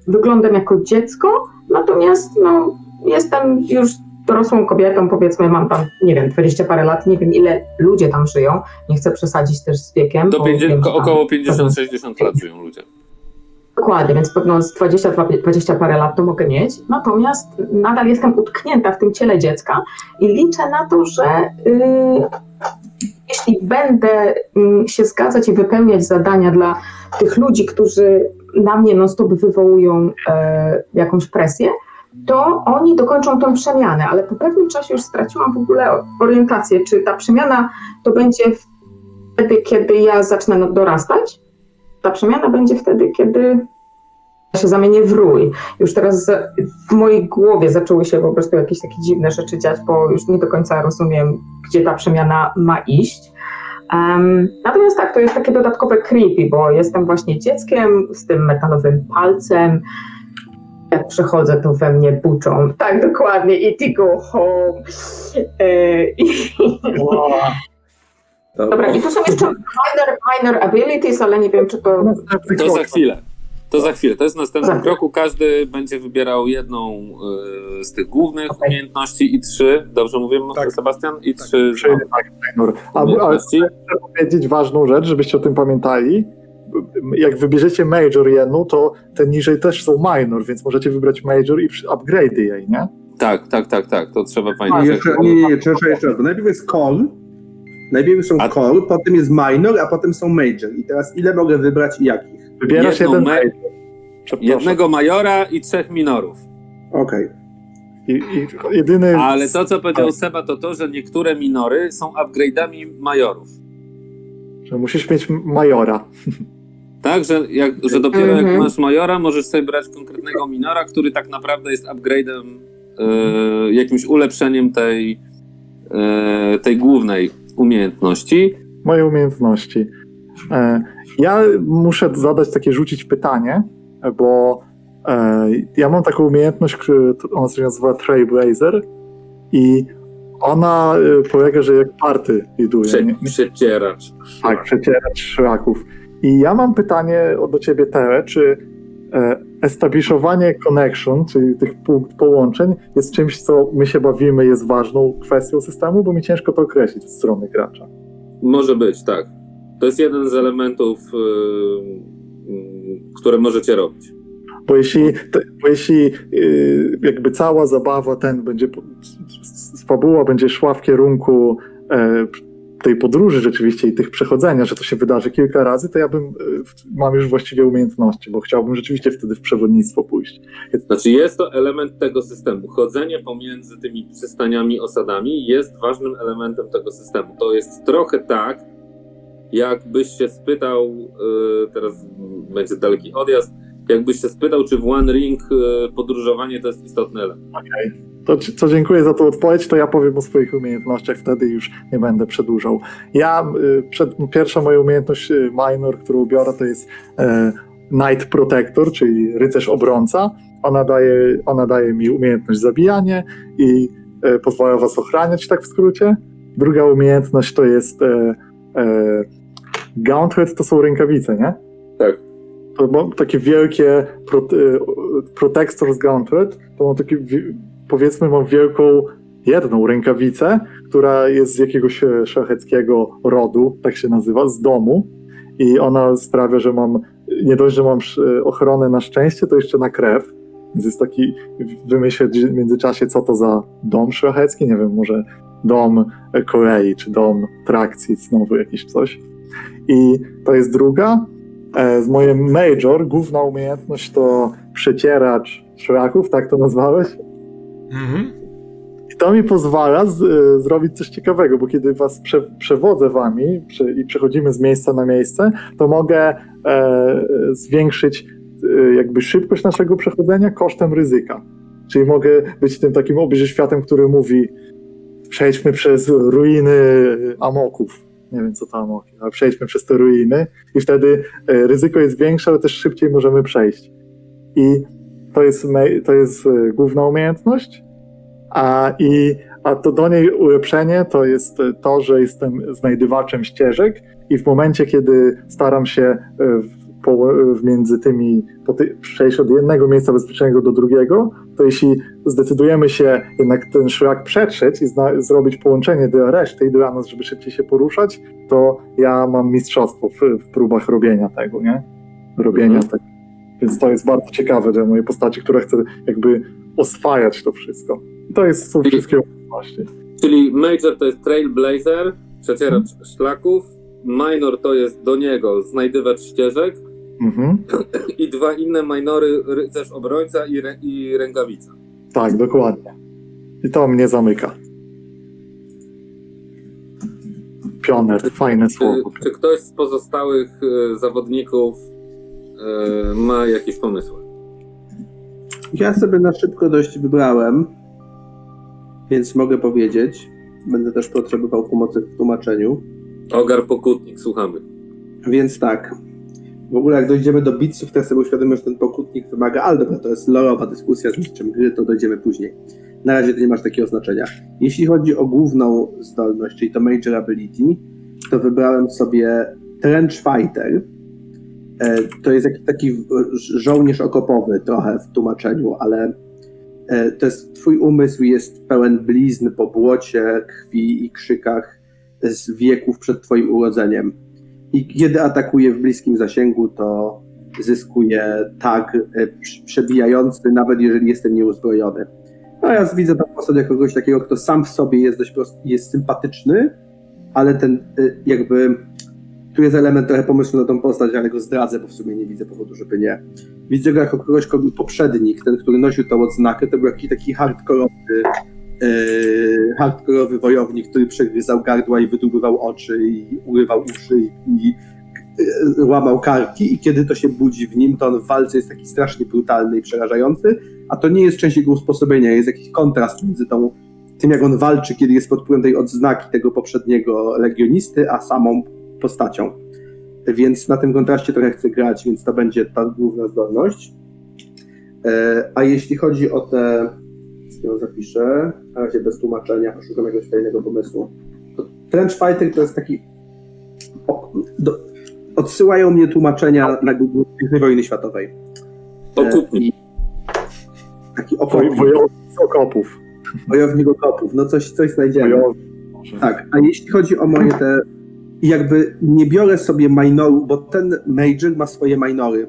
wyglądem jako dziecko, natomiast no, jestem już dorosłą kobietą, powiedzmy mam tam, nie wiem, 20 parę lat, nie wiem ile ludzie tam żyją, nie chcę przesadzić też z wiekiem. Do bo 50, wiem, że tam- około 50-60 lat żyją ludzie. Dokładnie, więc pewno z 20, 20 parę lat to mogę mieć. Natomiast nadal jestem utknięta w tym ciele dziecka i liczę na to, że y, jeśli będę y, się zgadzać i wypełniać zadania dla tych ludzi, którzy na mnie non-stop wywołują e, jakąś presję, to oni dokończą tą przemianę, ale po pewnym czasie już straciłam w ogóle orientację, czy ta przemiana to będzie wtedy, kiedy ja zacznę dorastać, ta przemiana będzie wtedy, kiedy się zamienię w rój. Już teraz w mojej głowie zaczęły się po prostu jakieś takie dziwne rzeczy dziać, bo już nie do końca rozumiem, gdzie ta przemiana ma iść. Em, natomiast tak, to jest takie dodatkowe creepy, bo jestem właśnie dzieckiem z tym metalowym palcem. Jak przechodzę, to we mnie buczą. Tak, dokładnie. I ty go home. E, i, Dobra, i tu są jeszcze minor, minor abilities, ale nie wiem, czy to To za chwilę. To za chwilę. To jest w następnym Tak. kroku. Każdy będzie wybierał jedną y, z tych głównych Okej. umiejętności i trzy, dobrze mówię, Tak. Sebastian? I Tak. trzy Trzy, tak, minor. A, ale umiejętności. chcę powiedzieć ważną rzecz, żebyście o tym pamiętali. Jak wybierzecie major jedną, to te niżej też są minor, więc możecie wybrać major i upgrade'y jej, nie? Tak, tak, tak, tak. To trzeba pamiętać. jeszcze, nie, nie, nie, jeszcze raz, najpierw jest call, najpierw są A- call, potem jest minor, a potem są major. I teraz ile mogę wybrać i jakich? Wybierasz Jedną jeden ma- major. Przepraszam. Jednego majora i trzech minorów. Okej. I, i jedyny... Ale to, co powiedział Seba, to to, że niektóre minory są upgrade'ami majorów. Że musisz mieć majora. Tak, że, jak, że dopiero jak Mhm. masz majora, możesz sobie brać konkretnego minora, który tak naprawdę jest upgrade'em, e, jakimś ulepszeniem tej, e, tej głównej umiejętności. Moje umiejętności. E, Ja muszę zadać takie, rzucić pytanie, bo e, ja mam taką umiejętność, ona się nazywa Trailblazer i ona e, polega, że jak party iduje. Prze, przecieracz. Tak, przecierać szlaków. I ja mam pytanie do ciebie, Tele, czy e, establiszowanie connection, czyli tych połączeń, jest czymś, co my się bawimy, jest ważną kwestią systemu, bo mi ciężko to określić z strony gracza. Może być, tak. To jest jeden z elementów, y, y, które możecie robić. Bo jeśli, te, bo jeśli yy, jakby cała zabawa ten będzie, fabuła będzie szła w kierunku e, tej podróży rzeczywiście i tych przechodzenia, że to się wydarzy kilka razy, to ja bym, w- mam już właściwie umiejętności, bo chciałbym rzeczywiście wtedy w przewodnictwo pójść. Znaczy jest to element tego systemu. Chodzenie pomiędzy tymi przystaniami, osadami jest ważnym elementem tego systemu. To jest trochę tak, jakbyś się spytał, y, teraz będzie daleki odjazd, jakbyś się spytał, czy w One Ring y, podróżowanie to jest istotny element. To, c- co dziękuję za tą odpowiedź, to ja powiem o swoich umiejętnościach, wtedy już nie będę przedłużał. Ja, y, przed, pierwsza moja umiejętność y, minor, którą biorę, to jest e, Knight Protector, czyli rycerz obrońca. Ona daje, ona daje mi umiejętność zabijanie i e, pozwala was ochraniać, tak w skrócie. Druga umiejętność to jest e, e, Gauntlet, to są rękawice, nie? Tak. Takie wielkie prote, Protector's Gauntlet, to mam takie, wi- powiedzmy, mam wielką jedną rękawicę, która jest z jakiegoś e, szlacheckiego rodu, tak się nazywa, z domu. I ona sprawia, że mam, nie dość, że mam sz- ochronę na szczęście, to jeszcze na krew. Więc jest taki, wymyślę w międzyczasie, co to za dom szlachecki, nie wiem, może dom e, Korei, czy dom trakcji, znowu jakieś coś. I to jest druga. E, z moje major, główna umiejętność to przecieracz szlaków, tak to nazwałeś? Mhm. I to mi pozwala z, e, zrobić coś ciekawego, bo kiedy was prze, przewodzę wami i przechodzimy z miejsca na miejsce, to mogę e, zwiększyć e, jakby szybkość naszego przechodzenia kosztem ryzyka. Czyli mogę być tym takim obieży światem, który mówi przejdźmy przez ruiny amoków. Nie wiem, co amoki, ale przejdźmy przez te ruiny i wtedy e, ryzyko jest większe, ale też szybciej możemy przejść. I to jest, to jest e, główna umiejętność, a, i, a to do niej ulepszenie to jest e, to, że jestem znajdywaczem ścieżek i w momencie, kiedy staram się w, po, między tymi po ty, przejść od jednego miejsca bezpiecznego do drugiego, to jeśli zdecydujemy się jednak ten szlak przetrzeć i zna, zrobić połączenie do reszty i do nas, żeby szybciej się poruszać, to ja mam mistrzostwo w, w próbach robienia tego, nie? Robienia Mhm. tego. Więc to jest bardzo ciekawe dla mojej postaci, która chce jakby oswajać to wszystko. I to jest są wszystkie właśnie. Czyli Major to jest Trailblazer, przecieracz szlaków, Minor to jest do niego znajdywacz ścieżek Mhm. i dwa inne minory, rycerz obrońca i, rę, i rękawica. Tak, dokładnie. I to mnie zamyka. Pioner, fajne Czy, słowo. czy ktoś z pozostałych e, zawodników e, ma jakieś pomysły? Ja sobie na szybko dość wybrałem, więc mogę powiedzieć. Będę też potrzebował pomocy w tłumaczeniu. Ogar Pokutnik, słuchamy. Więc tak. W ogóle jak dojdziemy do bitsów, to ja sobie uświadomię, że ten pokutnik wymaga, ale dobra, to jest lorowa dyskusja z mistrzem gry, to dojdziemy później. Na razie to nie masz takiego znaczenia. Jeśli chodzi o główną zdolność, czyli to Major Ability, to wybrałem sobie Trench Fighter. E, To jest jakiś taki żołnierz okopowy trochę w tłumaczeniu, ale e, to jest, twój umysł jest pełen blizn po błocie, krwi i krzykach z wieków przed twoim urodzeniem. I kiedy atakuje w bliskim zasięgu, to zyskuje tag e, prz- przebijający, nawet jeżeli jestem nieuzbrojony. No ja widzę tę postać jako kogoś takiego, kto sam w sobie jest dość prosty, jest sympatyczny, ale ten e, jakby tu jest element trochę pomysłu na tą postać, ale go zdradzę, bo w sumie nie widzę powodu, żeby nie. Widzę go jako kogoś, kogo poprzednik, ten, który nosił tą odznakę, to był jakiś taki hardkorowy, hardkorowy wojownik, który przegryzał gardła i wydłubywał oczy i urywał uszy i, i e, łamał karki i kiedy to się budzi w nim, to on w walce jest taki strasznie brutalny i przerażający, a to nie jest część jego usposobienia, jest jakiś kontrast między tą, tym, jak on walczy, kiedy jest pod wpływem tej odznaki tego poprzedniego legionisty, a samą postacią. Więc na tym kontraście trochę chcę grać, więc to będzie ta główna zdolność. E, A jeśli chodzi o te, ją zapiszę, na razie bez tłumaczenia, poszukam jakiegoś fajnego pomysłu. To Trench Fighter to jest taki. O, do, odsyłają mnie tłumaczenia na Google II wojny światowej. E, Okupnik. i Taki okopnik, wojownik okopów. wojownik okopów, no coś, coś znajdziemy. Wojownik. Tak, a jeśli chodzi o moje te. Jakby nie biorę sobie minoru, bo ten major ma swoje minory,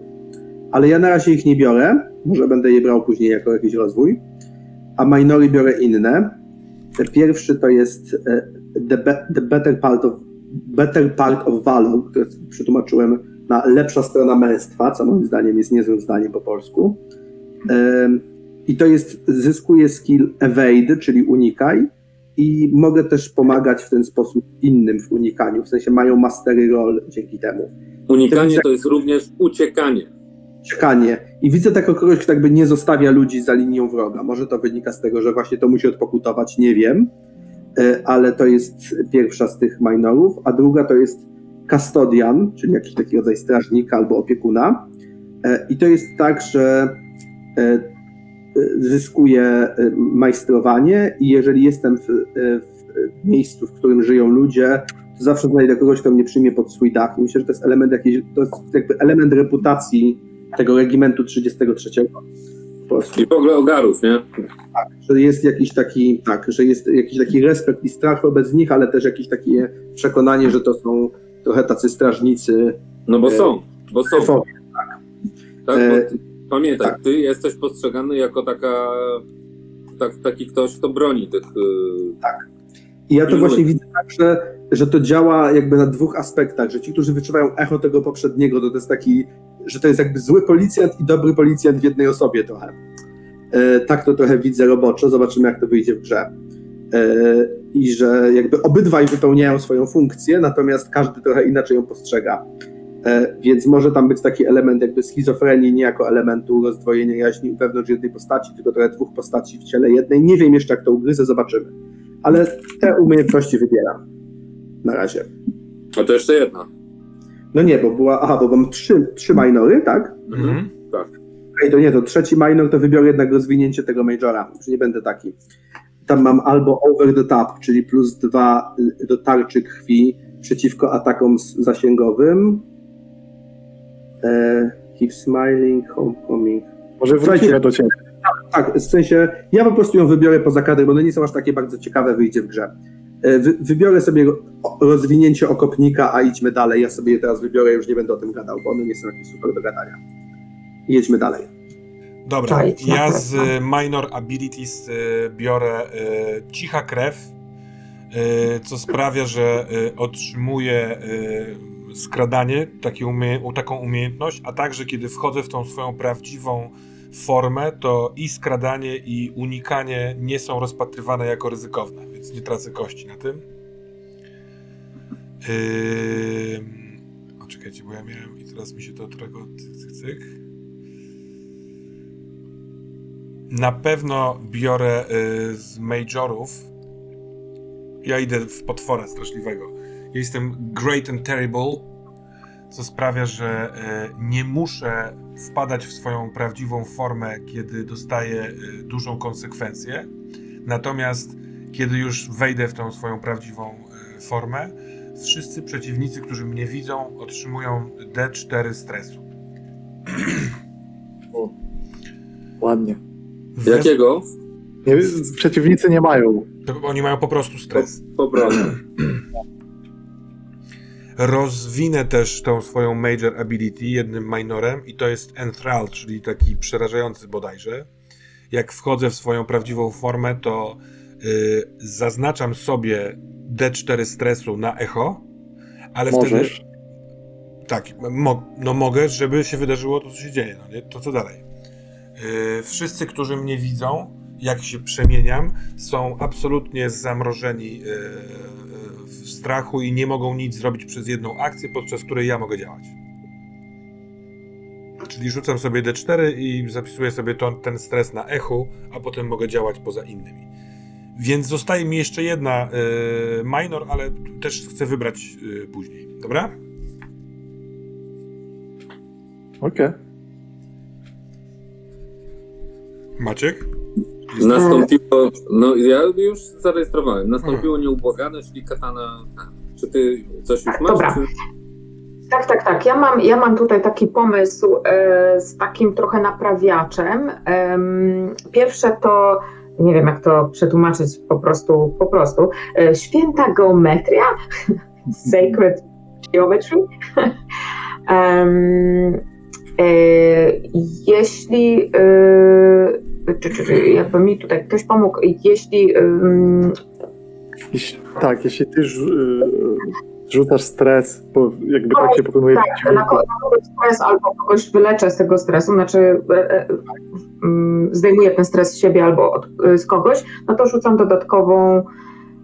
ale ja na razie ich nie biorę. Może będę je brał później jako jakiś rozwój. A minory biorę inne. Pierwszy to jest e, The, Be- the better, part of, better Part of Valor, które przetłumaczyłem na lepsza strona męstwa, co moim zdaniem jest niezłym zdaniem po polsku. I to jest, zyskuje skill Evade, czyli unikaj, i mogę też pomagać w ten sposób innym w unikaniu, w sensie mają mastery roll dzięki temu. Unikanie to jest również uciekanie. Czekanie. I widzę tak kogoś, kto jakby nie zostawia ludzi za linią wroga. Może to wynika z tego, że właśnie to musi odpokutować, nie wiem, E, ale to jest pierwsza z tych minorów, a druga to jest custodian, czyli jakiś taki rodzaj strażnika albo opiekuna. E, I to jest tak, że e, zyskuję majstrowanie i jeżeli jestem w, w miejscu, w którym żyją ludzie, to zawsze znajdę kogoś, kto mnie przyjmie pod swój dach. I myślę, że to jest element jakiejś, to jest jakby element reputacji tego regimentu 33. Po prostu, I w ogóle ogarów, nie? że jest jakiś taki, tak, że jest jakiś taki respekt i strach wobec nich, ale też jakieś takie przekonanie, że to są trochę tacy strażnicy. No bo E, są, bo są. szefowie. Tak, E, pamiętaj, tak. ty jesteś postrzegany jako taka, tak, taki ktoś, kto broni tych... y, I ja to Miły. właśnie widzę tak, że, że to działa jakby na dwóch aspektach, że ci, którzy wyczuwają echo tego poprzedniego, to, to jest taki, że to jest jakby zły policjant i dobry policjant w jednej osobie trochę. E, tak to trochę widzę roboczo, zobaczymy jak to wyjdzie w grze. e, i że jakby obydwaj wypełniają swoją funkcję, natomiast każdy trochę inaczej ją postrzega. E, Więc może tam być taki element jakby schizofrenii, nie jako elementu rozdwojenia jaźni wewnątrz jednej postaci, tylko trochę dwóch postaci w ciele jednej. Nie wiem jeszcze, jak to ugryzę, zobaczymy. Ale te umiejętności wybieram. Na razie. A to jeszcze jedna. No nie, bo była. Aha, bo mam trzy, trzy minory, tak? Mhm. Okej, to nie, to trzeci minor to wybiorę jednak rozwinięcie tego majora. Już nie będę taki. Tam mam albo over the top, czyli plus dwa do tarczy krwi przeciwko atakom zasięgowym. E, keep smiling, homecoming. Może wrócimy do ciebie. Tak, w sensie ja po prostu ją wybiorę poza kadrę, bo one nie są aż takie bardzo ciekawe, wyjdzie w grze. E, Wy, wybiorę sobie ro- rozwinięcie okopnika, a idźmy dalej. Ja sobie je teraz wybiorę, już nie będę o tym gadał, bo one nie są jakieś super do gadania. Jedźmy dalej. Dobra, ja z minor abilities y, biorę y, cicha krew, co sprawia, że otrzymuję skradanie, takie umie, u- taką umiejętność, a także kiedy wchodzę w tą swoją prawdziwą formę, to i skradanie, i unikanie nie są rozpatrywane jako ryzykowne, więc nie tracę kości na tym. Ym, o, czekajcie, bo ja miałem i teraz mi się to trochę cyk, cyk, cyk. Na pewno biorę y, z majorów. Ja idę w potwora straszliwego. Ja jestem great and terrible, co sprawia, że y, nie muszę wpadać w swoją prawdziwą formę, kiedy dostaję y, dużą konsekwencję. Natomiast kiedy już wejdę w tą swoją prawdziwą y, formę, wszyscy przeciwnicy, którzy mnie widzą, otrzymują D4 stresu. Ładnie. Jakiego? Nie, przeciwnicy nie mają. To Oni mają po prostu stres. Po prostu. Rozwinę też tą swoją major ability jednym minorem i to jest enthrall, czyli taki przerażający bodajże. Jak wchodzę w swoją prawdziwą formę, to y, zaznaczam sobie D4 stresu na echo, ale Możesz. wtedy tak, mo, no mogę, żeby się wydarzyło to, co się dzieje, no nie? To co dalej? Yy, wszyscy, którzy mnie widzą, jak się przemieniam, są absolutnie zamrożeni yy, w strachu i nie mogą nic zrobić przez jedną akcję, podczas której ja mogę działać. Czyli rzucam sobie D4 i zapisuję sobie to, ten stres na echu, a potem mogę działać poza innymi. Więc zostaje mi jeszcze jedna yy, minor, ale też chcę wybrać później. Dobra? Okej. Maciek? Nastąpiło, no ja już zarejestrowałem, nastąpiło nieubłagane, czyli katana. Czy ty coś już masz? Dobra. Czy... Tak, tak, tak. Ja mam, ja mam tutaj taki pomysł e, z takim trochę naprawiaczem. Em, pierwsze to, nie wiem jak to przetłumaczyć po prostu, po prostu, e, święta geometria, sacred geometry. E, jeśli, e, czy, czy, czy, jakby mi tutaj ktoś pomógł, jeśli Jeśli- Tak, jeśli ty y, rzucasz stres, bo jakby tak się pokonuje Tak, na, ko- na kogoś stres albo kogoś wyleczę z tego stresu, znaczy e, e, zdejmuję ten stres z siebie albo od, e, z kogoś, no to rzucam dodatkową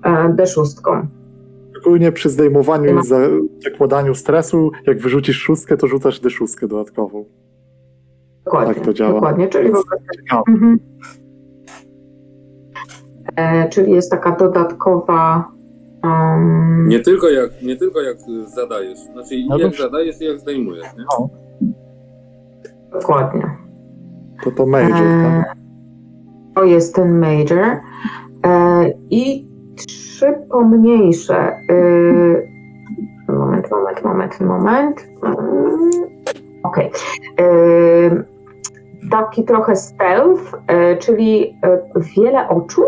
e, D6. szczególnie przy zdejmowaniu i za, zakładaniu stresu, jak wyrzucisz szóstkę, to rzucasz D6 dodatkową. Dokładnie, Tak to działa. dokładnie, czyli, po prostu, mhm. e, czyli jest taka dodatkowa um, Nie tylko jak, nie tylko jak zadajesz, znaczy No jak to- zadajesz i jak zdejmujesz, nie? dokładnie. To to major, E, tak? To jest ten major. E, I trzy pomniejsze. E, moment, moment, moment, moment. Mm, Okej. E, Taki trochę stealth, e, czyli e, wiele oczu.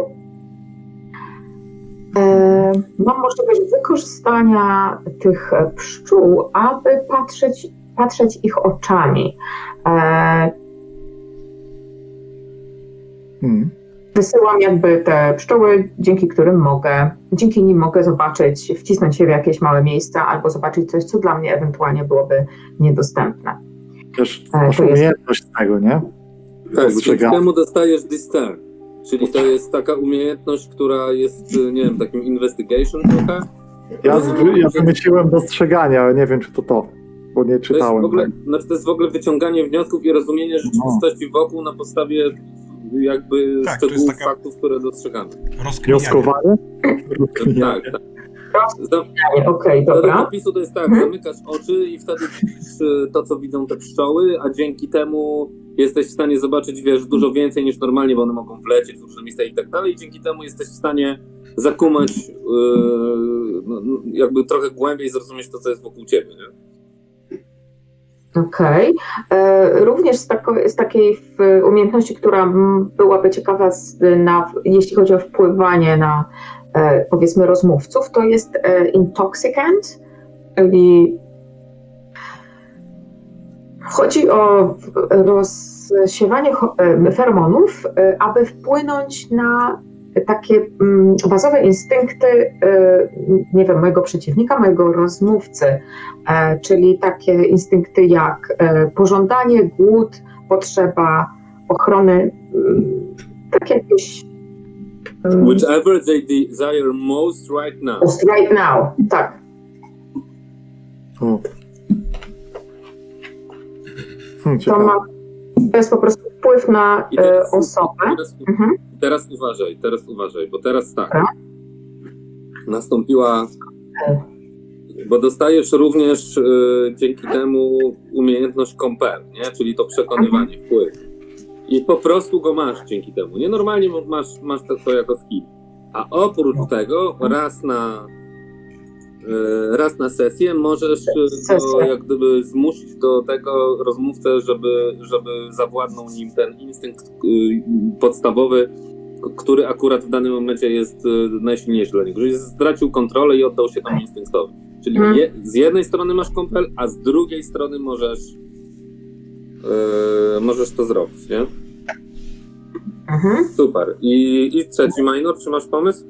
E, Mam możliwość wykorzystania tych pszczół, aby patrzeć, patrzeć ich oczami. Hmm. wysyłam jakby te pszczoły, dzięki którym mogę, dzięki nim mogę zobaczyć, wcisnąć się w jakieś małe miejsca albo zobaczyć coś, co dla mnie ewentualnie byłoby niedostępne. Też masz to jest- umiejętność z tego, nie? Tak, dzięki temu dostajesz discern, Czyli to jest taka umiejętność, która jest, nie wiem, takim investigation trochę? Ja, z, ja wymyśliłem dostrzeganie, ale nie wiem, czy to to, bo nie To jest, czytałem. w ogóle, tak. znaczy to jest w ogóle wyciąganie wniosków i rozumienie rzeczywistości wokół na podstawie jakby Tak, szczegółów, taka- faktów, które dostrzegamy. Wnioskowanie? Tak, tak. Okej, Do dobra. opisu to jest tak, Mhm. zamykasz oczy i wtedy widzisz y, to, co widzą te pszczoły, a dzięki temu jesteś w stanie zobaczyć, wiesz, dużo więcej niż normalnie, bo one mogą wlecieć w różne miejsca i tak dalej, i dzięki temu jesteś w stanie zakumać, yy, no, no, jakby trochę głębiej zrozumieć to, co jest wokół ciebie, nie? Okej. E, Również z, tako, z takiej umiejętności, która byłaby ciekawa, z, na, jeśli chodzi o wpływanie na e, powiedzmy rozmówców, to jest e, intoxicant, czyli chodzi o rozsiewanie feromonów, e, aby wpłynąć na takie mm, bazowe instynkty, e, nie wiem, mojego przeciwnika, mojego rozmówcy, e, czyli takie instynkty jak pożądanie, głód, potrzeba ochrony, tak jakieś. mm, Whichever they desire most right now. Right now, tak. To, ma, to jest po prostu wpływ na I e, teraz, osobę. teraz, Mhm. teraz uważaj, teraz uważaj, bo teraz tak. Dobra. Nastąpiła. Bo dostajesz również y, dzięki temu umiejętność compare, nie? czyli to przekonywanie, wpływ. I po prostu go masz dzięki temu. Nienormalnie mo- masz, masz to, to jako skill. A oprócz tego raz na raz na sesję możesz y, go jak gdyby zmusić do tego rozmówcę, żeby, żeby zawładnął nim ten instynkt y, podstawowy, który akurat w danym momencie jest najsilniejszy dla niego. Że stracił kontrolę i oddał się temu instynktowi. Czyli Mhm. je, z jednej strony masz kompel, a z drugiej strony możesz yy, możesz to zrobić, nie? Mhm. Super. I, I trzeci minor, czy masz pomysł?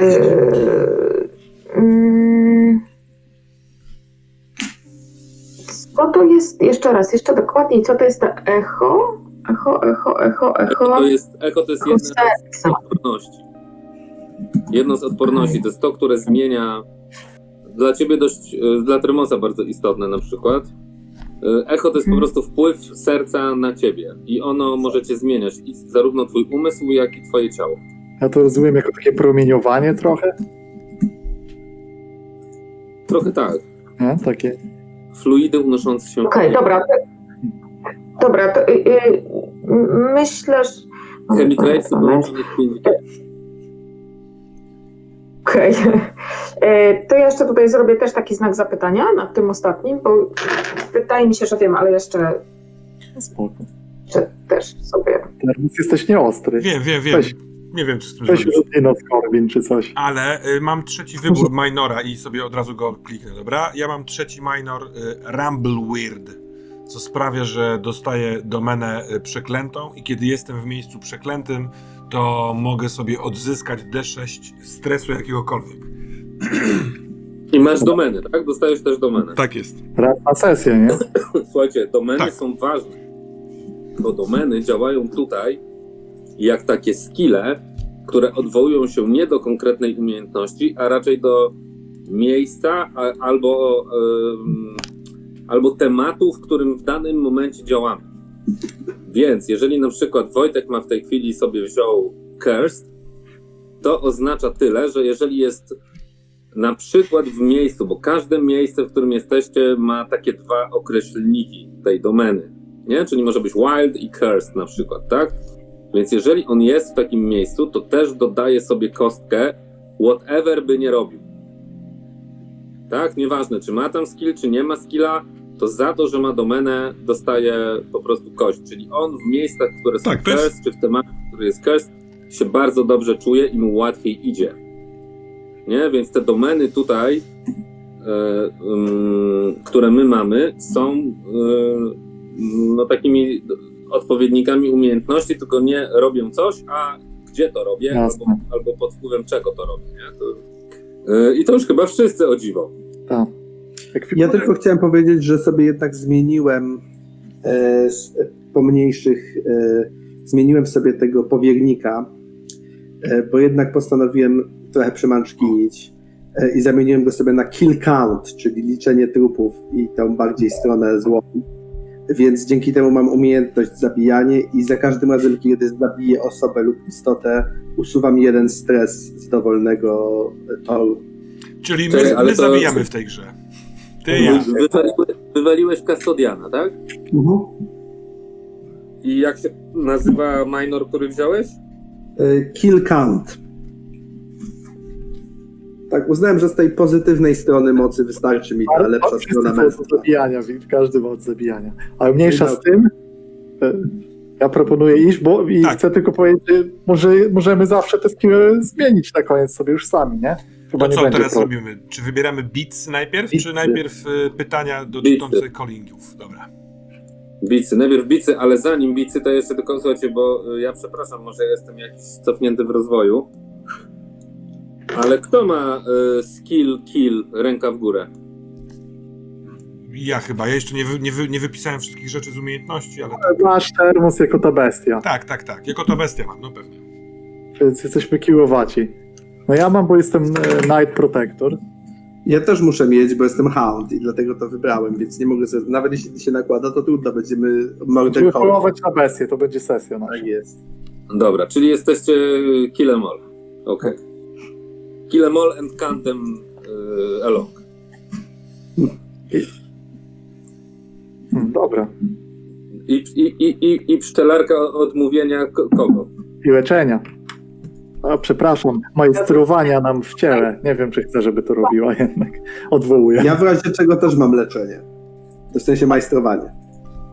Yy, Co to jest, jeszcze raz, jeszcze dokładniej, co to jest to echo? Echo, echo, echo, Echo to jest, echo to jest jedna z odporności. Jedno z odporności to jest to, które zmienia dla ciebie dość, y, dla Tremosa bardzo istotne na przykład. Y, Echo to jest po Mhm. prostu wpływ serca na ciebie i ono może cię zmieniać i zarówno twój umysł, jak i twoje ciało. Ja to rozumiem jako takie promieniowanie trochę, Trochę tak. nie? Takie. Fluidy unoszące się. Okej, powietrzu. dobra. Dobra, to y, y, myślę, że... Chemitrate połączenie w 5G. Okej. E, To ja jeszcze tutaj zrobię też taki znak zapytania nad tym ostatnim, bo wydaje mi się, że wiem, ale jeszcze, Spoko. jeszcze też sobie. Teraz jesteś nieostry. Wiem, wiem, wiem. Weź, Nie wiem, co z tym weź zrobić. Skorbin czy coś. Ale y, mam trzeci wybór minora i sobie od razu go kliknę, dobra? Ja mam trzeci minor y, Rumble Weird, co sprawia, że dostaję domenę y, przeklętą i kiedy jestem w miejscu przeklętym, to mogę sobie odzyskać D6 stresu jakiegokolwiek. I masz domeny, tak? Dostajesz też domenę. Tak jest. Raz na sesję, nie? Słuchajcie, domeny Tak. są ważne, bo domeny działają tutaj jak takie skille, które odwołują się nie do konkretnej umiejętności, a raczej do miejsca a, albo, em, albo tematu, w którym w danym momencie działamy. Więc jeżeli na przykład Wojtek ma w tej chwili sobie wziął Cursed, to oznacza tyle, że jeżeli jest na przykład w miejscu, bo każde miejsce, w którym jesteście, ma takie dwa określniki tej domeny, nie? Czyli może być wild i cursed na przykład, tak? Więc jeżeli on jest w takim miejscu, to też dodaje sobie kostkę, whatever by nie robił. Tak? Nieważne, czy ma tam skill, czy nie ma skilla, to za to, że ma domenę, dostaje po prostu kość. Czyli on w miejscach, które są Tak, jest- czy w tematach, który jest cursed, się bardzo dobrze czuje i mu łatwiej idzie. Nie? Więc te domeny tutaj, e, ym, które my mamy, są e, no, takimi odpowiednikami umiejętności, tylko nie robią coś, a gdzie to robię, albo, albo pod wpływem czego to robię. Nie? To, e, I to już chyba wszyscy o dziwo. Tak. Ja tylko chciałem powiedzieć, że sobie jednak zmieniłem e, z pomniejszych e, zmieniłem sobie tego powiernika, e, bo jednak postanowiłem trochę przymanczkinić e, i zamieniłem go sobie na kill count, czyli liczenie trupów i tą bardziej stronę złą. Więc dzięki temu mam umiejętność zabijanie i za każdym razem, kiedy zabiję osobę lub istotę, usuwam jeden stres z dowolnego e, toru. Czyli my, ale my to- zabijamy w tej grze. Ty ja. Wywaliłeś, wywaliłeś Kastodiana, tak? I jak się nazywa minor, który wziąłeś? E, Kill count. Tak, uznałem, że z tej pozytywnej strony mocy wystarczy mi ta Ale lepsza strona męska. zabijania, każdy ma od zabijania. Ale mniejsza z tym, e, ja proponuję iść, bo i Tak. chcę tylko powiedzieć, że może, możemy zawsze te skille zmienić na koniec sobie już sami, nie? Chyba To nie co teraz robimy? Czy wybieramy bits najpierw, czy najpierw y, pytania dotyczące callingów? Dobra. Bicy, najpierw bicy, ale zanim bicy, to jeszcze tylko słuchajcie, bo y, ja przepraszam, może jestem jakiś cofnięty w rozwoju. Ale kto ma y, skill, kill, ręka w górę? Ja chyba. Ja jeszcze nie, wy, nie, wy, nie wypisałem wszystkich rzeczy z umiejętności, ale tak, Masz termos jako ta bestia, tak, tak. tak. Jako to bestia mam, no pewnie. więc jesteśmy kiłowaci. No ja mam, bo jestem e, Night Protector. Ja też muszę mieć, bo jestem hound i dlatego to wybrałem, więc nie mogę sobie, nawet jeśli się nakłada, to trudno, będziemy Musimy call. polować na bestię, to będzie sesja nasza. Tak jest. Dobra, czyli jesteście kill em all. Okej. Kill em all and count them y, along. Hmm, dobra. I, i, i, i, i pszczelarka odmówienia ko- kogo? I leczenia. A, przepraszam, majstrowania nam w ciele. Nie wiem, czy chcę, żeby to robiła jednak. Odwołuję. Ja w razie czego też mam leczenie. To w sensie majstrowanie.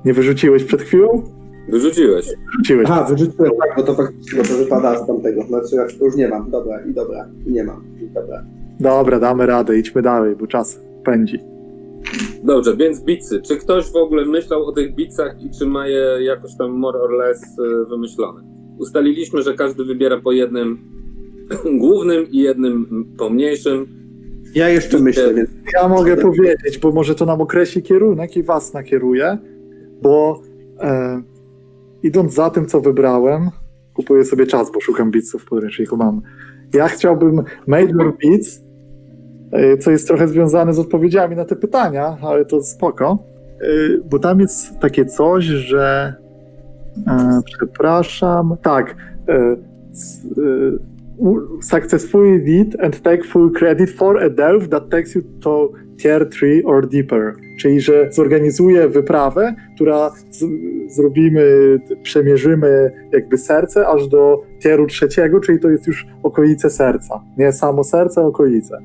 Nie wyrzuciłeś przed chwilą? Wyrzuciłeś. Wyrzuciłeś. Aha, wyrzuciłem tak, bo to faktycznie bo to wypada z tamtego. Znaczy ja już nie mam. Dobra, i dobra, i nie mam. I dobra. Dobra, damy radę, idźmy dalej, bo czas pędzi. Dobrze, więc bicy. Czy ktoś w ogóle myślał o tych bicach i czy ma je jakoś tam more or less y, wymyślone? Ustaliliśmy, że każdy wybiera po jednym głównym i jednym pomniejszym. Ja jeszcze myślę, więc Ja mogę powiedzieć, bo może to nam określi kierunek i was nakieruje, bo e, idąc za tym, co wybrałem, kupuję sobie czas, bo szukam beatsów w podręczniku mam. Ja chciałbym Major Beats, e, co jest trochę związane z odpowiedziami na te pytania, ale to spoko, e, bo tam jest takie coś, że e, przepraszam, tak, e, successfully did and take full credit for a delve that takes you to tier 3 or deeper. Czyli, że zorganizuję wyprawę, która z, zrobimy, przemierzymy jakby serce aż do tieru trzeciego, czyli to jest już okolice serca. Nie samo serce, okolice.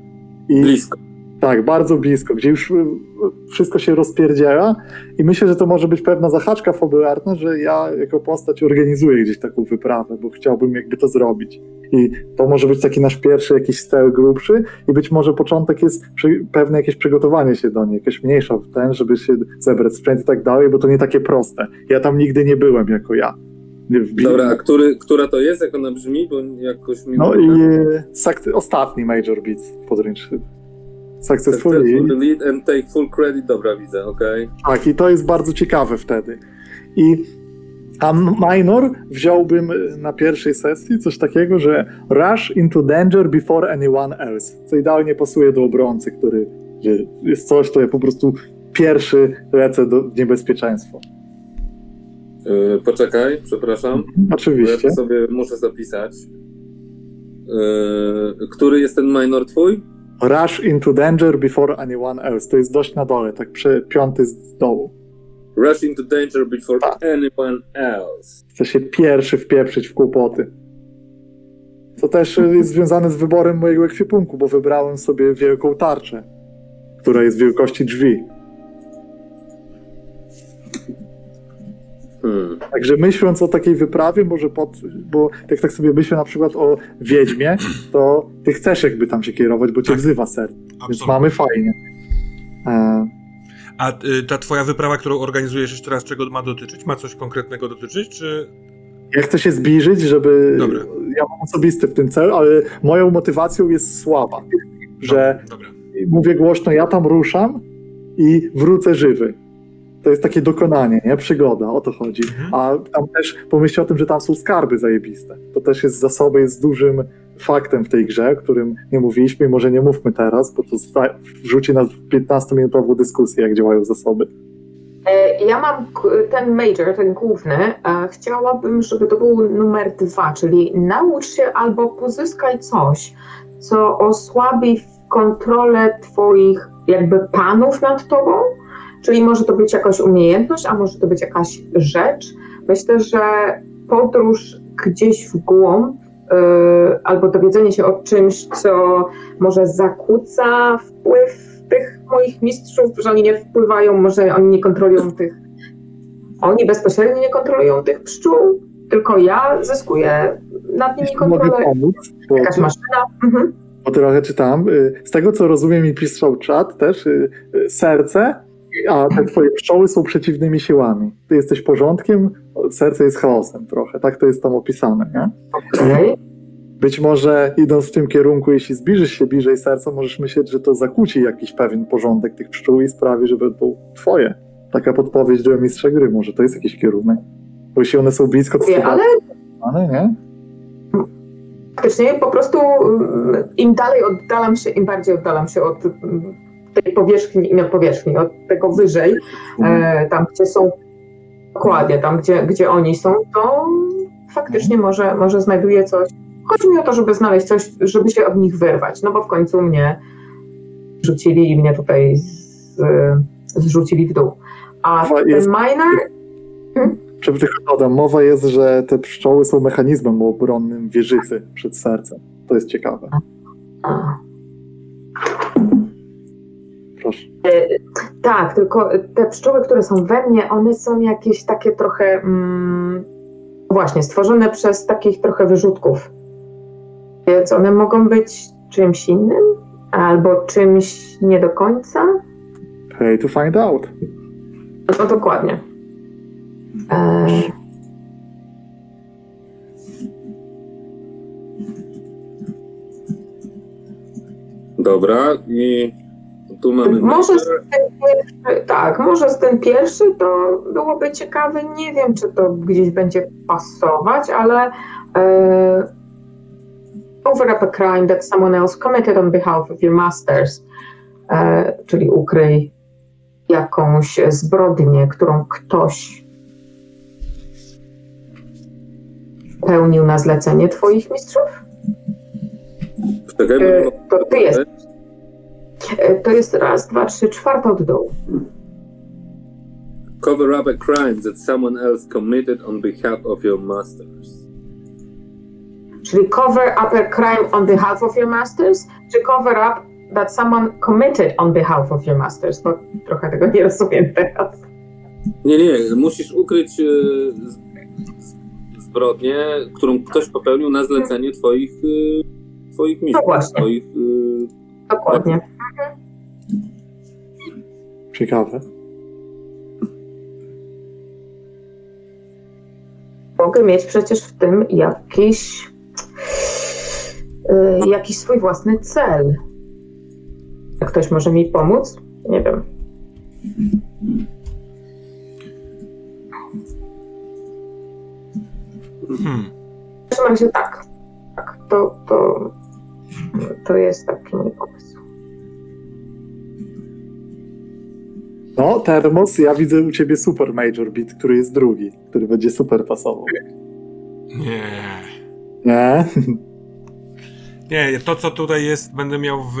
I Blisko. tak, bardzo blisko, gdzie już y, wszystko się rozpierdziela i myślę, że to może być pewna zahaczka fabularna, że ja jako postać organizuję gdzieś taką wyprawę, bo chciałbym jakby to zrobić. I to może być taki nasz pierwszy jakiś cel grubszy i być może początek jest pewne jakieś przygotowanie się do niej, jakaś mniejsza w ten, żeby się zebrać sprzęt i tak dalej, bo to nie takie proste. Ja tam nigdy nie byłem jako ja. Dobra, a który, która to jest, jak ona brzmi, bo jakoś mi... No i e, ostatni Major podręczniku. Successfully. Successful lead and take full credit. Dobra, widzę, okej. Tak, i to jest bardzo ciekawe wtedy. I a minor wziąłbym y, na pierwszej sesji coś takiego, że rush into danger before anyone else, co idealnie pasuje do obrońcy, który jest coś, to ja po prostu pierwszy lecę do w niebezpieczeństwo. Yy, poczekaj, przepraszam. Ja Oczywiście. to sobie muszę zapisać. Yy, który jest ten minor twój? Rush into danger before anyone else. To jest dość na dole, tak przy piąty z dołu. Rush into danger before Tak. anyone else. Chce się pierwszy wpieprzyć w kłopoty. To też y, jest związane z wyborem mojego ekwipunku, bo wybrałem sobie wielką tarczę, która jest wielkości drzwi. Hmm. Także myśląc o takiej wyprawie, może pod, bo jak tak sobie myślę na przykład o Wiedźmie, to ty chcesz jakby tam się kierować, bo cię Tak. wzywa serce, więc mamy fajnie. E, A y, ta twoja wyprawa, którą organizujesz jeszcze raz, czego ma dotyczyć? Ma coś konkretnego dotyczyć, czy... ja chcę się zbliżyć, żeby... Dobra. Ja mam osobisty w tym cel, ale moją motywacją jest słaba, że Dobra. mówię głośno, ja tam ruszam i wrócę żywy. To jest takie dokonanie, nie? Przygoda, o to chodzi. Mhm. A tam też pomyślcie o tym, że tam są skarby zajebiste. To też jest zasoby, jest dużym faktem w tej grze, o którym nie mówiliśmy i może nie mówmy teraz, bo to wrzuci nas w 15-minutową dyskusję, jak działają zasoby. E, Ja mam ten major, ten główny. Chciałabym, żeby to był numer dwa, czyli naucz się albo pozyskaj coś, co osłabi kontrolę twoich jakby panów nad tobą. Czyli może to być jakaś umiejętność, a może to być jakaś rzecz. Myślę, że podróż gdzieś w głąb albo dowiedzenie się o czymś, co może zakłóca wpływ tych moich mistrzów, że oni nie wpływają, może oni nie kontrolują tych. Oni bezpośrednio nie kontrolują tych pszczół, tylko ja zyskuję nad nimi Jeśli mogę kontrolę. pomóc, bo, Jakaś maszyna. Mhm. bo trochę czytam. y, Z tego, co rozumiem i pisał czat też, y, y, serce, a te twoje pszczoły są przeciwnymi siłami. Ty jesteś porządkiem, serce jest chaosem trochę. Tak to jest tam opisane, nie? Okej. Być może idąc w tym kierunku, jeśli zbliżysz się bliżej serca, możesz myśleć, że to zakłóci jakiś pewien porządek tych pszczół i sprawi, że będą twoje. Taka podpowiedź do mistrza gry, może to jest jakiś kierunek. Bo jeśli one są blisko, to Wie, są Ale ale nie? faktycznie po prostu mm, im dalej oddalam się, im bardziej oddalam się od mm, tej powierzchni, nie powierzchni, od tego wyżej, e, tam gdzie są dokładnie, tam gdzie, gdzie oni są, to faktycznie może, może znajduję coś. Chodzi mi o to, żeby znaleźć coś, żeby się od nich wyrwać, no bo w końcu mnie rzucili i mnie tutaj z, zrzucili w dół. A Mowa ten jest- miner, tylko dodam, mowa jest, że te pszczoły są mechanizmem obronnym wieżycy przed sercem. To jest ciekawe. a, Proszę. Tak, tylko te pszczoły, które są we mnie, one są jakieś takie trochę mm, właśnie stworzone przez takich trochę wyrzutków. Więc one mogą być czymś innym albo czymś nie do końca. Pay to find out. No dokładnie. E, Dobra, i tu mamy. może z ten pierwszy, tak, może z ten pierwszy to byłoby ciekawe. Nie wiem, czy to gdzieś będzie pasować, ale e, cover up a crime that someone else committed on behalf of your masters, e, czyli ukryj jakąś zbrodnię, którą ktoś pełnił na zlecenie twoich mistrzów. Czekaj, E, to ty jest. E, To jest raz, dwa, trzy, czwarta od dołu. Cover up a crime that someone else committed on behalf of your masters. Czyli cover up a crime on behalf of your masters, czy cover up that someone committed on behalf of your masters? Trochę tego nie rozumiem teraz. Nie, nie, musisz ukryć z- z- zbrodnię, którą ktoś popełnił na zlecenie twoich, e, twoich mistrzów. No właśnie. Twoich, Dokładnie. Ciekawe. Mogę mieć przecież w tym jakiś, y, jakiś swój własny cel. Jak ktoś może mi pomóc? Nie wiem. Hmm. W każdym razie tak. Tak, to, to, to jest taki mój pomysł. No, Termos, ja widzę u ciebie super Major Beat, który jest drugi, który będzie super pasował. Nie. Nie? Nie, to co tutaj jest, będę miał w,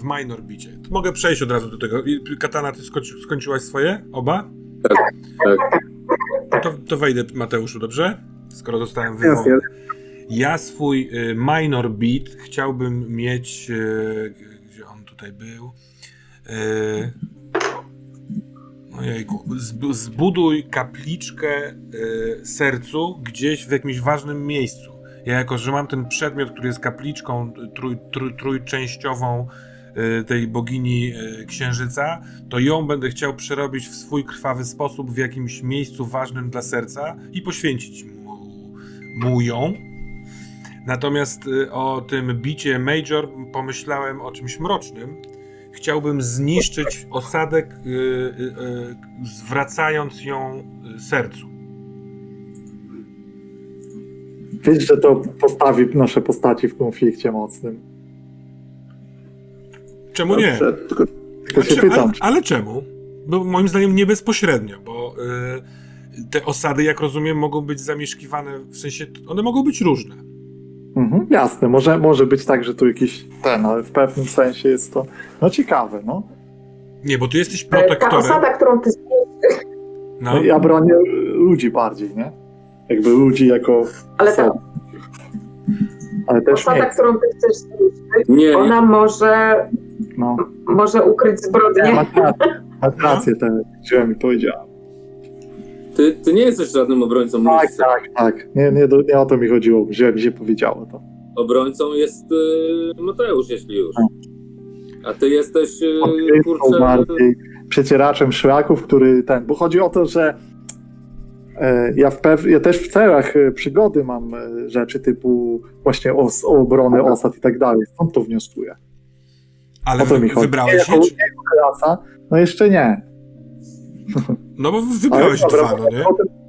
w minor bicie. Mogę przejść od razu do tego. Katana, ty skończy, skończyłaś swoje? Oba? tak. To, to wejdę, Mateuszu, dobrze? Skoro dostałem wymowę. Ja swój y, minor beat chciałbym mieć. Y, gdzie on tutaj był? Ojejku, zb- zbuduj kapliczkę y, sercu gdzieś w jakimś ważnym miejscu. Ja jako, że mam ten przedmiot, który jest kapliczką trój, trój, trójczęściową y, tej bogini y, księżyca, to ją będę chciał przerobić w swój krwawy sposób w jakimś miejscu ważnym dla serca i poświęcić mu, mu ją. Natomiast y, o tym bicie Major pomyślałem o czymś mrocznym. Chciałbym zniszczyć osadek, y, y, y, zwracając ją y, sercu. Wiesz, że to postawi nasze postaci w konflikcie mocnym. Czemu nie? Dobrze, Tylko Tylko się pytam, ale, ale czemu? Bo moim zdaniem nie bezpośrednio, bo y, te osady, jak rozumiem, mogą być zamieszkiwane, w sensie one mogą być różne. Mhm, jasne, może, może być tak, że tu jakiś ten, ale w pewnym sensie jest to no ciekawe, no. Nie, bo ty jesteś E, Ta protektorem. osada, którą ty No, no. Ja bronię ludzi bardziej, nie? Jakby ludzi jako Ale ta. Ale też osada, nie, którą ty chcesz zniszczyć, Nie, ona może, no. może ukryć zbrodnię. Masz rację, masz rację ten, że mi powiedziałem. Ty, ty nie jesteś żadnym obrońcą Tak, tak, tak. Nie, nie, do- nie o to mi chodziło, że mi się powiedziało to. Obrońcą jest y, Mateusz, jeśli już. A ty jesteś, y, Odkrywcą kurczę... bardziej przecieraczem szlaków, który ten, bo chodzi o to, że e, ja, w pew, ja też w celach e, przygody mam e, rzeczy typu właśnie os, o obronę osad i tak dalej, stąd to wnioskuję. ale o to mi wy, chodzi. wybrałeś je? jako, czy- jako klasa, no jeszcze nie. No bo wybrałeś Ale dobra, dwa, no nie?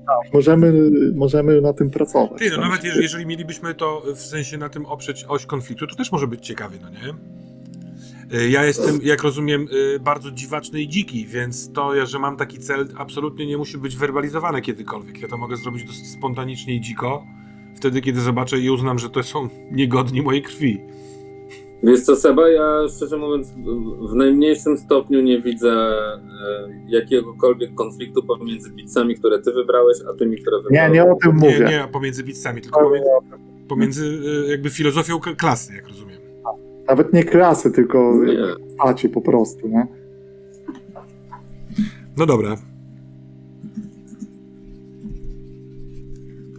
tak, możemy, możemy na tym pracować. Ty, no nawet jeżeli, jeżeli mielibyśmy to w sensie na tym oprzeć oś konfliktu, to też może być ciekawie, no nie? Y, Ja jestem, jak rozumiem, y, bardzo dziwaczny i dziki, więc to, że mam taki cel, absolutnie nie musi być werbalizowane kiedykolwiek. Ja to mogę zrobić dosyć spontanicznie i dziko, wtedy, kiedy zobaczę i uznam, że to są niegodni mojej krwi. Wiesz co, Seba, ja szczerze mówiąc w- najmniejszym stopniu nie widzę e, jakiegokolwiek konfliktu pomiędzy bicami, które ty wybrałeś, a tymi, które wybrałeś. Nie, nie o tym Nie, mówię. nie pomiędzy bicami, tylko pomiędzy, pomiędzy y, jakby filozofią klasy, jak rozumiem. Nawet nie klasy, tylko Nie. postaci po prostu, nie? No dobra.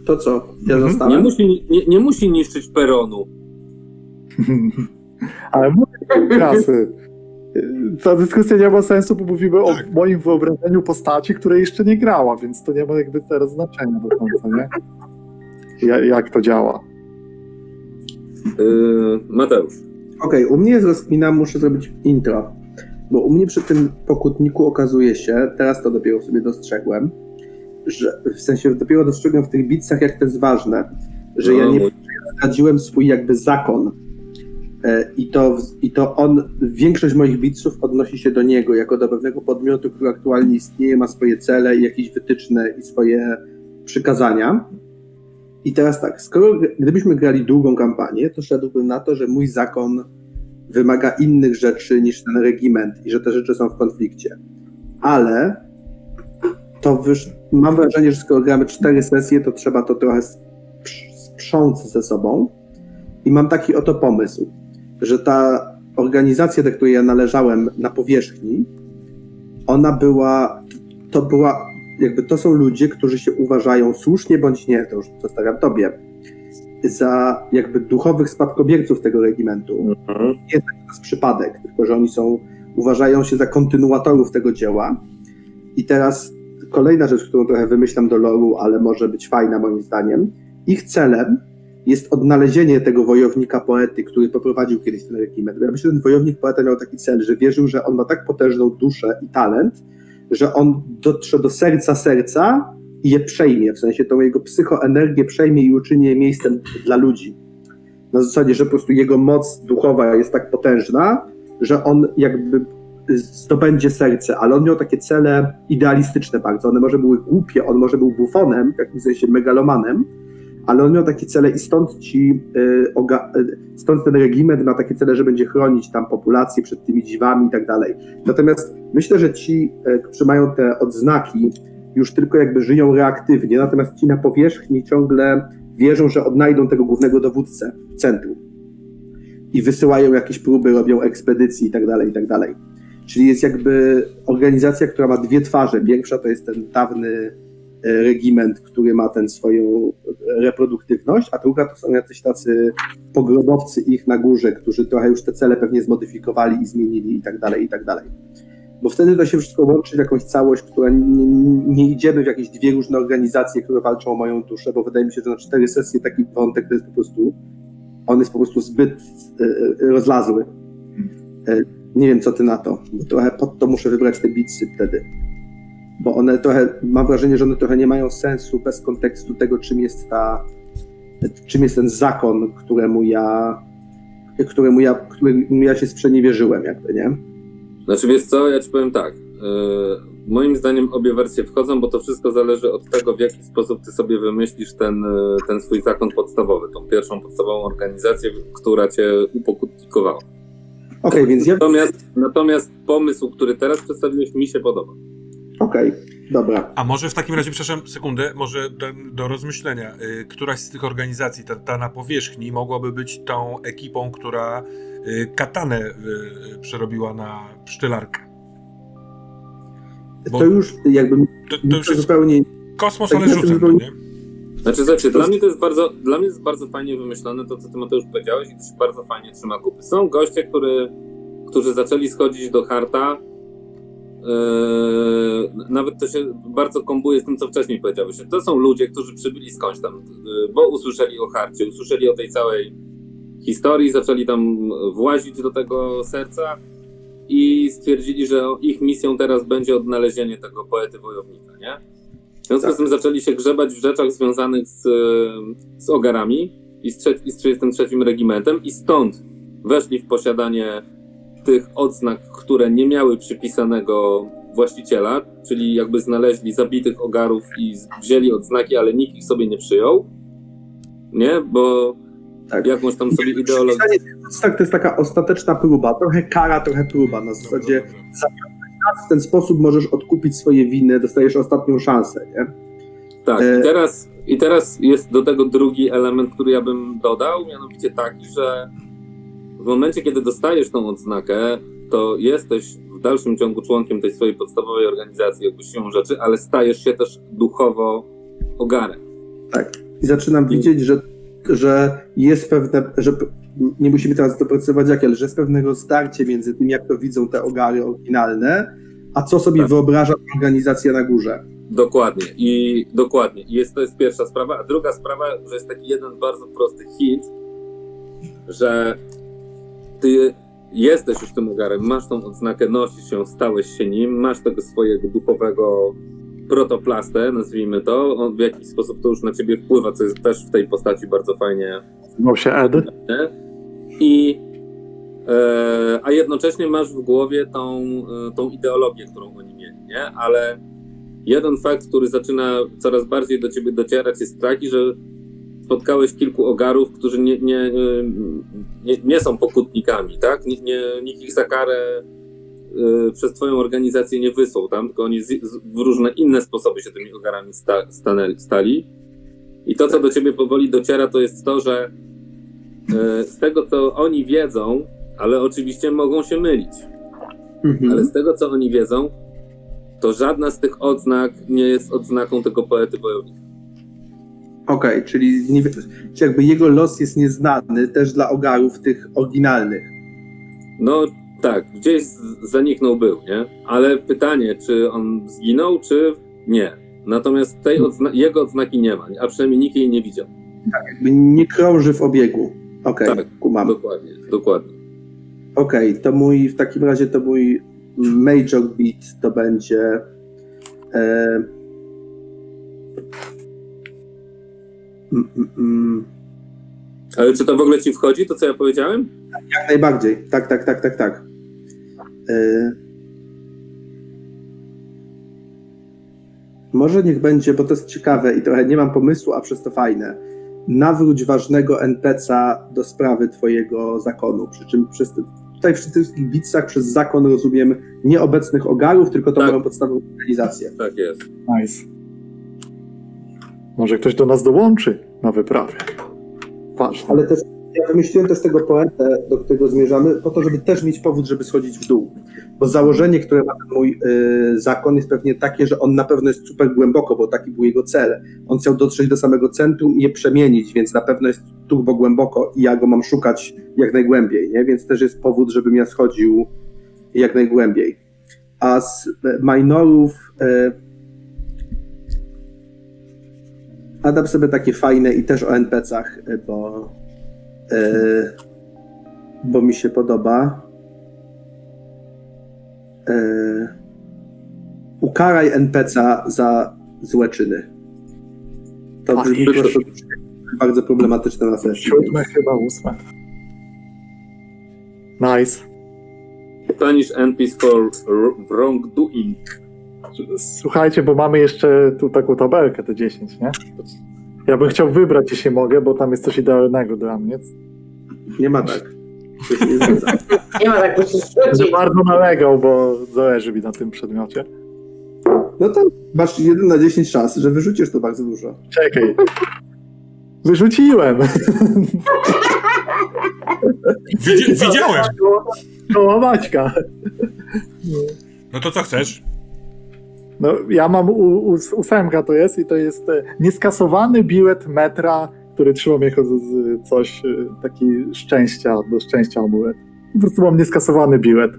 to co? Ja Mhm. zostałem? Nie, musi, nie, nie musi niszczyć peronu. Ale mówię klasy. Ta dyskusja nie ma sensu, bo mówimy o Tak. moim wyobrażeniu postaci, której jeszcze nie grała, więc to nie ma jakby teraz znaczenia do końca, nie? Ja, jak to działa. Yy, Mateusz. Okej, u mnie jest rozkmina, muszę zrobić intro. Bo u mnie przy tym pokutniku okazuje się, teraz to dopiero sobie dostrzegłem, że w sensie dopiero dostrzegłem w tych bicach, jak to jest ważne, że ja No, nie mój- zdradziłem swój jakby zakon. E, I to, I to on, większość moich biców odnosi się do niego, jako do pewnego podmiotu, który aktualnie istnieje, ma swoje cele i jakieś wytyczne i swoje przykazania. I teraz tak, skoro gdybyśmy grali długą kampanię, to szedłbym na to, że mój zakon wymaga innych rzeczy niż ten regiment i że te rzeczy są w konflikcie. Ale to wyż, mam wrażenie, że skoro gramy cztery sesje, to trzeba to trochę sprz- sprząc ze sobą. I mam taki oto pomysł, że ta organizacja, do której ja należałem na powierzchni, ona była, to była, jakby to są ludzie, którzy się uważają słusznie bądź nie, to już zostawiam tobie, za jakby duchowych spadkobierców tego regimentu Mhm. jest przypadek, tylko że oni są, uważają się za kontynuatorów tego dzieła. I teraz kolejna rzecz, którą trochę wymyślam do loru, ale może być fajna moim zdaniem. Ich celem jest odnalezienie tego wojownika poety, który poprowadził kiedyś ten regiment. Ja myślę, że ten wojownik poeta miał taki cel, że wierzył, że on ma tak potężną duszę i talent, że on dotrze do serca serca i je przejmie, w sensie tą jego psychoenergię przejmie i uczyni je miejscem dla ludzi na zasadzie, że po prostu jego moc duchowa jest tak potężna, że on jakby zdobędzie serce, ale on miał takie cele idealistyczne bardzo. One może były głupie, on może był bufonem, w jakimś sensie megalomanem, ale on miał takie cele i stąd ci, y, y, stąd ten regiment ma takie cele, że będzie chronić tam populację przed tymi dziwami i tak dalej. Natomiast myślę, że ci, y, którzy mają te odznaki, już tylko jakby żyją reaktywnie, natomiast ci na powierzchni ciągle wierzą, że odnajdą tego głównego dowódcę w centrum i wysyłają jakieś próby, robią ekspedycje i tak dalej, i tak dalej. Czyli jest jakby organizacja, która ma dwie twarze. Pierwsza to jest ten dawny regiment, który ma tę swoją reproduktywność, a druga to są jacyś tacy pogrobowcy ich na górze, którzy trochę już te cele pewnie zmodyfikowali i zmienili i tak dalej, i tak dalej. Bo wtedy to się wszystko łączy w jakąś całość, która nie, nie idziemy w jakieś dwie różne organizacje, które walczą o moją duszę, bo wydaje mi się, że na cztery sesje taki wątek to jest po prostu, on jest po prostu zbyt e, rozlazły. E, Nie wiem, co ty na to, bo trochę pod to muszę wybrać te bitsy wtedy. Bo one trochę, mam wrażenie, że one trochę nie mają sensu bez kontekstu tego, czym jest ta, czym jest ten zakon, któremu ja, któremu ja, któremu ja się sprzeniewierzyłem, jakby, nie? Znaczy wiesz co, ja ci powiem tak. Yy, moim zdaniem obie wersje wchodzą, bo to wszystko zależy od tego, w jaki sposób ty sobie wymyślisz ten, yy, ten swój zakon podstawowy, tą pierwszą podstawową organizację, która cię upokutnikowała. Okej, więc ja... Natomiast, natomiast pomysł, który teraz przedstawiłeś, mi się podoba. Okej, dobra. A może w takim razie, przepraszam, sekundę, może do, do rozmyślenia. Y, któraś z tych organizacji, ta, ta na powierzchni, mogłaby być tą ekipą, która y, katanę y, przerobiła na pszczelarkę. Bo To już jakby to, to już jest zupełnie... kosmos, tak ale no zupełnie- nie? Znaczy, znaczy dla mnie to jest bardzo, dla mnie jest bardzo fajnie wymyślone to, co ty Mateusz powiedziałeś i to się bardzo fajnie trzyma kupy. Są goście, który, którzy zaczęli schodzić do harta, nawet to się bardzo kombuje z tym, co wcześniej powiedziałeś. To są ludzie, którzy przybyli skądś tam, yy, bo usłyszeli o harcie, usłyszeli o tej całej historii, zaczęli tam włazić do tego serca i stwierdzili, że ich misją teraz będzie odnalezienie tego poety wojownika, nie? W związku Tak. z tym zaczęli się grzebać w rzeczach związanych z, z ogarami i z, i z 33 regimentem i stąd weszli w posiadanie tych odznak, które nie miały przypisanego właściciela, czyli jakby znaleźli zabitych ogarów i wzięli odznaki, ale nikt ich sobie nie przyjął. Nie, bo Tak. jakąś tam sobie ideologię. Tak, to jest taka ostateczna próba, trochę kara, trochę próba. Na zasadzie Dobrze, dobrze. w ten sposób możesz odkupić swoje winy, dostajesz ostatnią szansę, nie? Tak, E- i teraz, i teraz jest do tego drugi element, który ja bym dodał, mianowicie taki, że w momencie, kiedy dostajesz tą odznakę, to jesteś w dalszym ciągu członkiem tej swojej podstawowej organizacji, jakby siłą rzeczy, ale stajesz się też duchowo ogarem. Tak. I zaczynam widzieć, że, że jest pewne, że nie musimy teraz doprecyzować jak, ale że jest pewnego starcie między tym, jak to widzą te ogary oryginalne, a co sobie Tak. wyobraża organizacja na górze. Dokładnie. I dokładnie. I jest, to jest pierwsza sprawa. A druga sprawa, że jest taki jeden bardzo prosty hit, że ty jesteś już tym ogarem, masz tą odznakę, nosisz się, stałeś się nim, masz tego swojego duchowego protoplastę, nazwijmy to. On w jakiś sposób to już na ciebie wpływa, co jest też w tej postaci bardzo fajnie Nazywał się Ed. nie? I e, a jednocześnie masz w głowie tą, e, tą ideologię, którą oni mieli, nie? Ale jeden fakt, który zaczyna coraz bardziej do ciebie docierać, jest taki, że spotkałeś kilku ogarów, którzy nie, nie, e, nie, nie są pokutnikami, tak? Nie, nie, nikt ich za karę e, przez twoją organizację nie wysłał tam, tylko oni z, z, w różne inne sposoby się tymi ogarami sta, stanęli, stali. I to, co do ciebie powoli dociera, to jest to, że e, z tego, co oni wiedzą, ale oczywiście mogą się mylić, Mhm. ale z tego, co oni wiedzą, to żadna z tych odznak nie jest odznaką tego poety wojownika. Okej, czyli, nie, jakby jego los jest nieznany też dla ogarów tych oryginalnych. No tak, gdzieś zaniknął był, nie? Ale pytanie, czy on zginął, czy nie. Natomiast tej odzna- jego odznaki nie ma, a przynajmniej nikt jej nie widział. Jakby nie krąży w obiegu. Okej, Tak. kumam. Dokładnie, dokładnie. Okej, to mój, w takim razie to mój major beat to będzie e, mm, mm, mm, Ale czy to w ogóle ci wchodzi, to co ja powiedziałem? jak najbardziej. Tak, tak, tak, tak, tak. E, może niech będzie, bo to jest ciekawe i trochę nie mam pomysłu, a przez to fajne. Nawróć ważnego NPC-a do sprawy twojego zakonu. Przy czym przez te, tutaj przy tych wszystkich bitsach przez zakon rozumiem nieobecnych ogarów, tylko tą Tak. moją podstawową organizację. Tak jest. Nice. Może ktoś do nas dołączy na wyprawie. Ważne. Ale też ja wymyśliłem też tego poetę, do którego zmierzamy, po to, żeby też mieć powód, żeby schodzić w dół. Bo założenie, które ma ten mój y, zakon, jest pewnie takie, że on na pewno jest super głęboko, bo taki był jego cel. On chciał dotrzeć do samego centrum i je przemienić, więc na pewno jest turbo głęboko i ja go mam szukać jak najgłębiej, nie? Więc też jest powód, żebym ja schodził jak najgłębiej. A z minorów e, a dam sobie takie fajne i też o NPC-ach, e, bo, e, bo mi się podoba. E, ukaraj NPC za złe czyny. To brzmi prosto, bardzo problematyczne na sesji. Siódme chyba, ósme. Nice. Punish NPC for wrongdoing. Słuchajcie, bo mamy jeszcze tu taką tabelkę, te 10, nie? Ja bym chciał wybrać, jeśli mogę, bo tam jest coś idealnego dla mnie. Nie ma tak. Nie ma tak, rzucić. bardzo nalegał, bo zależy mi na tym przedmiocie. No to masz 1 na 10 szans, że wyrzucisz to bardzo dużo. Czekaj. Wyrzuciłem. Widzi, widziałem. Koło Maćka. No to co chcesz? No, ja mam u, u, ósemka to jest i to jest e, nieskasowany bilet metra, który trzyma mnie z, coś, e, taki szczęścia, do szczęścia amulet. Po prostu mam nieskasowany bilet.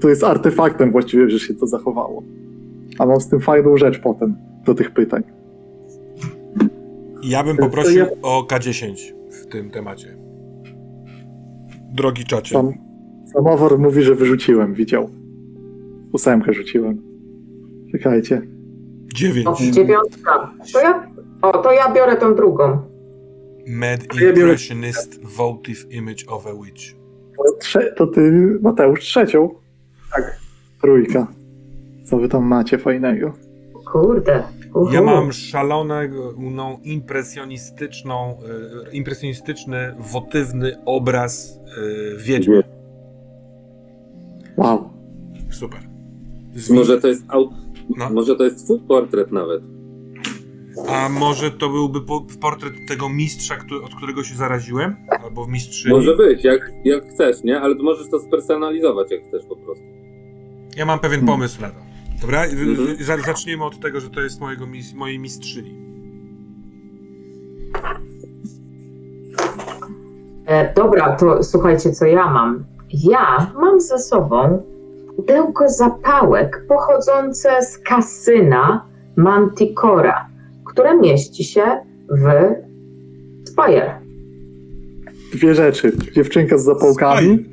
To jest artefaktem właściwie, że się to zachowało. A mam z tym fajną rzecz potem do tych pytań. Ja bym poprosił ja- o K10 w tym temacie. Drogi czacie. Sam, samowar mówi, że wyrzuciłem, widział. Ósemkę rzuciłem. Czekajcie. 9. O, dziewiątka. To ja, o, to ja biorę tą drugą. Mad biorę- Impressionist Votive Image of a Witch. To, trze- to ty, Mateusz, trzecią. Tak. Trójka. Co wy tam macie fajnego? Kurde. Uhu. Ja mam szalonego, no, impresjonistyczną, e, impresjonistyczny, wotywny obraz e, wiedźmy. Wow. Super. Z Może to jest au- No. może to jest twój portret nawet. A może to byłby po, portret tego mistrza, który, od którego się zaraziłem? Albo mistrzyni? Może być, jak, jak chcesz, nie? Ale możesz to spersonalizować, jak chcesz po prostu. Ja mam pewien Hmm. pomysł na to. Dobra? Mhm. Za- Zacznijmy od tego, że to jest mojego, mojej mistrzyni. E, dobra, to słuchajcie, co ja mam. Ja mam ze sobą pudełko zapałek pochodzące z kasyna Manticora, które mieści się w Spire. Dwie rzeczy. Dziewczynka z zapałkami.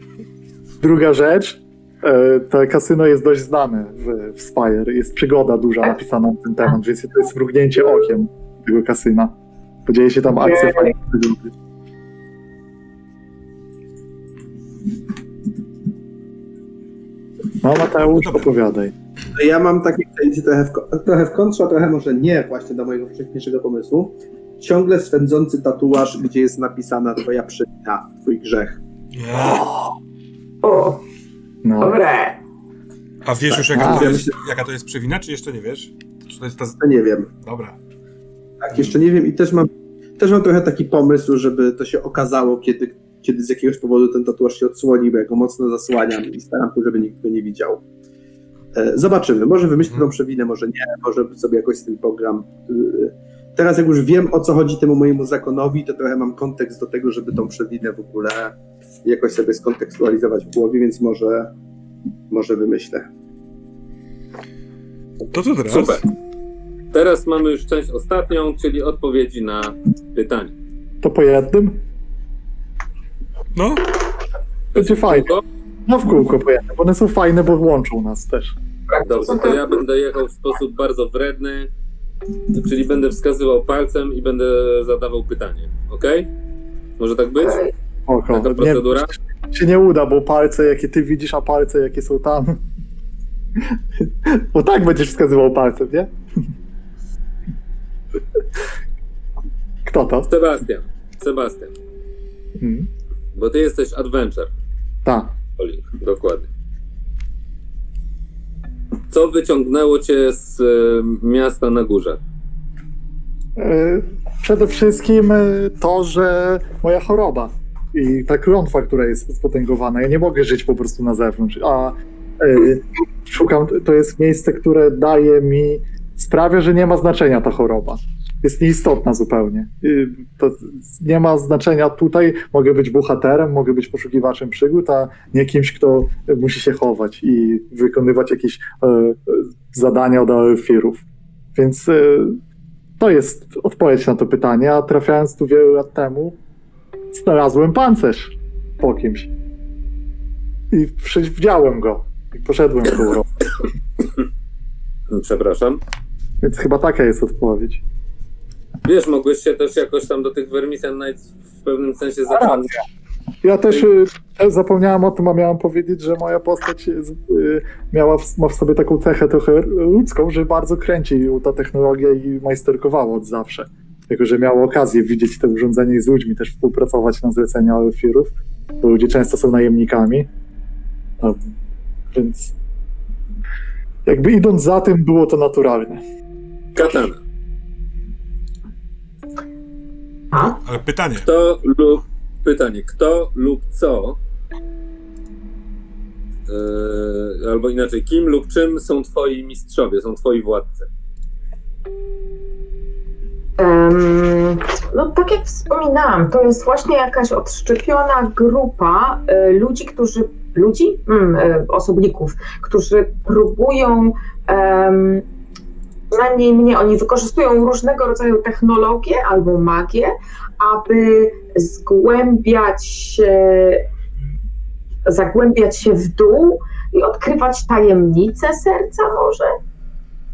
Druga rzecz. E, to kasyno jest dość znane w, w Spire. Jest przygoda duża napisana na ten temat, więc to jest mrugnięcie okiem tego kasyna. Podzieje się tam akcja Jej. No Mateusz, No opowiadaj. Ja mam taki, idzie trochę w, trochę w kontrze, a trochę może nie właśnie do mojego wcześniejszego pomysłu. Ciągle swędzący tatuaż, gdzie jest napisana twoja przyczyna, twój grzech. O, No. dobre. A wiesz już, Tak, jaka to, ja jest, myślę- jaka to jest przewina, czy jeszcze nie wiesz? Czy to jest ta... To nie wiem. Dobra. Tak, jeszcze nie wiem i też mam, też mam trochę taki pomysł, żeby to się okazało, kiedy, kiedy z jakiegoś powodu ten tatuaż się odsłoni, bo ja go mocno zasłaniam i staram się, żeby nikt go nie widział. E, Zobaczymy. Może wymyślę tą przewinę, może nie, może sobie jakoś z tym program. y, Teraz jak już wiem, o co chodzi temu mojemu zakonowi, to trochę mam kontekst do tego, żeby tą przewinę w ogóle jakoś sobie skontekstualizować w głowie, więc może, może wymyślę. To co teraz? Super. Teraz mamy już część ostatnią, czyli odpowiedzi na pytanie. To po jednym? No, Będzie fajnie. No w kółko po jednym. bo One są fajne, bo łączą nas też. Dobrze, to ja będę jechał w sposób bardzo wredny, czyli będę wskazywał palcem i będę zadawał pytanie. Ok? Może tak być? Oko. Taka procedura? Nie, się nie uda, bo palce, jakie ty widzisz, a palce, jakie są tam. Bo tak będziesz wskazywał palcem, nie? Kto to? Sebastian. Sebastian. Hmm. Bo ty jesteś adventure. Tak. Olink, dokładnie. Co wyciągnęło cię z e, miasta na górze? E, Przede wszystkim e, to, że moja choroba i ta klątwa, która jest spotęgowana. Ja nie mogę żyć po prostu na zewnątrz, a e, szukam, to jest miejsce, które daje mi, sprawia, że nie ma znaczenia ta choroba. Jest nieistotna zupełnie. To nie ma znaczenia tutaj. Mogę być bohaterem, mogę być poszukiwaczem przygód, a nie kimś, kto musi się chować i wykonywać jakieś e, e, zadania od elfirów. Więc e, to jest odpowiedź na to pytanie, a trafiając tu wiele lat temu, znalazłem pancerz po kimś. I przywdziałem go. I poszedłem w tą rolę. Przepraszam. Więc chyba taka jest odpowiedź. Wiesz, mogłeś się też jakoś tam do tych Vermisian Knights w pewnym sensie zacząć. Ja też y, też zapomniałem o tym, a miałem powiedzieć, że moja postać jest, y, miała w, ma w sobie taką cechę trochę ludzką, że bardzo kręci ta technologia i majsterkowała od zawsze. Jako, że miało okazję widzieć te urządzenia i z ludźmi też współpracować na zlecenia Elfirów, bo ludzie często są najemnikami. A, więc jakby idąc za tym, było to naturalne. Katana. A? Ale pytanie, Kto lub... Pytanie. Kto lub co yy, albo inaczej, kim lub czym są twoi mistrzowie, są twoi władcy? Em, no tak jak wspominałam, to jest właśnie jakaś odszczepiona grupa e, ludzi, którzy, ludzi? Mm, e, osobników, którzy próbują, em, przynajmniej mnie, oni wykorzystują różnego rodzaju technologie albo magię, aby zgłębiać się, zagłębiać się w dół i odkrywać tajemnice serca może?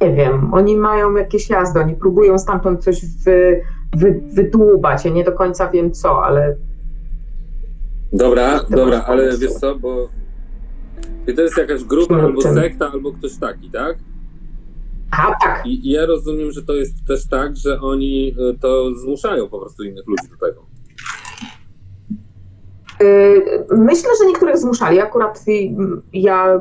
Nie wiem, oni mają jakieś jazdy, oni próbują stamtąd coś wy, wy, wydłubać. Ja nie do końca wiem co, ale Dobra, dobra, ale wiesz co, bo i to jest jakaś grupa albo sekta, albo ktoś taki, tak? A tak, I, I ja rozumiem, że to jest też tak, że oni y, to zmuszają po prostu innych ludzi do tego. y, myślę, że niektórych zmuszali. Akurat ja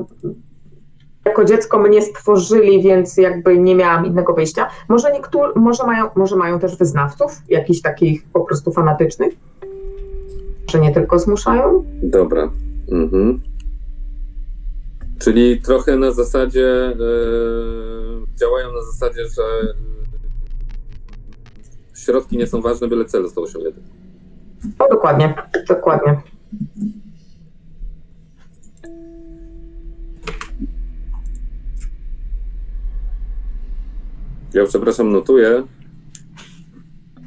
jako dziecko mnie stworzyli, więc jakby nie miałam innego wyjścia. Może niektórzy, może mają, może mają też wyznawców, jakichś takich po prostu fanatycznych, że nie tylko zmuszają. Dobra. Mhm. Czyli trochę na zasadzie y, działają na zasadzie, że środki nie są ważne, byle cel został osiągnięty. O, dokładnie, dokładnie. Ja przepraszam, notuję.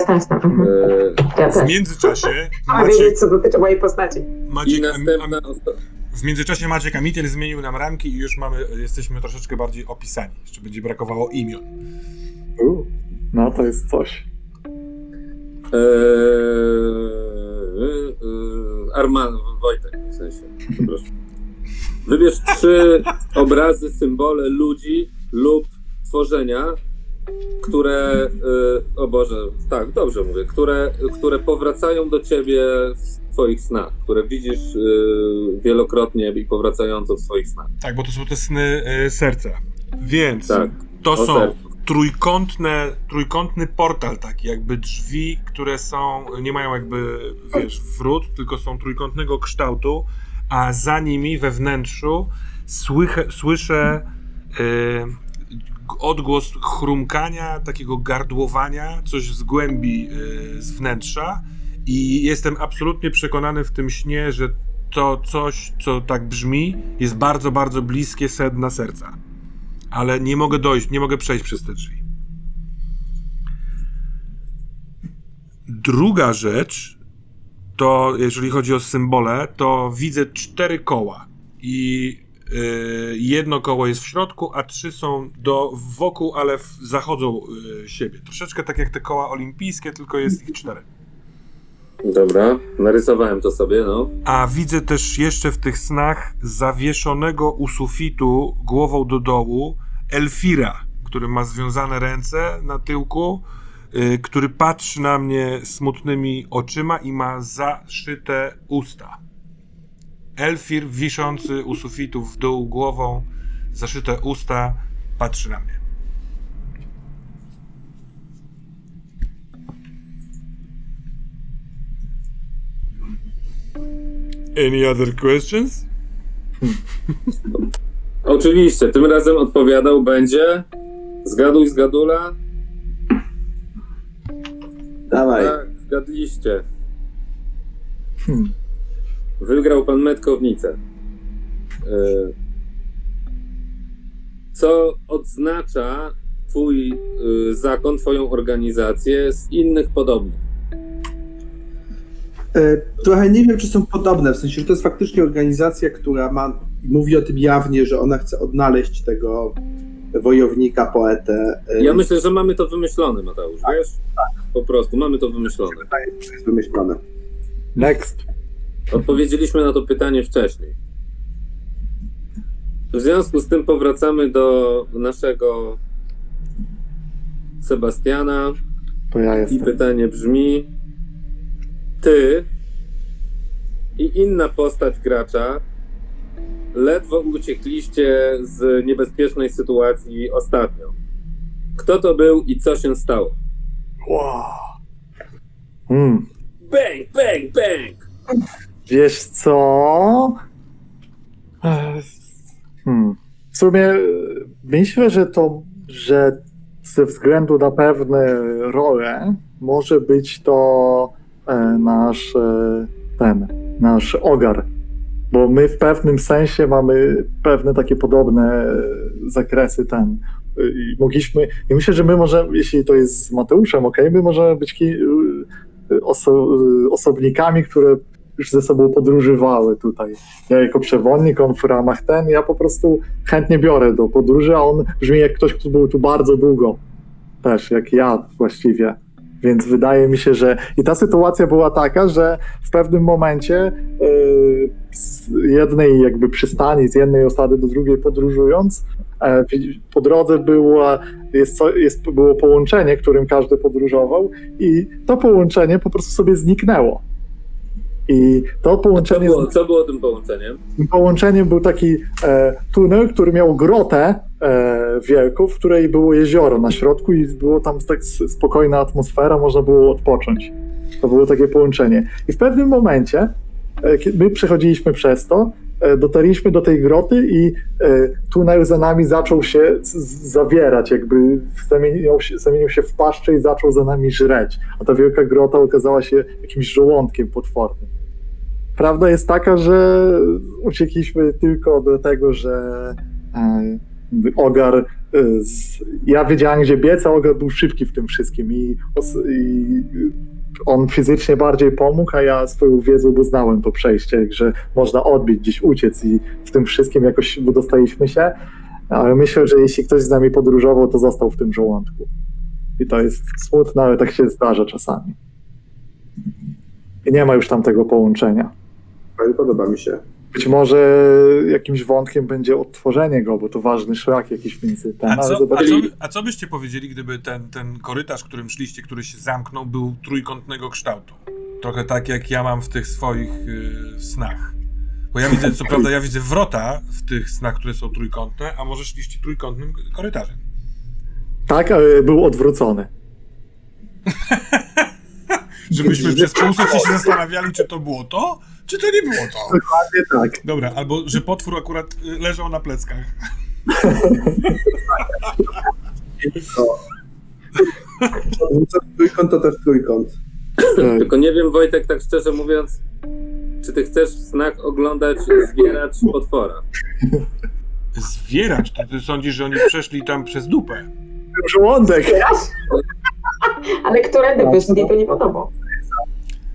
Jasne. Mhm. Y, Ja w międzyczasie Maciek, wiedzieć, co dotyczy mojej postaci. I Maciek, następna oso- w międzyczasie Maciek Amitel zmienił nam ramki i już mamy, jesteśmy troszeczkę bardziej opisani. Jeszcze będzie brakowało imion. U, no to jest coś. Eee, Arman, Wojtek w sensie, przepraszam. Wybierz trzy obrazy, symbole ludzi lub tworzenia, które, eee, o Boże, tak, dobrze mówię, które, które powracają do ciebie w twoich snach, które widzisz eee, wielokrotnie i powracająco w swoich snach. Tak, bo to są te sny e, serca. Więc Tak, to są sercu. trójkątne, trójkątny portal taki, jakby drzwi, które są, nie mają jakby, wiesz, wrót, tylko są trójkątnego kształtu, a za nimi we wnętrzu słychę, słyszę e, odgłos chrumkania, takiego gardłowania, coś z głębi e, z wnętrza i jestem absolutnie przekonany w tym śnie, że to coś, co tak brzmi, jest bardzo, bardzo bliskie sedna serca. Ale nie mogę dojść, nie mogę przejść przez te drzwi. Druga rzecz, to jeżeli chodzi o symbole, to widzę cztery koła i y, jedno koło jest w środku, a trzy są do, wokół, ale w, zachodzą y, siebie. Troszeczkę tak jak te koła olimpijskie, tylko jest ich cztery. Dobra, narysowałem to sobie, no. A widzę też jeszcze w tych snach zawieszonego u sufitu głową do dołu Elfira, który ma związane ręce na tyłku, y, który patrzy na mnie smutnymi oczyma i ma zaszyte usta. Elfir wiszący u sufitu w dół głową, zaszyte usta, patrzy na mnie. Any other questions? Oczywiście, tym razem odpowiadał będzie Zgaduj zgadula. Dawaj. Tak, zgadliście. Hmm. Wygrał pan metkownicę. E, Co odznacza twój y, zakon, twoją organizację z innych podobnych? E, Trochę nie wiem, czy są podobne, w sensie, że to jest faktycznie organizacja, która ma mówi o tym jawnie, że ona chce odnaleźć tego wojownika, poetę. e, Ja myślę, że mamy to wymyślone, Mateusz, wiesz? Po prostu, mamy to wymyślone. że jest wymyślone. Next. Odpowiedzieliśmy na to pytanie wcześniej. W związku z tym powracamy do naszego Sebastiana To ja i jestem. pytanie brzmi: Ty i inna postać gracza ledwo uciekliście z niebezpiecznej sytuacji ostatnio. Kto to był i co się stało? Wow. Hmm. Bang, bang, bang! Wiesz co? Ech, Hmm. W sumie e, myślę, że to, że ze względu na pewne role może być to e, nasz e, ten, nasz ogar. Bo my w pewnym sensie mamy pewne takie podobne e, zakresy ten. E, I mogliśmy, i myślę, że my możemy, jeśli to jest z Mateuszem, ok, my możemy być e, oso, e, osobnikami, które już ze sobą podróżywały tutaj. Ja jako przewodnik, on w ramach ten, ja po prostu chętnie biorę do podróży, a on brzmi jak ktoś, kto był tu bardzo długo. Też, jak ja właściwie. Więc wydaje mi się, że i ta sytuacja była taka, że w pewnym momencie yy, z jednej jakby przystani, z jednej osady do drugiej podróżując, e, po drodze było, jest, jest, było połączenie, którym każdy podróżował i to połączenie po prostu sobie zniknęło. I to Co połączenie było, co było tym połączeniem? połączeniem był taki e, tunel, który miał grotę e, wielką, w której było jezioro na środku i było tam tak spokojna atmosfera, można było odpocząć. To było takie połączenie. I w pewnym momencie, e, kiedy my przechodziliśmy przez to, e, dotarliśmy do tej groty i e, tunel za nami zaczął się zawierać, jakby zamienił się, zamienił się w paszczę i zaczął za nami żreć. A ta wielka grota okazała się jakimś żołądkiem potwornym. Prawda jest taka, że uciekliśmy tylko do tego, że e, Ogar. e, Z, ja wiedziałem, gdzie biec, a Ogar był szybki w tym wszystkim i, os, i on fizycznie bardziej pomógł, a ja swoją wiedzą doznałem to przejście, że można odbić, gdzieś uciec i w tym wszystkim jakoś wydostaliśmy się. Ale myślę, że jeśli ktoś z nami podróżował, to został w tym żołądku. I to jest smutne, ale tak się zdarza czasami. I nie ma już tam tego połączenia. Ale Podoba mi się. Być może jakimś wątkiem będzie odtworzenie go, bo to ważny szlak jakiś między ten, A co, a, zobaczymy. a co byście powiedzieli, gdyby ten, ten korytarz, którym szliście, który się zamknął, był trójkątnego kształtu? Trochę tak, jak ja mam w tych swoich y, snach. Bo ja widzę, co prawda, ja widzę wrota w tych snach, które są trójkątne, a może szliście trójkątnym korytarzem. Tak, ale był odwrócony. Żebyśmy przez pół się zastanawiali, czy to było to, czy to nie było to. Dokładnie tak. Dobra, albo że potwór akurat y, leżał na pleckach. Odwrócony trójkąt to też trójkąt. E, Tylko nie wiem, Wojtek, tak szczerze mówiąc, czy ty chcesz w snach oglądać zwieracz potwora? Zwieracz, to ty sądzisz, że oni przeszli tam przez dupę. Żołądek! Ale którędy wyszli, to nie wiadomo.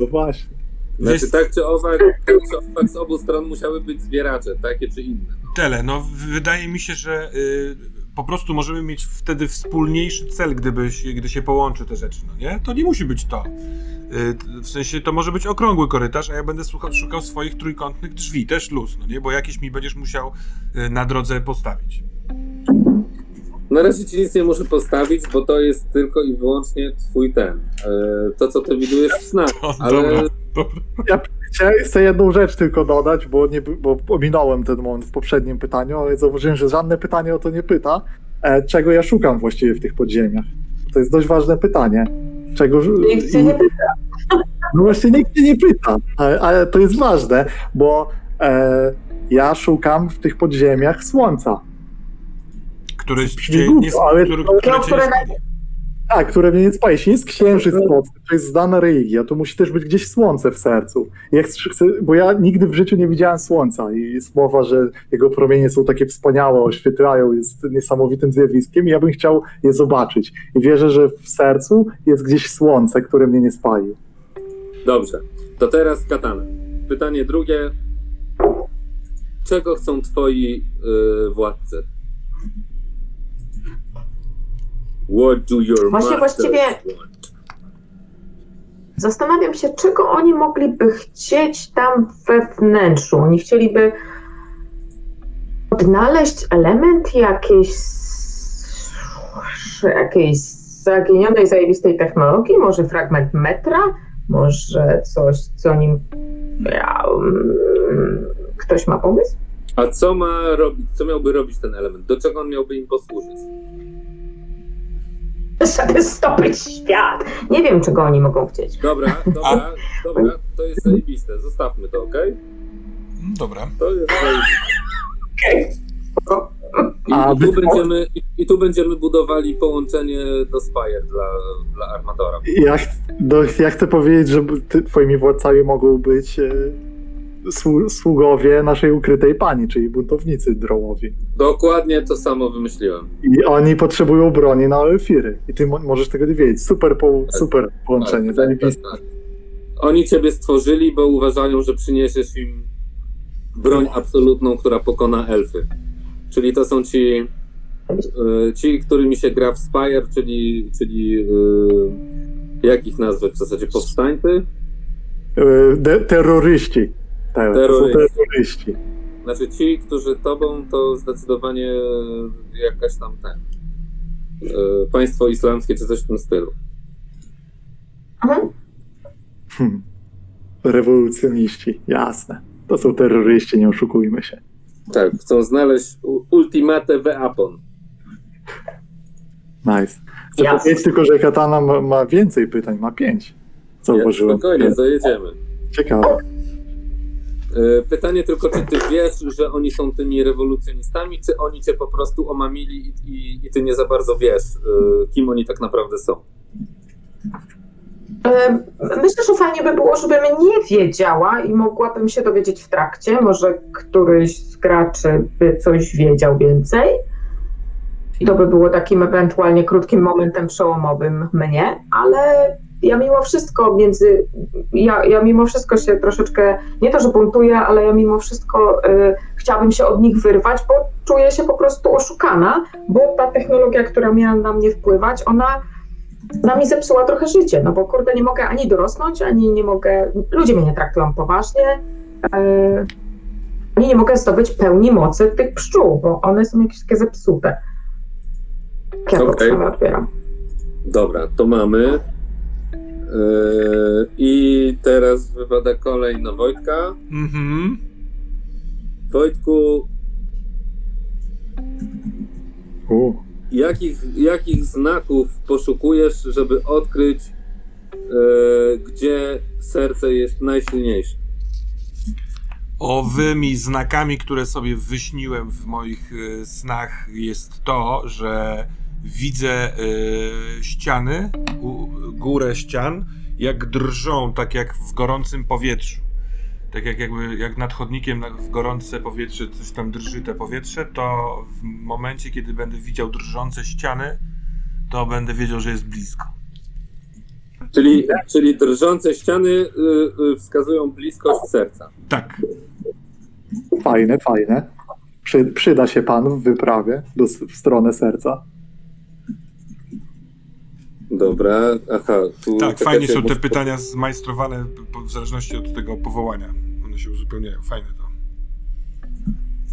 No właśnie. Znaczy, tak czy owak, tak czy owak z obu stron musiały być zwieracze, takie czy inne. Tele, no wydaje mi się, że y, po prostu możemy mieć wtedy wspólniejszy cel, gdyby gdy się połączy te rzeczy, no nie? To nie musi być to. Y, w sensie to może być okrągły korytarz, a ja będę słuchał, szukał swoich trójkątnych drzwi, też luz, no nie? Bo jakiś mi będziesz musiał y, na drodze postawić. Na razie ci nic nie muszę postawić, bo to jest tylko i wyłącznie twój ten. E, to, co ty widujesz w snach. Ale dobra, dobra. Ja chcę- jedną rzecz tylko dodać, bo, nie, bo ominąłem ten moment w poprzednim pytaniu, ale zauważyłem, że żadne pytanie o to nie pyta, e, czego ja szukam właściwie w tych podziemiach. To jest dość ważne pytanie. Czego, Nikt się nie pyta. No właśnie nikt mnie nie pyta, ale, ale to jest ważne, bo e, ja szukam w tych podziemiach słońca. Które cię nie, ale które, nie. Tak, które mnie nie spali. Jeśli jest księżyc mocny, to jest znana religia, to musi też być gdzieś słońce w sercu. Ja chcę, bo ja nigdy w życiu nie widziałem słońca i jest mowa, że jego promienie są takie wspaniałe, oświetlają, jest niesamowitym zjawiskiem i ja bym chciał je zobaczyć. I wierzę, że w sercu jest gdzieś słońce, które mnie nie spali. dobrze. To teraz katana. Pytanie drugie. czego chcą twoi y, władcy? What do your Właśnie właściwie-? Zastanawiam się, czego oni mogliby chcieć tam we wnętrzu. Oni chcieliby odnaleźć element jakiejś, jakiejś zaginionej, zajebistej technologii, może fragment metra, może coś, co nim ja, mm, ktoś ma pomysł? A co ma robić, co miałby robić ten element? Do czego on miałby im posłużyć? Żeby stopić świat. Nie wiem, czego oni mogą chcieć. Dobra, dobra, dobra, to jest zajebiste. Zostawmy to, okej? Mm, Dobra. To jest zajebiste. I, A i, tu wy- będziemy, i, I tu będziemy budowali połączenie do Spire dla, dla Armatora. Ja, ch- do, ja chcę powiedzieć, że ty, twoimi władcami mogą być e, sługowie naszej ukrytej pani, czyli buntownicy drołowi. Dokładnie to samo wymyśliłem. I oni potrzebują broni na Elfiry. I ty mo- możesz tego wiedzieć. Super, po, super połączenie, Tak, tak, tak. Oni ciebie stworzyli, bo uważają, że przyniesiesz im broń absolutną, która pokona elfy. Czyli to są ci, y, ci którymi się gra w Spire, czyli, czyli y, jak ich nazwać w zasadzie? Powstańcy? E, De, terroryści. Tak, to są Terroryści. terroryści. Znaczy ci, którzy tobą, to zdecydowanie jakaś tam ten. y, Państwo islamskie czy coś w tym stylu. Mhm. Hmm. Rewolucjoniści, jasne. To są terroryści, nie oszukujmy się. Tak, chcą znaleźć u- ultimate weapon. Nice. Chcę Jasne. powiedzieć tylko, że Katana ma, ma więcej pytań, ma pięć. Zauważyłem. Spokojnie, zajedziemy. Ciekawe. E, Pytanie tylko, czy ty wiesz, że oni są tymi rewolucjonistami, czy oni cię po prostu omamili i, i, i ty nie za bardzo wiesz, e, kim oni tak naprawdę są. E, Myślę, że fajnie by było, żebym nie wiedziała i mogłabym się dowiedzieć w trakcie. Może któryś z graczy by coś wiedział więcej. I to by było takim ewentualnie krótkim momentem przełomowym mnie, ale ja mimo wszystko między. Ja, ja mimo wszystko się troszeczkę, nie to, że buntuję, ale ja mimo wszystko e, chciałabym się od nich wyrwać, bo czuję się po prostu oszukana, bo ta technologia, która miała na mnie wpływać, ona ona mi zepsuła trochę życie, no bo kurde, nie mogę ani dorosnąć, ani nie mogę, ludzie mnie nie traktują poważnie, e, ani nie mogę zdobyć pełni mocy tych pszczół, bo one są jakieś takie zepsute. Ja to okay. odbieram. Dobra, to mamy. E, I teraz wypada kolej na Wojtka. Mhm. Wojtku, U. jakich, jakich znaków poszukujesz, żeby odkryć, e, gdzie serce jest najsilniejsze? Owymi znakami, które sobie wyśniłem w moich e, snach, jest to, że widzę e, ściany, u, górę ścian, jak drżą, tak jak w gorącym powietrzu. Tak jak jakby jak nad chodnikiem w gorące powietrze coś tam drży te powietrze, to w momencie, kiedy będę widział drżące ściany, to będę wiedział, że jest blisko. Czyli, czyli drżące ściany y, y, wskazują bliskość serca. Tak. Fajne, fajne. Przy, przyda się pan w wyprawie do, w stronę serca. Dobra, aha. Tu Tak, fajnie są te pytania zmajstrowane w zależności od tego powołania. One się uzupełniają. Fajne to.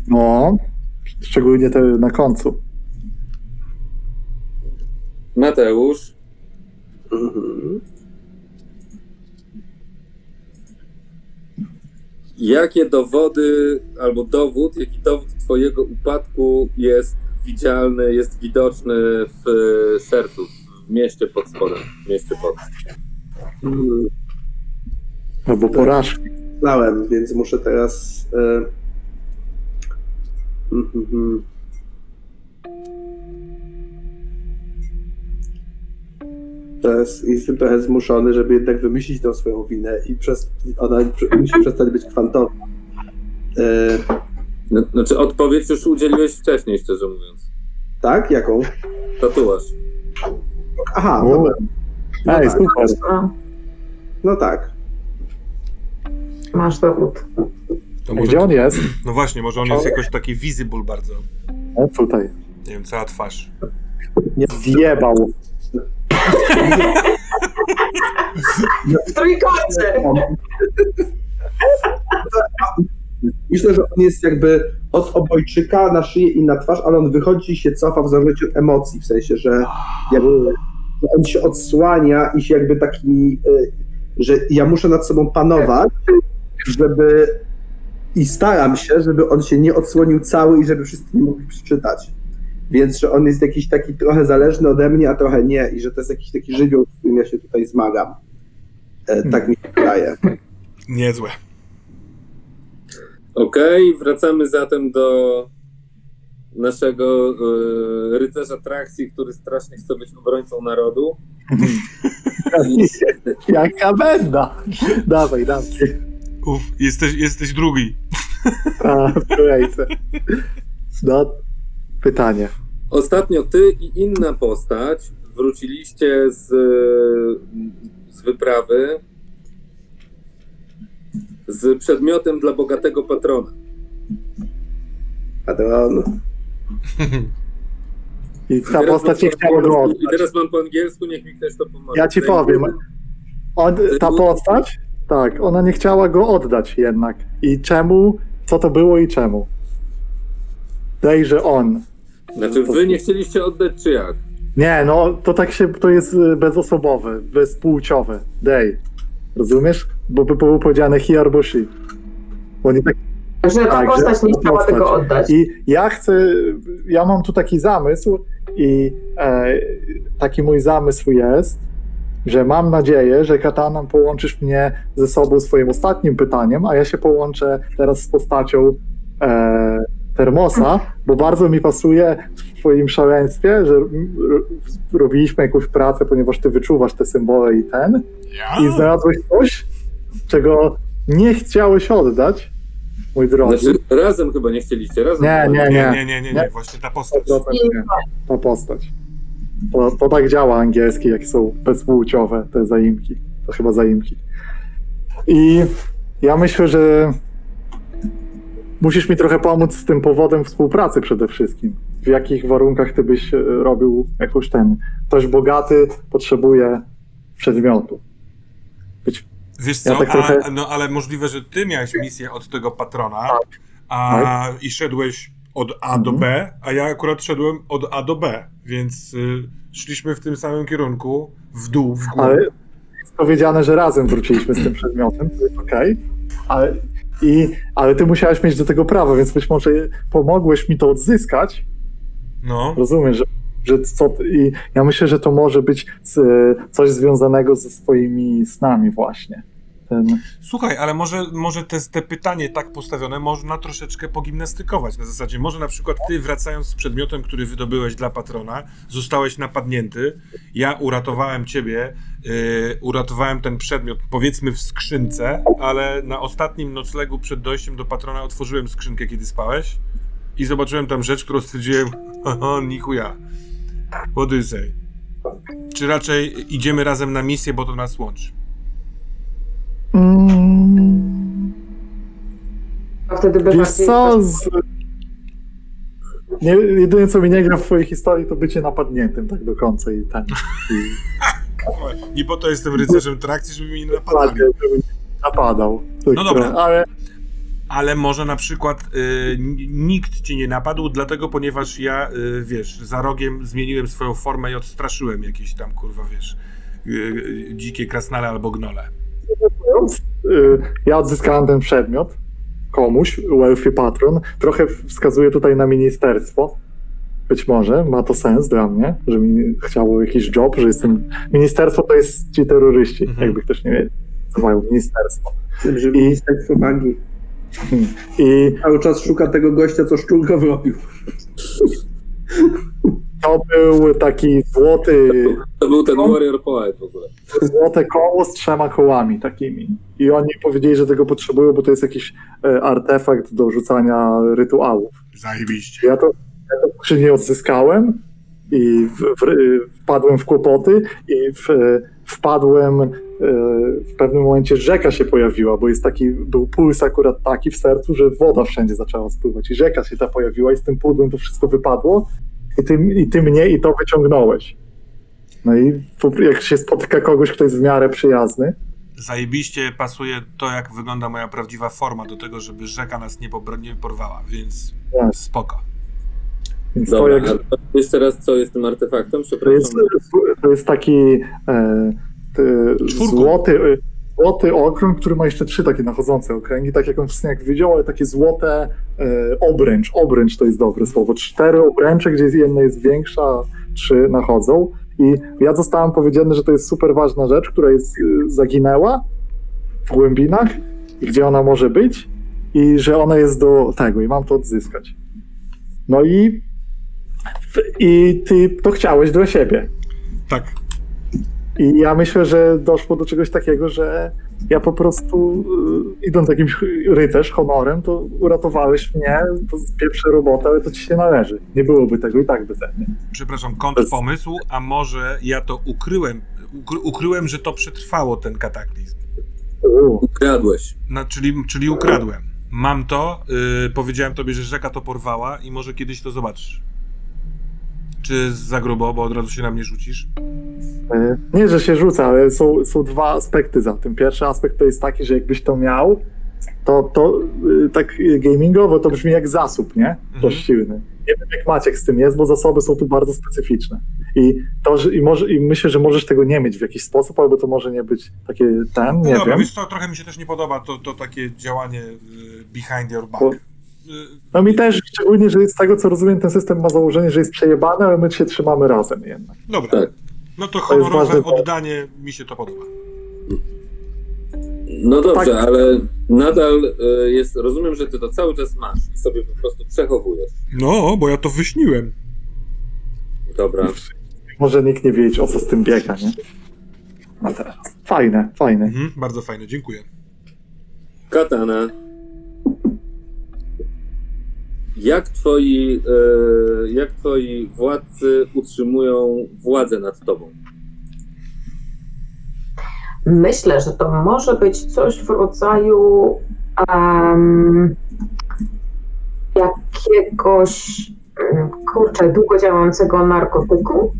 No, szczególnie te na końcu. Mateusz, Mhm. jakie dowody, albo dowód, jaki dowód twojego upadku jest widzialny, jest widoczny w e, sercu, w mieście pod spodem, w mieście pod. Mhm. Albo porażki. Znałem, więc muszę teraz. Mhm. Teraz jestem trochę zmuszony, żeby jednak wymyślić tą swoją winę i przez... ona musi przestać być kwantowa. E... No, Znaczy, odpowiedź już udzieliłeś wcześniej, szczerze mówiąc. Tak? Jaką? Tatuaż. Aha, U. dobra. No Ej, tak. super. No, No tak. masz dowód. To Gdzie on jest? No właśnie, może on jest jakoś taki visible bardzo. O, tutaj. Nie wiem, cała twarz. Nie zjebał. W trójkącie! Myślę, że on jest jakby od obojczyka na szyję i na twarz, ale on wychodzi i się cofa w zależności od emocji, w sensie, że jakby on się odsłania i się jakby takimi, y, że ja muszę nad sobą panować, żeby i staram się, żeby on się nie odsłonił cały i żeby wszyscy nie mogli przeczytać. Więc, że on jest jakiś taki trochę zależny ode mnie, a trochę nie i że to jest jakiś taki żywioł, z którym ja się tutaj zmagam. E, tak mi się wydaje. Niezłe. Okej, wracamy zatem do naszego e, rycerza trakcji, który strasznie chce być obrońcą narodu. Jaka benda. Dawaj, dawaj. Uf, jesteś, jesteś drugi. A, w kolejce. No, pytanie. Ostatnio ty i inna postać wróciliście z, z wyprawy z przedmiotem dla bogatego patrona. Patron. I ta Teraz postać nie chciała go angielsku- I oddać. teraz mam po angielsku, niech mi ktoś to pomoże. Ja ci powiem. Ta postać, tak, ona nie chciała go oddać jednak. I czemu? Co to było i czemu? Dejże on. Znaczy wy nie chcieliście oddać, czy jak? Nie, no to tak się, to jest y, bezosobowe, bezpłciowe. Rozumiesz? Bo by było powiedziane he albo she. Bo nie tak Że ta Tak, postać nie chciała tego oddać. I ja chcę, ja mam tu taki zamysł i e, taki mój zamysł jest, że mam nadzieję, że Katanan połączysz mnie ze sobą swoim ostatnim pytaniem, a ja się połączę teraz z postacią e, Termosa, bo bardzo mi pasuje twoim szaleństwie, że ro- robiliśmy jakąś pracę, ponieważ ty wyczuwasz te symbole i ten Ja? i znalazłeś coś, czego nie chciałeś oddać, mój drogi. Znaczy razem chyba nie chcieliście, razem. Nie, nie, Nie, nie, nie, nie, nie, właśnie ta postać. 100% nie. Ta postać. To, to tak działa angielski, jak są bezpłciowe te zaimki. To chyba zaimki. I ja myślę, że musisz mi trochę pomóc z tym powodem współpracy przede wszystkim. W jakich warunkach ty byś e, robił jakąś ten... Ktoś bogaty potrzebuje przedmiotu. Być, Wiesz co, Ja tak a, trochę- no ale możliwe, że ty miałeś misję od tego patrona, Tak. a i szedłeś od A do Mhm. B, a ja akurat szedłem od A do B, więc y, szliśmy w tym samym kierunku, w dół, w górę. ale jest powiedziane, że razem wróciliśmy z tym przedmiotem, to jest okej. Ale, i, ale ty musiałeś mieć do tego prawo, więc być może pomogłeś mi to odzyskać, No, Rozumiesz, że, że co, i ja myślę, że to może być coś związanego ze swoimi snami właśnie. Ten, słuchaj, ale może, może te, te pytanie tak postawione można troszeczkę pogimnastykować. Na zasadzie, może na przykład ty wracając z przedmiotem, który wydobyłeś dla patrona, zostałeś napadnięty, ja uratowałem ciebie, yy, uratowałem ten przedmiot powiedzmy w skrzynce, ale na ostatnim noclegu przed dojściem do patrona otworzyłem skrzynkę, kiedy spałeś i zobaczyłem tam rzecz, którą stwierdziłem, haha, do you say? Czy raczej idziemy razem na misję, bo to nas łączy? mm, A wtedy by wiesz co, z, nie, jedyne co mi nie gra w twojej historii to bycie napadniętym tak do końca i ten. I, Nie po to jestem rycerzem trakcji, żeby mnie nie napadali. napadał. Tak No dobra. Ale Ale może na przykład y, nikt ci nie napadł, dlatego ponieważ ja, y, wiesz, za rogiem zmieniłem swoją formę i odstraszyłem jakieś tam, kurwa, wiesz, y, y, dzikie krasnale albo gnole. y, ja odzyskałem ten przedmiot komuś, Wealthy Patron. Trochę wskazuje tutaj na ministerstwo. Być może ma to sens dla mnie, że mi chciało jakiś job, że jestem. Ministerstwo to jest ci terroryści, Mhm. jakby ktoś nie wiedział. Co mają ministerstwo. I- Ministerstwo Magii I cały czas szuka tego gościa, co szczurka wrobił. to był taki złoty, To był ten Warrior Poet w ogóle. złote koło z trzema kołami takimi. I oni powiedzieli, że tego potrzebują, bo to jest jakiś e, artefakt do rzucania rytuałów. Zajebiście. Ja to, ja to skrzynię odzyskałem i w, w, wpadłem w kłopoty i w, wpadłem w pewnym momencie rzeka się pojawiła, bo jest taki, był puls akurat taki w sercu, że woda wszędzie zaczęła spływać i rzeka się ta pojawiła i z tym pudłem to wszystko wypadło i ty, i ty mnie i to wyciągnąłeś. No i jak się spotyka kogoś, kto jest w miarę przyjazny, Zajebiście pasuje to, jak wygląda moja prawdziwa forma do tego, żeby rzeka nas nie, porwała, więc Tak. spoko. więc to Dobra, jak... a jeszcze raz, co jest tym artefaktem? To jest, to jest taki e, Czwórką. złoty, e, złoty okrąg, który ma jeszcze trzy takie nachodzące okręgi, tak jak on wcześniej jak widział, ale takie złote e, obręcz. Obręcz to jest dobre słowo. Cztery obręcze, gdzie jedna jest większa, trzy nachodzą. I ja zostałam powiedziane, że to jest super ważna rzecz, która jest zaginęła w głębinach, gdzie ona może być i że ona jest do tego i mam to odzyskać. No i i ty to chciałeś dla siebie. Tak. I ja myślę, że doszło do czegoś takiego, że ja po prostu y, idąc jakimś rycerz, honorem, to uratowałeś mnie, to pierwsza robota, ale to ci się należy. Nie byłoby tego i tak beze mnie. Przepraszam, kontrpomysł, a może ja to ukryłem, ukry, ukryłem, że to przetrwało ten kataklizm. Ukradłeś. No, czyli, czyli ukradłem. Mam to, yy, powiedziałem tobie, że rzeka to porwała i może kiedyś to zobaczysz. Czy za grubo, bo od razu się na mnie rzucisz? y, Nie, że się rzuca, ale są, są dwa aspekty za tym. Pierwszy aspekt to jest taki, że jakbyś to miał, to, to y, tak y, gamingowo to brzmi jak zasób, nie? Dość silny. Nie wiem jak Maciek z tym jest, bo zasoby są tu bardzo specyficzne. I, to, że, i, może, i myślę, że możesz tego nie mieć w jakiś sposób, albo to może nie być takie ten, nie no wiem. wiesz co, trochę mi się też nie podoba to, to takie działanie yy, behind your back. Bo- No mi też, szczególnie, że z tego co rozumiem, ten system ma założenie, że jest przejebany, ale my się trzymamy razem jednak. dobra, Tak. no to honorowe ważne, oddanie, mi się to podoba. No dobrze, Tak. ale nadal y, jest, rozumiem, że ty to cały czas masz i sobie po prostu przechowujesz. No, bo ja to wyśniłem. Dobra. Może nikt nie wiedzieć, o co z tym biega, nie? No teraz. Fajne, fajne. Mhm, bardzo fajne, dziękuję. Katana. Jak twoi, e, jak twoi władcy utrzymują władzę nad tobą? Myślę, że to może być coś w rodzaju em, jakiegoś em, kurczę, długo działającego narkotyku,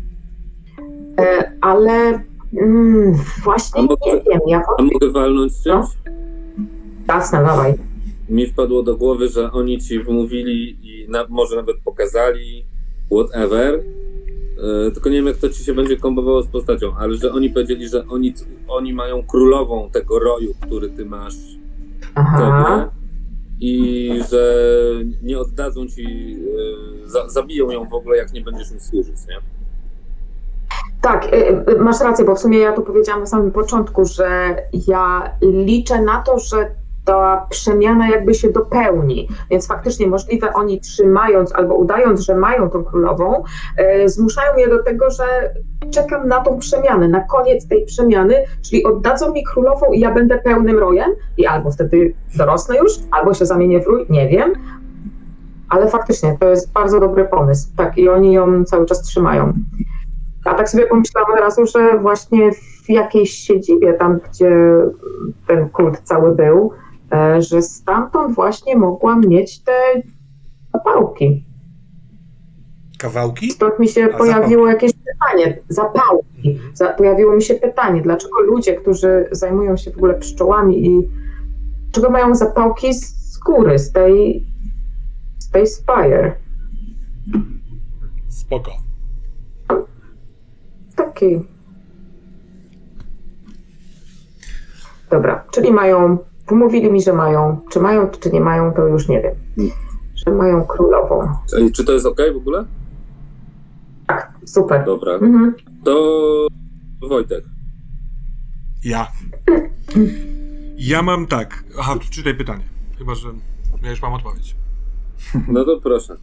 e, ale mm, właśnie mogę- nie wiem. Ja A mogę walnąć czymś? jasne, dawaj. Mi wpadło do głowy, że oni ci wmówili i na, może nawet pokazali whatever. E, tylko nie wiem, jak to ci się będzie kombowało z postacią, ale że oni powiedzieli, że oni, oni mają królową tego roju, który ty masz Aha. sobie i że nie oddadzą ci, e, za, zabiją ją w ogóle, jak nie będziesz im służyć, nie? Tak, y, masz rację, bo w sumie ja tu powiedziałam na samym początku, że ja liczę na to, że ta przemiana jakby się dopełni. Więc faktycznie możliwe oni trzymając albo udając, że mają tą królową, y, zmuszają mnie do tego, że czekam na tą przemianę, na koniec tej przemiany, czyli oddadzą mi królową i ja będę pełnym rojem i albo wtedy dorosnę już, albo się zamienię w rój, nie wiem. Ale faktycznie to jest bardzo dobry pomysł. Tak, i oni ją cały czas trzymają. A tak sobie pomyślałam od razu, że właśnie w jakiejś siedzibie, tam gdzie ten kult cały był, e, że stamtąd właśnie mogłam mieć te zapałki. Kawałki? Stąd mi się A, pojawiło jakieś pytanie, zapałki. Za, pojawiło mi się pytanie, dlaczego ludzie, którzy zajmują się w ogóle pszczołami i czego mają zapałki z skóry, z tej, z tej spire? Spoko. Taki. Dobra, czyli mają, pomówili mi, że mają, czy mają, czy nie mają, to już nie wiem. Że mają królową. Ej, Czy to jest ok w ogóle? Tak, super. Dobra. Mhm. To Wojtek. Ja. Ja mam tak. Aha, tu czytaj pytanie. Chyba, że ja już mam odpowiedź. No to proszę.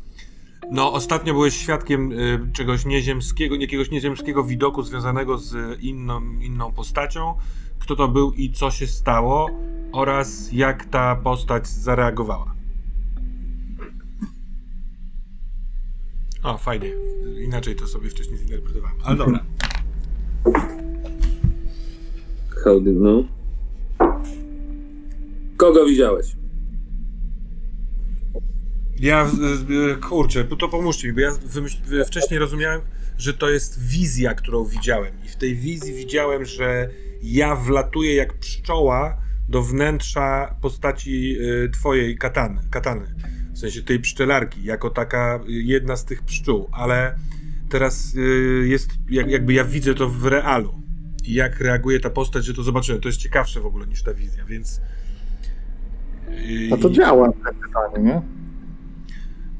No, ostatnio byłeś świadkiem y, czegoś nieziemskiego, jakiegoś nieziemskiego widoku związanego z inną, inną postacią. Kto to był i co się stało oraz jak ta postać zareagowała. O, fajnie. Inaczej to sobie wcześniej zinterpretowałem. Ale dobra. Claudio, no. Kogo widziałeś? Ja, y, kurczę, to pomóżcie mi, bo ja wymyśl, y, wcześniej rozumiałem, że to jest wizja, którą widziałem. I w tej wizji widziałem, że ja wlatuję jak pszczoła do wnętrza postaci y, twojej katany, katany. W sensie tej pszczelarki, jako taka y, jedna z tych pszczół, ale teraz y, jest, jak, jakby ja widzę to w realu. I jak reaguje ta postać, że to zobaczyłem. To jest ciekawsze w ogóle niż ta wizja, więc... A to działa te pytanie, nie?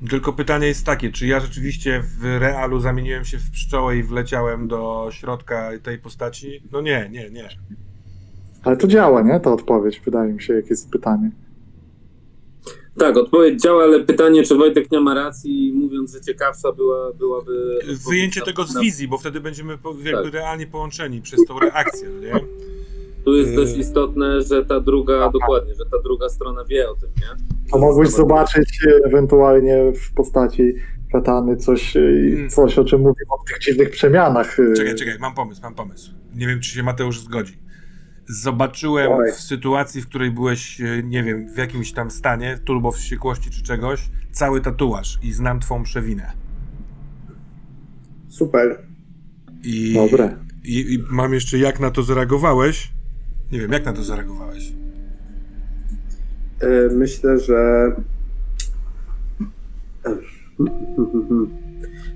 tylko pytanie jest takie, czy ja rzeczywiście w realu zamieniłem się w pszczołę i wleciałem do środka tej postaci? No nie, nie, nie. Ale to działa, nie? Ta odpowiedź, wydaje mi się, jak jest pytanie. Tak, odpowiedź działa, ale pytanie, czy Wojtek nie ma racji, mówiąc, że ciekawsza była, byłaby... Wyjęcie tego z wizji, bo wtedy będziemy po, jakby Tak. realnie połączeni przez tą reakcję, no nie? Tu jest Yy. dość istotne, że ta druga, dokładnie, że ta druga strona wie o tym, nie? A mogłeś zobaczyć e, ewentualnie w postaci katany coś, e, Mm. coś o czym mówimy o tych dziwnych przemianach. Czekaj, czekaj, mam pomysł, mam pomysł. Nie wiem, czy się Mateusz zgodzi. Zobaczyłem Oj. w sytuacji, w której byłeś, e, nie wiem, w jakimś tam stanie, turbo wściekłości czy czegoś, cały tatuaż i znam twą przewinę. Super. I, Dobre. I, I mam jeszcze, jak na to zareagowałeś? Nie wiem, jak na to zareagowałeś? E, Myślę, że.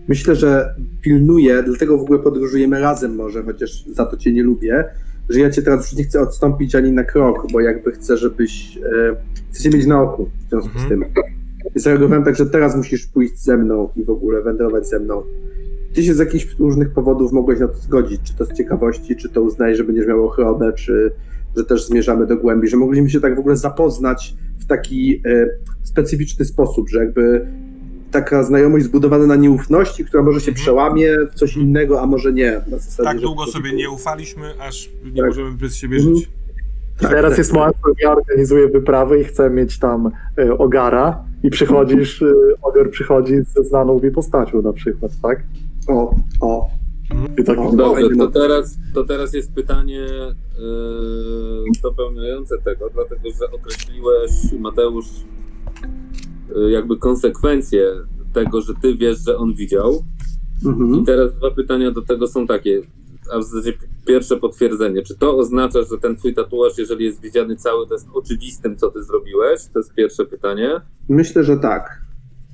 Myślę, że pilnuję, dlatego w ogóle podróżujemy razem może, chociaż za to cię nie lubię, że ja cię teraz już nie chcę odstąpić ani na krok, bo jakby chcę, żebyś... E, chcę cię mieć na oku w związku z Mhm. tym. I zareagowałem tak, że teraz musisz pójść ze mną i w ogóle wędrować ze mną. Ty się z jakichś różnych powodów mogłeś na to zgodzić, czy to z ciekawości, czy to uznaj, że będziesz miał ochronę, czy że też zmierzamy do głębi, że mogliśmy się tak w ogóle zapoznać w taki e, specyficzny sposób, że jakby taka znajomość zbudowana na nieufności, która może się Mhm. przełamie w coś innego, a może nie. Na zasadzie, Tak długo sobie nie ufaliśmy, aż nie Tak. możemy bez siebie Mhm. żyć. Tak, Teraz tak. jest moment, ja organizuję wyprawę i chcę mieć tam e, ogara i przychodzisz, e, ogar przychodzi ze znaną mi postacią na przykład, tak? O, o. I tak, O, Dobrze, to teraz, to teraz jest pytanie yy, dopełniające tego, dlatego że określiłeś, Mateusz, jakby konsekwencje tego, że ty wiesz, że on widział. I Mhm. teraz dwa pytania do tego są takie, a w zasadzie pierwsze potwierdzenie. Czy to oznacza, że ten twój tatuaż, jeżeli jest widziany cały, to jest oczywistym, co ty zrobiłeś? To jest pierwsze pytanie. Myślę, że tak.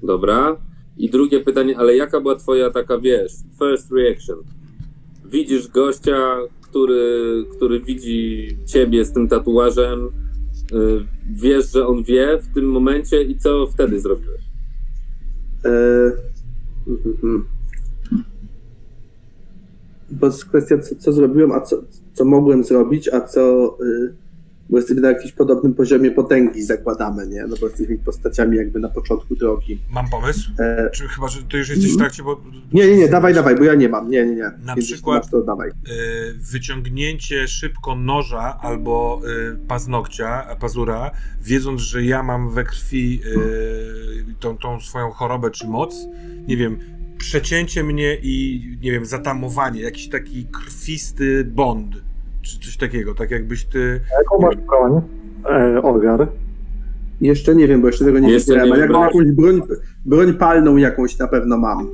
Dobra. I drugie pytanie, ale jaka była twoja taka, wiesz, first reaction? Widzisz gościa, który, który widzi ciebie z tym tatuażem, y, wiesz, że on wie w tym momencie i co wtedy zrobiłeś? E, mhm. Bo jest kwestia, co, co zrobiłem, a co, co mogłem zrobić, a co. y, Bo jesteśmy na jakimś podobnym poziomie potęgi, zakładamy, nie? No bo jesteśmy postaciami jakby na początku drogi. Mam pomysł? E, Czy chyba, że ty już jesteś w trakcie, bo... nie, nie, nie, dawaj, dawaj, bo ja nie mam. Nie, nie, nie. Na przykład- to dawaj. y, wyciągnięcie szybko noża albo y, paznokcia, pazura, wiedząc, że ja mam we krwi y, tą, tą swoją chorobę czy moc, nie wiem, przecięcie mnie i, nie wiem, zatamowanie, jakiś taki krwisty bond, czy coś takiego, tak jakbyś ty... jaką masz broń, e, ogar? Jeszcze nie wiem, bo jeszcze tego nie Jeszcze wiedziałem, nie ale jak wiem. mam jakąś broń, broń palną jakąś na pewno mam.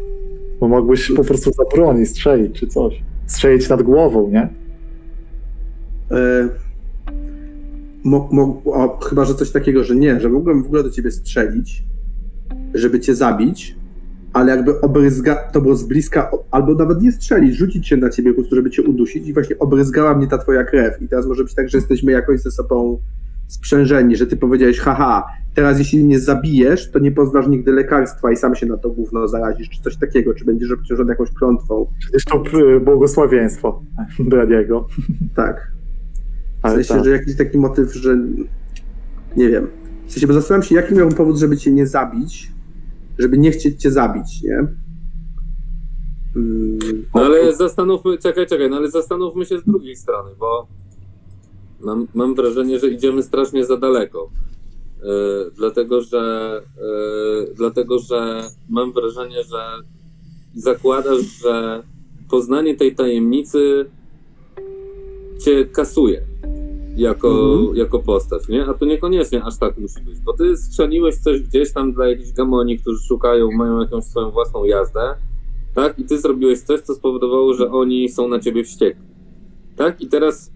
Bo mogłeś po prostu za broni strzelić czy coś. Strzelić nad głową, nie? E, mo, mo, o, chyba, że coś takiego, że nie, że mógłbym w ogóle do ciebie strzelić, żeby cię zabić, ale jakby obryzga, to było z bliska, albo nawet nie strzelić, rzucić się na ciebie po prostu, żeby cię udusić i właśnie obryzgała mnie ta twoja krew. I teraz może być tak, że jesteśmy jakoś ze sobą sprzężeni, że ty powiedziałeś, haha, teraz jeśli mnie zabijesz, to nie poznasz nigdy lekarstwa i sam się na to gówno zarazisz, czy coś takiego, czy będziesz obciążony jakąś klątwą. Przecież to e, błogosławieństwo Bradiego. Tak. W sensie, tak. że jakiś taki motyw, że nie wiem. W sensie, bo zastanawiam się, jaki miałbym powód, żeby cię nie zabić, żeby nie chcieć cię zabić, nie? Mm, No ale zastanówmy, czekaj, czekaj, no ale zastanówmy się z drugiej strony, bo mam, mam wrażenie, że idziemy strasznie za daleko. Yy, dlatego, że yy, dlatego, że mam wrażenie, że zakładasz, że poznanie tej tajemnicy cię kasuje. Jako, Mhm. jako postać, nie? A to niekoniecznie aż tak musi być, bo ty strzeliłeś coś gdzieś tam dla jakichś gamoni, którzy szukają, mają jakąś swoją własną jazdę, tak? I ty zrobiłeś coś, co spowodowało, że oni są na ciebie wściekli, tak? I teraz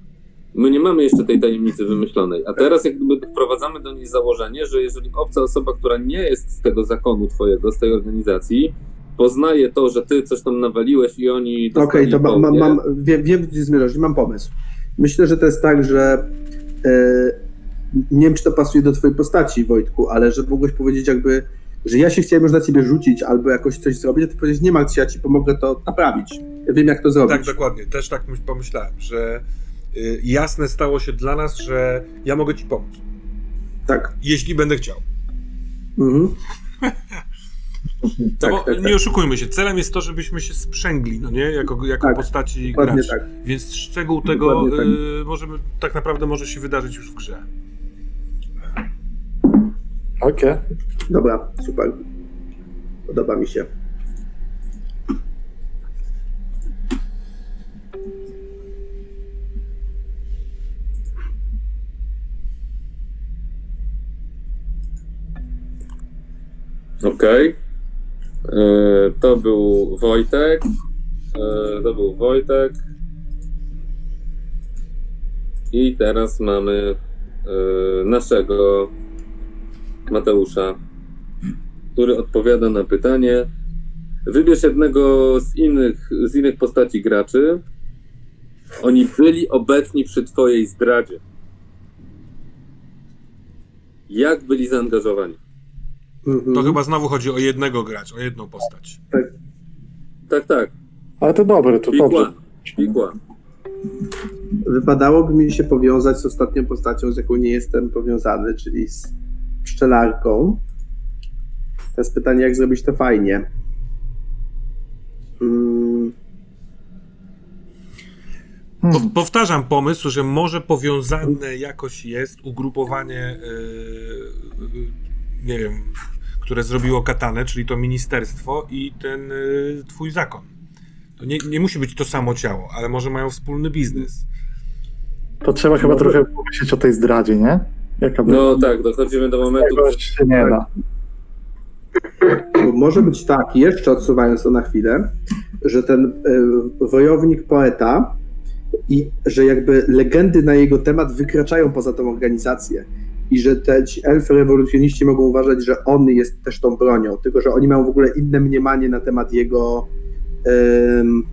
my nie mamy jeszcze tej tajemnicy wymyślonej, a teraz jak gdyby wprowadzamy do niej założenie, że jeżeli obca osoba, która nie jest z tego zakonu twojego, z tej organizacji, poznaje to, że ty coś tam nawaliłeś i oni Okej, dostali to ma, po mam, wiem, wiem, gdzie zmierzasz mam pomysł. Myślę, że to jest tak, że e, nie wiem, czy to pasuje do twojej postaci, Wojtku, ale że mogłeś powiedzieć jakby, że ja się chciałem już na ciebie rzucić albo jakoś coś zrobić, a ty powiedzieć, nie martw się, ja ci pomogę to naprawić. Ja wiem, jak to zrobić. Tak, dokładnie. Też tak myśl- pomyślałem, że y, jasne stało się dla nas, że ja mogę ci pomóc. tak. Jeśli będę chciał. Mhm. No Tak, bo tak, tak. nie oszukujmy się, celem jest to, żebyśmy się sprzęgli, no nie? Jako, jako Tak, postaci graczy. tak. Więc szczegół tego tak. y, możemy, tak naprawdę może się wydarzyć już w grze. Okej. Dobra, super. Podoba mi się. Okej. E, To był Wojtek. E, To był Wojtek. I teraz mamy e, naszego Mateusza, który odpowiada na pytanie. Wybierz jednego z innych, z innych postaci graczy. Oni byli obecni przy twojej zdradzie. Jak byli zaangażowani? Mhm. To chyba znowu chodzi o jednego gracza, o jedną postać. Tak, tak. Ale to dobre, to Pikła. dobrze. Pikła. Wypadałoby mi się powiązać z ostatnią postacią, z jaką nie jestem powiązany, czyli z pszczelarką. Teraz pytanie, jak zrobić to fajnie. Mm, Po, Hmm. powtarzam pomysł, że może powiązane jakoś jest ugrupowanie, yy, nie wiem, które zrobiło katanę, czyli to ministerstwo i ten yy, twój zakon. To nie, nie musi być to samo ciało, ale może mają wspólny biznes. To trzeba chyba trochę pomyśleć o tej zdradzie, nie? Jaka by... No tak, dochodzimy do momentu, Tego się nie da. Bo może być tak, jeszcze odsuwając to na chwilę, że ten y, wojownik poeta i że jakby legendy na jego temat wykraczają poza tą organizację i że te ci elfy rewolucjoniści mogą uważać, że on jest też tą bronią, tylko że oni mają w ogóle inne mniemanie na temat jego ym,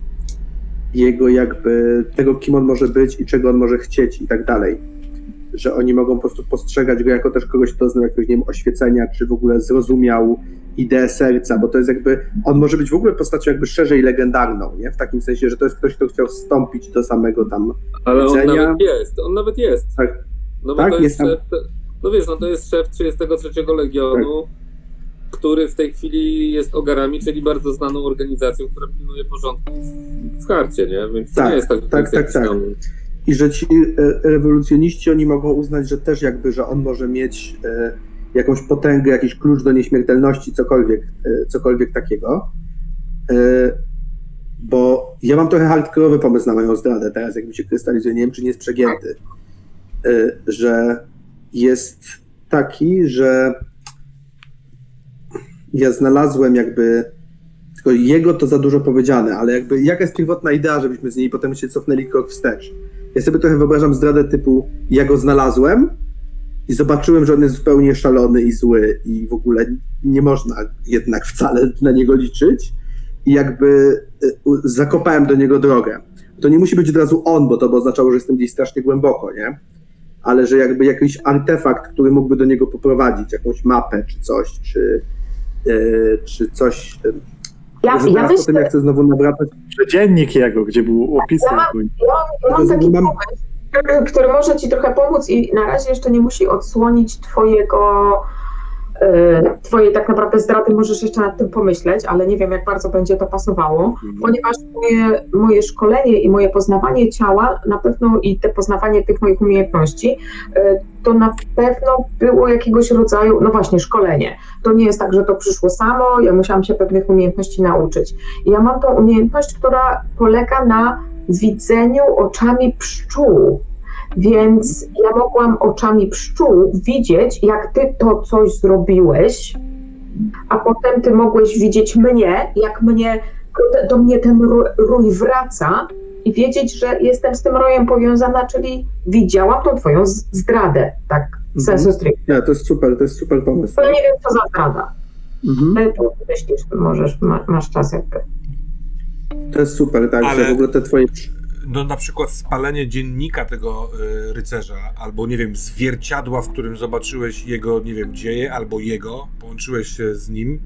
jego jakby tego, kim on może być i czego on może chcieć i tak dalej. Że oni mogą po prostu postrzegać go jako też kogoś, kto znał jakiegoś, nie wiem, oświecenia, czy w ogóle zrozumiał ideę serca, bo to jest jakby, on może być w ogóle postacią jakby szerzej legendarną, nie? W takim sensie, że to jest ktoś, kto chciał wstąpić do samego tam, ale on widzenia. nawet jest, on nawet jest. tak, No Tak, jest jest tam. No wiesz, no to jest szef 33 Legionu, który w tej chwili jest Ogarami, czyli bardzo znaną organizacją, która pilnuje porządku w, harcie, nie? Więc to Tak, nie jest tak, tak, tak, tak. tam... i że ci e, rewolucjoniści, oni mogą uznać, że też jakby, że on może mieć e, jakąś potęgę, jakiś klucz do nieśmiertelności, cokolwiek, e, cokolwiek takiego. Bo ja mam trochę hardkorowy pomysł na moją zdradę teraz, jak mi się krystalizuje, nie wiem, czy nie jest przegięty, że jest taki, że ja znalazłem jakby tylko jego to za dużo powiedziane, ale jakby jaka jest pierwotna idea, żebyśmy z niej potem się cofnęli krok wstecz. Ja sobie trochę wyobrażam zdradę typu ja go znalazłem i zobaczyłem, że on jest zupełnie szalony i zły i w ogóle nie można jednak wcale na niego liczyć i jakby y, zakopałem do niego drogę. To nie musi być od razu on, bo to by oznaczało, że jestem gdzieś strasznie głęboko, nie? Ale że jakby jakiś artefakt, który mógłby do niego poprowadzić, jakąś mapę czy coś, czy, y, czy coś. y, Ja, ja teraz myślę, potem jak chcę znowu nawracać, dziennik jego, gdzie był opis Ja mam-. Ja mam, mam taki Mam- pomysł, który może ci trochę pomóc i na razie jeszcze nie musi odsłonić twojego e, twojej tak naprawdę zdrady, możesz jeszcze nad tym pomyśleć, ale nie wiem jak bardzo będzie to pasowało, ponieważ moje, moje szkolenie i moje poznawanie ciała na pewno i te poznawanie tych moich umiejętności e, to na pewno było jakiegoś rodzaju, no właśnie szkolenie. To nie jest tak, że to przyszło samo, ja musiałam się pewnych umiejętności nauczyć. I ja mam tą umiejętność, która polega na widzeniu oczami pszczół. Więc ja mogłam oczami pszczół widzieć, jak ty to coś zrobiłeś, a potem ty mogłeś widzieć mnie, jak mnie, do mnie ten rój wraca i wiedzieć, że jestem z tym rojem powiązana, czyli widziałam tą twoją zdradę, tak sensu stricte. Nie, to jest super, to jest super pomysł. Bo ja nie wiem, co za zdrada. Mhm. Ale tu myślisz, możesz, ma, masz czas jakby. To jest super, tak, Ale- że w ogóle te twoje... No na przykład spalenie dziennika tego y, rycerza, albo nie wiem, zwierciadła, w którym zobaczyłeś jego, nie wiem, dzieje, albo jego, połączyłeś się z nim,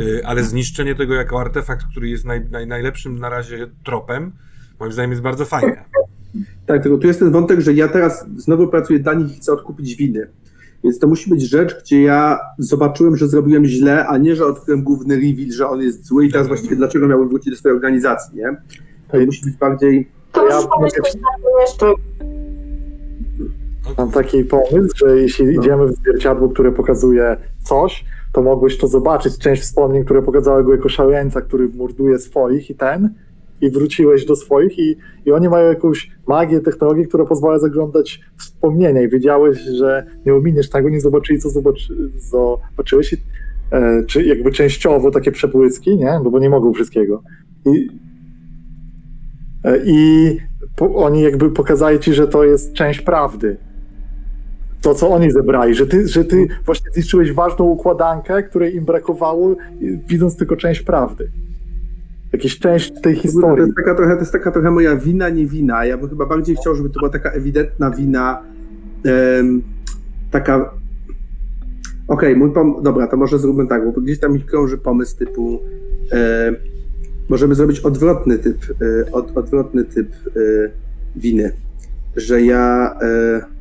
y, ale zniszczenie tego jako artefakt, który jest naj, naj, najlepszym na razie tropem, moim zdaniem jest bardzo fajne. Tak, tylko tu jest ten wątek, że ja teraz znowu pracuję dla nich i chcę odkupić winy. Więc to musi być rzecz, gdzie ja zobaczyłem, że zrobiłem źle, a nie, że odkryłem główny reveal, że on jest zły i teraz właściwie dlaczego miałbym wrócić do swojej organizacji, nie? To musi być bardziej... To Ja na tym jeszcze. Mam taki pomysł, że jeśli No. idziemy w zwierciadło, które pokazuje coś, to mogłeś to zobaczyć, część wspomnień, które pokazały go jako szaleńca, który morduje swoich i ten, i wróciłeś do swoich i, i oni mają jakąś magię, technologię, która pozwala zaglądać wspomnienia i wiedziałeś, że nie ominiesz tego, nie zobaczyli, co zobaczy, zobaczyłeś, i, e, czy jakby częściowo takie przebłyski, nie? No bo nie mogą wszystkiego. I, i po, oni jakby pokazali ci, że to jest część prawdy. To, co oni zebrali, że ty, że ty właśnie zniszczyłeś ważną układankę, której im brakowało, i- widząc tylko część prawdy. Jakieś część tej To historii. jest, taka trochę, to jest taka trochę moja wina, nie wina. Ja bym chyba bardziej chciał, żeby to była taka ewidentna wina, em, taka... Okej, mój pom... Dobra, to może zróbmy tak, bo gdzieś tam mi krąży pomysł typu... możemy zrobić odwrotny typ, e, od, odwrotny typ e, winy. Że ja... E,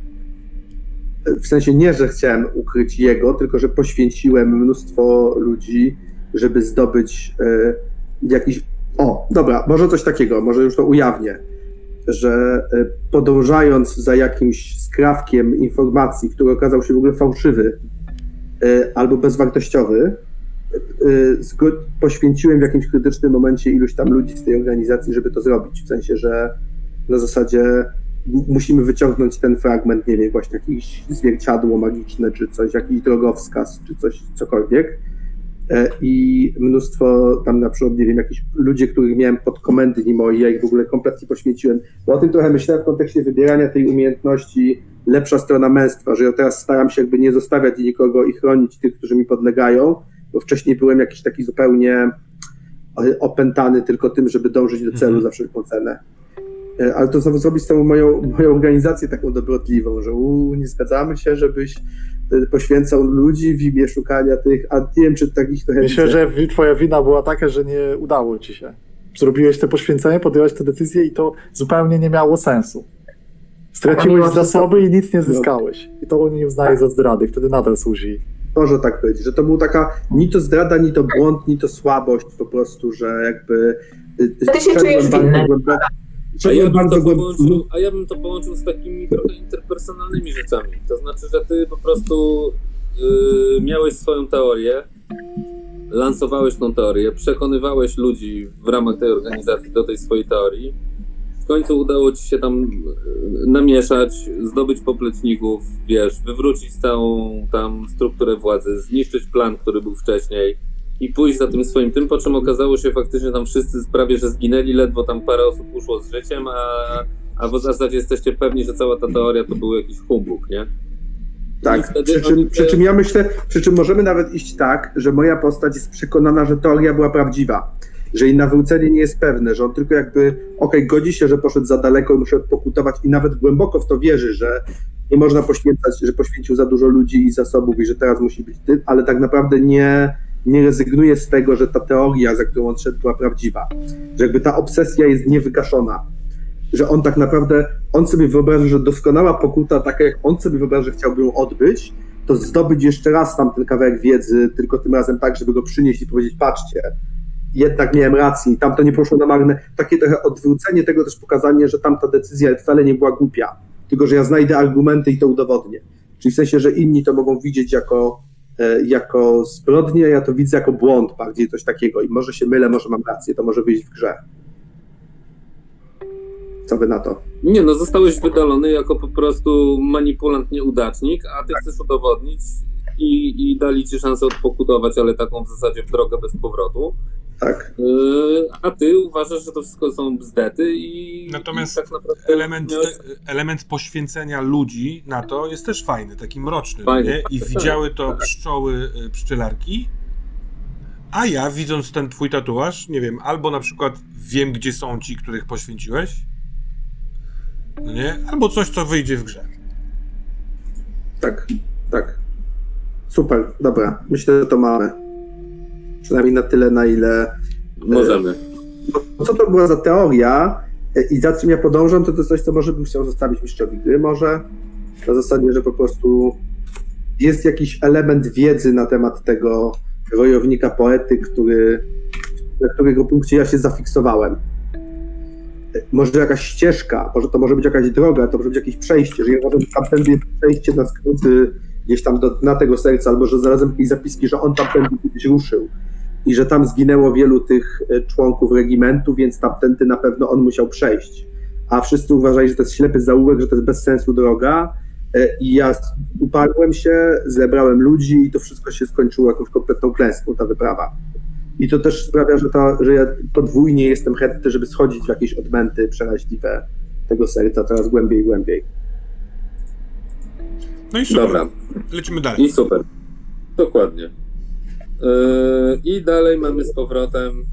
w sensie nie, że chciałem ukryć jego, tylko że poświęciłem mnóstwo ludzi, żeby zdobyć jakiś. O, dobra, może coś takiego, może już to ujawnię, że podążając za jakimś skrawkiem informacji, który okazał się w ogóle fałszywy albo bezwartościowy, poświęciłem w jakimś krytycznym momencie iluś tam ludzi z tej organizacji, żeby to zrobić. W sensie, że na zasadzie musimy wyciągnąć ten fragment, nie wiem, właśnie jakieś zwierciadło magiczne, czy coś, jakiś drogowskaz, czy coś, cokolwiek. E, I mnóstwo tam na przykład, nie wiem, jakichś ludzie, których miałem pod komendni moje, ja ich w ogóle kompletnie poświęciłem. Bo o tym trochę myślałem w kontekście wybierania tej umiejętności lepsza strona męstwa, że ja teraz staram się jakby nie zostawiać nikogo i chronić tych, którzy mi podlegają, bo wcześniej byłem jakiś taki zupełnie e, opętany tylko tym, żeby dążyć do celu Mhm. za wszelką cenę. E, Ale to znowu zrobić z tą moją, moją organizację taką dobrotliwą, że u, nie zgadzamy się, żebyś e, poświęcał ludzi w imię szukania tych, a nie wiem, czy takich trochę Myślę, że twoja wina była taka, że nie udało ci się. Zrobiłeś te poświęcenie, podjęłaś te decyzje i to zupełnie nie miało sensu. Straciłeś zasoby i nic nie No. zyskałeś. I to oni uznali za zdrady wtedy nadal służy. Może tak być, że to był taka ni to zdrada, ni to błąd, ni to słabość po prostu, że jakby... y, Ty się szedłem czujesz winny. A ja, bardzo połączył, a ja bym to połączył z takimi trochę interpersonalnymi rzeczami. To znaczy, że ty po prostu yy, miałeś swoją teorię, lansowałeś tą teorię, przekonywałeś ludzi w ramach tej organizacji do tej swojej teorii. W końcu udało ci się tam yy, namieszać, zdobyć popleczników, wiesz, wywrócić całą tam strukturę władzy, zniszczyć plan, który był wcześniej i pójść za tym swoim tym, po czym okazało się faktycznie tam wszyscy prawie, że zginęli, ledwo tam parę osób uszło z życiem, a, a w zasadzie jesteście pewni, że cała ta teoria to był jakiś humbug, nie? Tak, przy czym, przy czym ja myślę, przy czym możemy nawet iść tak, że moja postać jest przekonana, że teoria była prawdziwa, że jej nawrócenie nie jest pewne, że on tylko jakby, okej, godzi się, że poszedł za daleko i muszę pokutować i nawet głęboko w to wierzy, że nie można poświęcać, że poświęcił za dużo ludzi i zasobów i że teraz musi być ty, ale tak naprawdę nie, nie rezygnuje z tego, że ta teoria, za którą on szedł, była prawdziwa, że jakby ta obsesja jest niewygaszona, że on tak naprawdę, on sobie wyobraża, że doskonała pokuta, taka jak on sobie wyobraża, że chciałby ją odbyć, to zdobyć jeszcze raz tam ten kawałek wiedzy, tylko tym razem tak, żeby go przynieść i powiedzieć, patrzcie, jednak miałem rację i tam to nie poszło na marne. Takie trochę odwrócenie tego też pokazanie, że tamta decyzja wcale nie była głupia, tylko że ja znajdę argumenty i to udowodnię. Czyli w sensie, że inni to mogą widzieć jako, e, jako zbrodnię, ja to widzę jako błąd, bardziej coś takiego i może się mylę, może mam rację, to może wyjść w grze. Co wy na to? Nie no, zostałeś wydalony jako po prostu manipulant, nieudacznik, a ty chcesz udowodnić i, i dali ci szansę odpokutować, ale taką w zasadzie w drogę bez powrotu. Tak. Yy, a ty uważasz, że to wszystko są bzdety i, Natomiast i tak naprawdę Element, miałeś- te, element poświęcenia ludzi na to jest też fajny, taki mroczny. Fajny, nie? I tak. widziały to pszczoły, y, pszczelarki, a ja widząc ten twój tatuaż, nie wiem, albo na przykład wiem, gdzie są ci, których poświęciłeś, no nie? Albo coś, co wyjdzie w grze. Tak, tak. Super, dobra. Myślę, że to mamy. Przynajmniej na tyle, na ile. Możemy. No, co to była za teoria e, i za czym ja podążam, to to jest coś, co może bym chciał zostawić mistrzowi gry. Może na zasadzie, że po prostu jest jakiś element wiedzy na temat tego wojownika poety, który, na którego punkcie ja się zafiksowałem. E, Może jakaś ścieżka, może to może być jakaś droga, to może być jakieś przejście, że ja uważam, że tamtędy jest przejście na skróty gdzieś tam do dna tego serca, albo że zarazem jakieś zapiski, że on tamtędy kiedyś ruszył i że tam zginęło wielu tych e, członków regimentu, więc tamtędy na pewno on musiał przejść. A wszyscy uważali, że to jest ślepy zaułek, że to jest bez sensu droga. E, I ja uparłem się, zebrałem ludzi i to wszystko się skończyło jakąś kompletną klęską, ta wyprawa. I to też sprawia, że, ta, że ja podwójnie jestem chętny, żeby schodzić w jakieś odmęty przeraźliwe tego serca coraz głębiej i głębiej. No i super. Dobra, Lecimy dalej. i super. Dokładnie. Yy, I dalej mamy z powrotem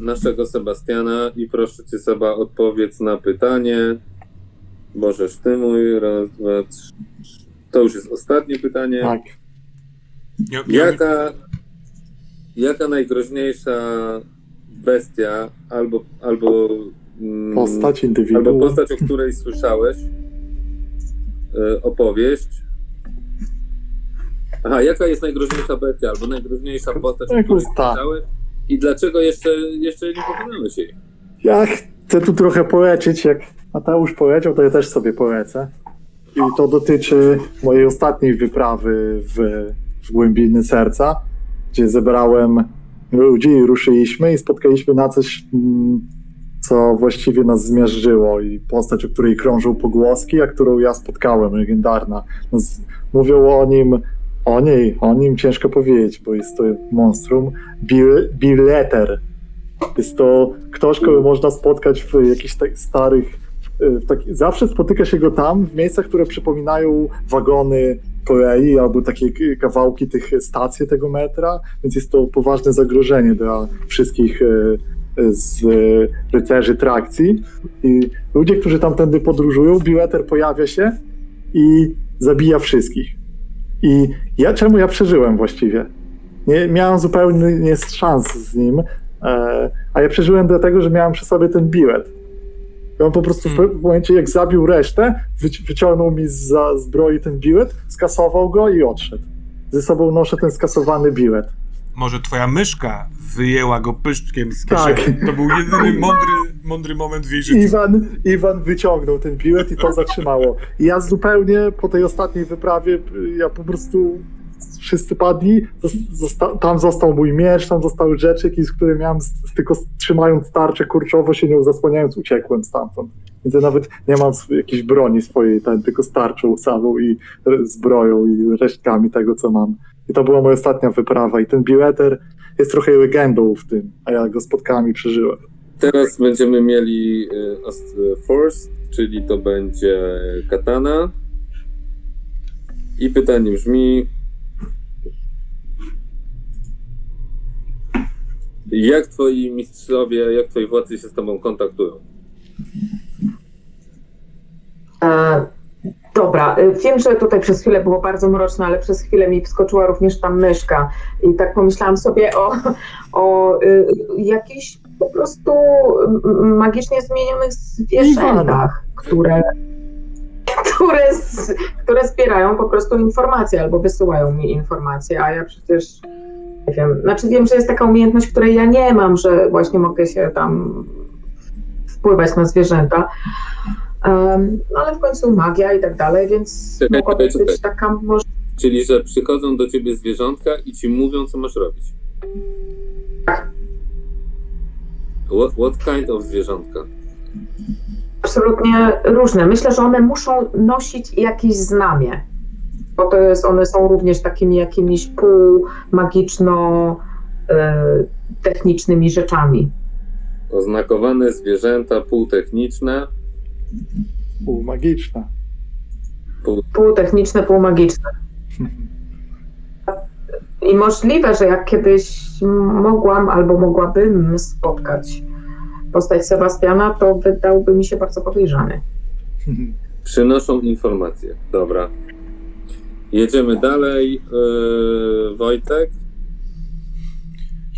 naszego Sebastiana i proszę cię Seba odpowiedz na pytanie. Możesz ty mój, raz, dwa, trzy. To już jest ostatnie pytanie. Tak. Ja, ja, Jaka, jaka najgroźniejsza bestia albo, albo, mm, Postać, albo indywiduum. postać, o której słyszałeś e, opowieść? Aha, jaka jest najgroźniejsza bestia albo najgroźniejsza postać, o której słyszałeś i dlaczego jeszcze, jeszcze nie pokonałeś jej? Ja chcę tu trochę poleczyć, jak Mateusz powiedział, to ja też sobie polecę. I to dotyczy mojej ostatniej wyprawy w, w głębiny serca, gdzie zebrałem ludzi i ruszyliśmy i spotkaliśmy na coś, mm, co właściwie nas zmiażdżyło i postać, o której krążą pogłoski, a którą ja spotkałem, legendarna. Mówią o nim, o niej, o nim ciężko powiedzieć, bo jest to monstrum, Bill, Billeter. Jest to ktoś, kogo można spotkać w jakichś tak starych. y, w taki, zawsze spotyka się go tam, w miejscach, które przypominają wagony kolei albo takie kawałki tych stacji tego metra, więc jest to poważne zagrożenie dla wszystkich y, y, z rycerzy trakcji. I ludzie, którzy tamtędy podróżują, bileter pojawia się i zabija wszystkich. I ja czemu ja przeżyłem właściwie? Nie miałem zupełnie nie szans z nim, E, a ja przeżyłem dlatego, że miałem przy sobie ten bilet. I on po prostu w Hmm. w momencie, jak zabił resztę, wyci- wyciągnął mi za zbroi ten bilet, skasował go i odszedł. Ze sobą noszę ten skasowany bilet. Może twoja myszka wyjęła go pyszczkiem z Tak. kieszeni. To był jedyny mądry, mądry moment w jej życiu. Iwan, Iwan wyciągnął ten bilet i to zatrzymało. I ja zupełnie po tej ostatniej wyprawie, ja po prostu wszyscy padli, zos- zosta- tam został mój miecz, tam zostały rzeczy, z które miałem, tylko trzymając tarczę kurczowo się nią zasłaniając, uciekłem stamtąd. Więc ja nawet nie mam jakiejś broni swojej, ten, tylko z tarczą samą i zbroją i resztkami tego, co mam. I to była moja ostatnia wyprawa i ten bileter jest trochę legendą w tym, a ja go spotkałem i przeżyłem. Teraz będziemy mieli y, y, Force, czyli to będzie katana. I pytanie brzmi: Jak twoi mistrzowie, jak twoi władcy się z tobą kontaktują? E, dobra, e, wiem, że tutaj przez chwilę było bardzo mroczno, ale przez chwilę mi wskoczyła również ta myszka i tak pomyślałam sobie o, o y, jakichś po prostu magicznie zmienionych zwierzętach, które, które, s- które zbierają po prostu informacje albo wysyłają mi informacje, a ja przecież nie wiem, znaczy wiem, że jest taka umiejętność, której ja nie mam, że właśnie mogę się tam wpływać na zwierzęta. Um, no ale w końcu magia i tak dalej, więc Czekaj, mogłaby czekaj, być taka może. Czyli, że przychodzą do ciebie zwierzątka i ci mówią, co masz robić. What, what kind of zwierzątka? absolutnie różne. Myślę, że one muszą nosić jakieś znamie, bo to jest, one są również takimi jakimiś półmagiczno-technicznymi rzeczami. Oznakowane zwierzęta półtechniczne. U, magiczna. Pół... Półtechniczne, półmagiczne. I możliwe, że jak kiedyś mogłam albo mogłabym spotkać postać Sebastiana, to wydałby mi się bardzo podejrzany. Przynoszą informacje. Dobra. Jedziemy dalej. Yy, Wojtek.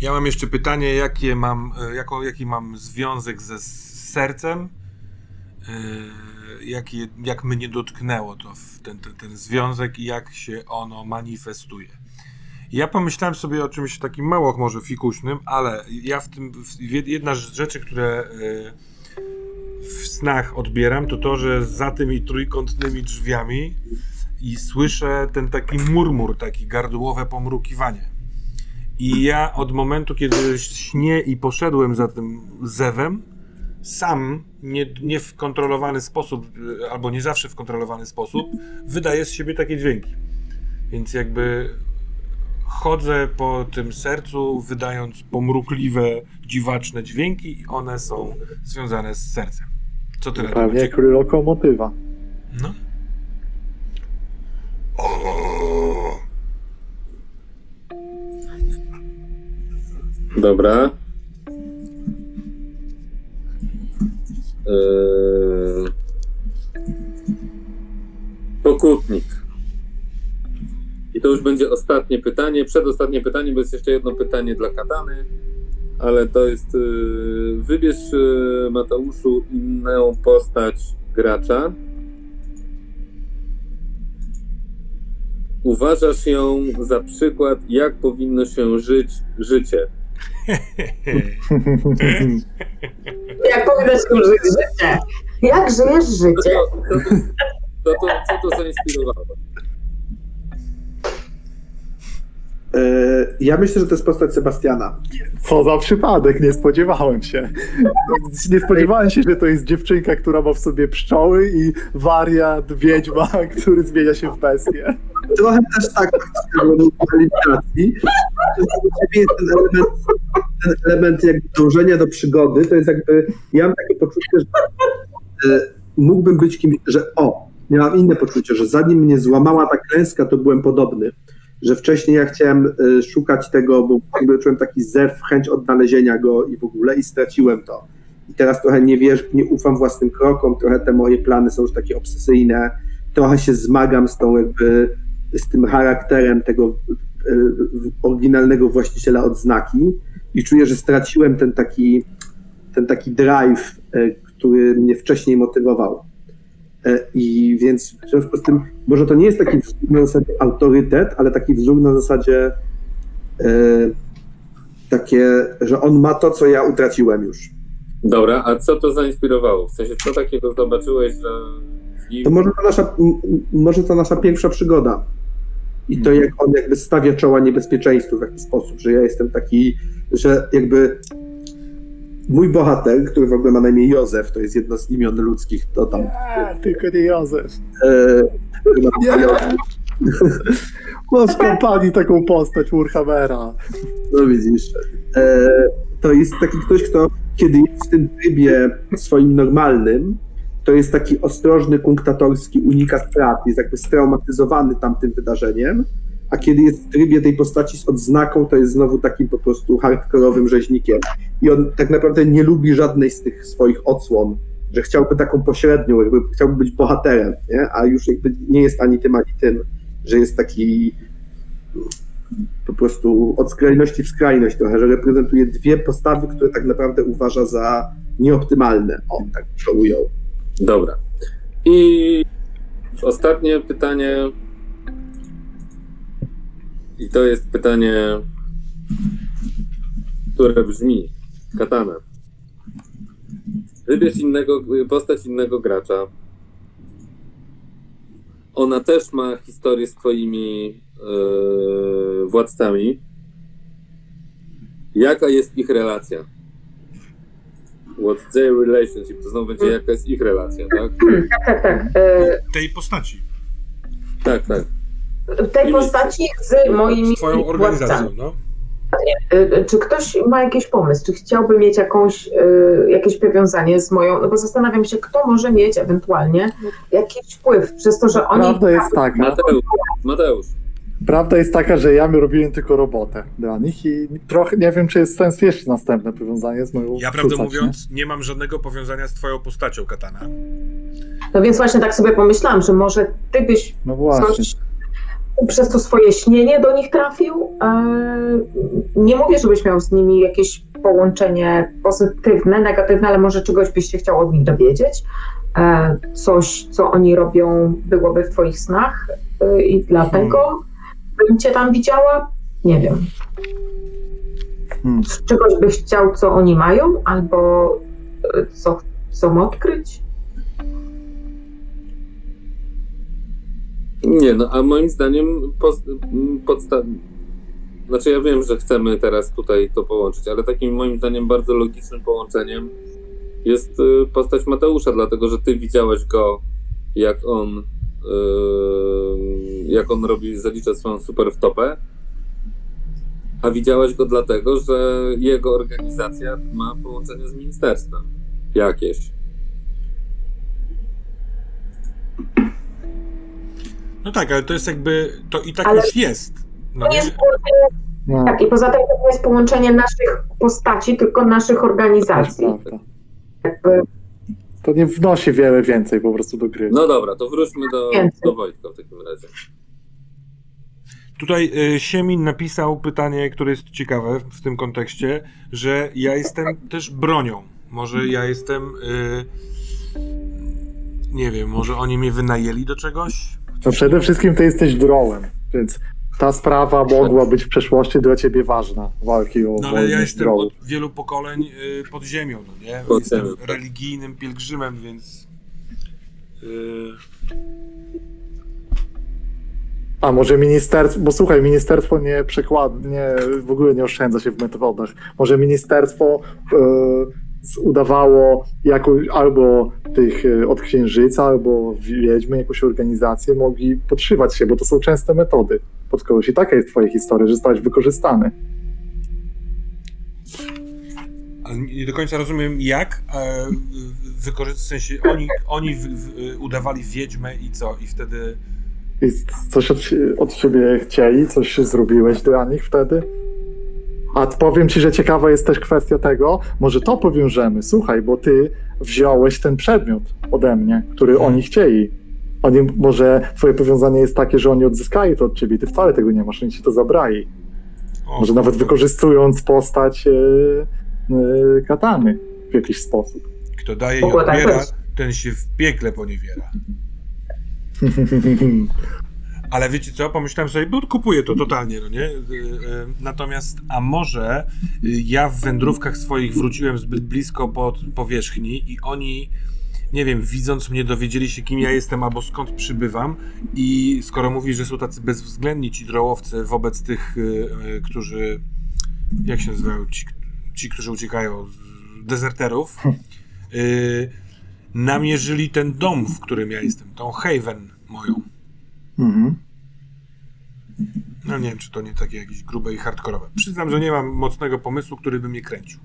Ja mam jeszcze pytanie, jakie mam, e, jako, jaki mam związek ze sercem? E, Jak, jak mnie dotknęło to, w ten, ten, ten związek i jak się ono manifestuje? Ja pomyślałem sobie o czymś takim mało może fikuśnym, ale ja w tym, w, jedna z rzeczy, które e, w snach odbieram, to to, że za tymi trójkątnymi drzwiami i słyszę ten taki murmur, taki gardłowe pomrukiwanie. I ja od momentu, kiedy śnię i poszedłem za tym zewem, sam, nie, nie w kontrolowany sposób, y, albo nie zawsze w kontrolowany sposób, wydaję z siebie takie dźwięki. Więc jakby chodzę po tym sercu, wydając pomrukliwe, dziwaczne dźwięki i one są związane z sercem. Co ty na to Pewnie Maciek? jak lokomotywa. No. O, Dobra. Yy... Pokutnik. To już będzie ostatnie pytanie. Przedostatnie pytanie, bo jest jeszcze jedno pytanie dla Katany. Ale to jest. Yy... Wybierz, yy, Mateuszu, inną postać gracza. Uważasz ją za przykład, jak powinno się żyć życie. Jak powinno się żyć życie? Jak żyjesz życie? to, co to, co to, co to zainspirowało? Ja myślę, że to jest postać Sebastiana. Co za przypadek, nie spodziewałem się. Nie spodziewałem się, że to jest dziewczynka, która ma w sobie pszczoły i wariat, wiedźma, który zmienia się w bestię. Trochę też tak eliminacji. Ten element, ten element jakby dążenia do przygody, to jest jakby, ja mam takie poczucie, że e, mógłbym być kimś, że o, miałam inne poczucie, że zanim mnie złamała ta klęska, to byłem podobny. Że wcześniej ja chciałem e, szukać tego, bo jakby czułem taki zew, chęć odnalezienia go i w ogóle i straciłem to. I teraz trochę nie wiesz, nie ufam własnym krokom, trochę te moje plany są już takie obsesyjne, trochę się zmagam z tą jakby, z tym charakterem tego e, oryginalnego właściciela odznaki i czuję, że straciłem ten taki, ten taki drive, e, który mnie wcześniej motywował. E, I więc w związku z tym, może to nie jest taki wzór na zasadzie autorytet, ale taki wzór na zasadzie e, takie, że on ma to, co ja utraciłem już. Dobra, a co to zainspirowało? W sensie, co takiego zobaczyłeś, że. To może to nasza, może to nasza pierwsza przygoda. I to jak on jakby stawia czoła niebezpieczeństwu w jakiś sposób, że ja jestem taki, że jakby mój bohater, który w ogóle ma na imię Józef, to jest jedno z imion ludzkich, to tam tylko nie Józef. e, Nie. Masz w kompanii taką postać Warhammera. No widzisz. E, to jest taki ktoś, kto kiedy jest w tym trybie swoim normalnym, to jest taki ostrożny, kunktatorski, unika strat, jest jakby straumatyzowany tamtym wydarzeniem, a kiedy jest w trybie tej postaci z odznaką, to jest znowu takim po prostu hardkorowym rzeźnikiem. I on tak naprawdę nie lubi żadnej z tych swoich odsłon, że chciałby taką pośrednią, jakby chciałby być bohaterem, nie? a już jakby nie jest ani tym, ani tym, że jest taki po prostu od skrajności w skrajność trochę, że reprezentuje dwie postawy, które tak naprawdę uważa za nieoptymalne. O, tak to ujął. Dobra. I ostatnie pytanie. I to jest pytanie, które brzmi: Katana. Wybierz innego, postać innego gracza. Ona też ma historię z twoimi yy, władcami. Jaka jest ich relacja? What's their relationship? To znowu będzie jaka jest ich relacja, tak? Tak, tak, tak. E, Tej postaci. Tak, tak. W tej postaci z moimi Z twoją organizacją, no. E, Czy ktoś ma jakiś pomysł? Czy chciałby mieć jakąś, e, jakieś powiązanie z moją? No bo zastanawiam się, kto może mieć ewentualnie jakiś wpływ przez to, że oni. Prawda jest taka, Mateusz, Mateusz. prawda jest taka, że ja robiłem tylko robotę dla nich i trochę nie wiem, czy jest sens jeszcze następne powiązanie z moją Ja prawdę wrzucać, nie? mówiąc, nie mam żadnego powiązania z twoją postacią, Katana. No więc właśnie tak sobie pomyślałam, że może ty byś No właśnie. coś przez to swoje śnienie do nich trafił. E, Nie mówię, żebyś miał z nimi jakieś połączenie pozytywne, negatywne, ale może czegoś byś się chciał od nich dowiedzieć. E, Coś, co oni robią, byłoby w twoich snach e, i dlatego bym cię tam widziała. Nie wiem. Hmm. Czegoś byś chciał, co oni mają, albo co chcą odkryć. Nie, no a moim zdaniem podstaw... Znaczy ja wiem, że chcemy teraz tutaj to połączyć, ale takim moim zdaniem bardzo logicznym połączeniem jest y, postać Mateusza, dlatego że ty widziałeś go, jak on y, jak on robi, zalicza swoją super wtopę, a widziałeś go dlatego, że jego organizacja ma połączenie z ministerstwem jakieś. No tak, ale to jest jakby, to i tak Ale- już jest. No To nie? jest połączenie, No, tak, i poza tym to nie jest połączenie naszych postaci, tylko naszych organizacji. prawda. Jakby, To nie wnosi wiele więcej po prostu do gry. No dobra, to wróćmy do, do Wojtka w takim razie. Tutaj y, Siemin napisał pytanie, które jest ciekawe w tym kontekście, że ja jestem też bronią. Może ja jestem. Y, nie wiem, może oni mnie wynajęli do czegoś? No przede wszystkim ty jesteś drołem, więc ta sprawa mogła być w przeszłości dla ciebie ważna. Walki o No ale ja jestem od wielu pokoleń y, pod ziemią, no nie? Pod jestem ziemią, tak. religijnym pielgrzymem, więc. Y, A może ministerstwo, bo słuchaj, ministerstwo nie przekłada, nie, w ogóle nie oszczędza się w metodach. Może ministerstwo z- udawało jakąś, albo tych e, od księżyca, albo wiedźmy, jakąś organizację mogli podszywać się, bo to są częste metody pod kogoś. I taka jest twoja historia, że zostałeś wykorzystany. ale nie do końca rozumiem jak. E, wykorzystać w sensie oni, oni w, w, udawali wiedźmę i co? I wtedy. I coś od, od ciebie chcieli, coś zrobiłeś dla nich wtedy? A powiem ci, że ciekawa jest też kwestia tego, może to powiążemy. Słuchaj, bo ty wziąłeś ten przedmiot ode mnie, który oni chcieli. Oni, może twoje powiązanie jest takie, że oni odzyskali to od ciebie i ty wcale tego nie masz, oni ci to zabrali. O, Może nawet wykorzystując postać e, e, katany w jakiś sposób. Kto daje i odbiera, ten się w piekle poniewiera. Ale wiecie co, pomyślałem sobie, bo kupuję to totalnie, no nie? Y, y, Natomiast, a może y, ja w wędrówkach swoich wróciłem zbyt blisko pod powierzchni i oni, nie wiem, widząc mnie dowiedzieli się, kim ja jestem albo skąd przybywam i skoro mówisz, że są tacy bezwzględni ci drołowcy wobec tych, którzy, jak się nazywają, ci, ci którzy uciekają, z- dezerterów, namierzyli ten dom, w którym ja jestem, tą Haven moją. Mhm. No nie wiem, czy to nie takie jakieś grube i hardkorowe. Przyznam, że nie mam mocnego pomysłu, który by mnie kręcił.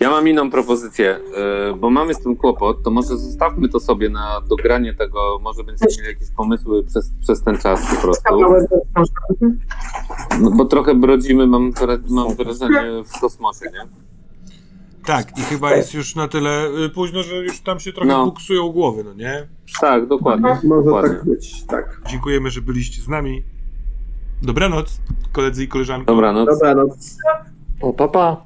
Ja mam inną propozycję, yy, bo mamy z tym kłopot, to może zostawmy to sobie na dogranie tego, może będziemy mieli jakieś pomysły przez, przez ten czas po prostu. No, bo trochę brodzimy, mam, mam wrażenie, w kosmosie, nie? Tak, i chyba jest już na tyle y, późno, że już tam się trochę No. buksują głowy, no nie? Tak, dokładnie. Może dokładnie. tak być, tak. Dziękujemy, że byliście z nami. Dobranoc, koledzy i koleżanki. Dobranoc. Dobranoc. O, papa.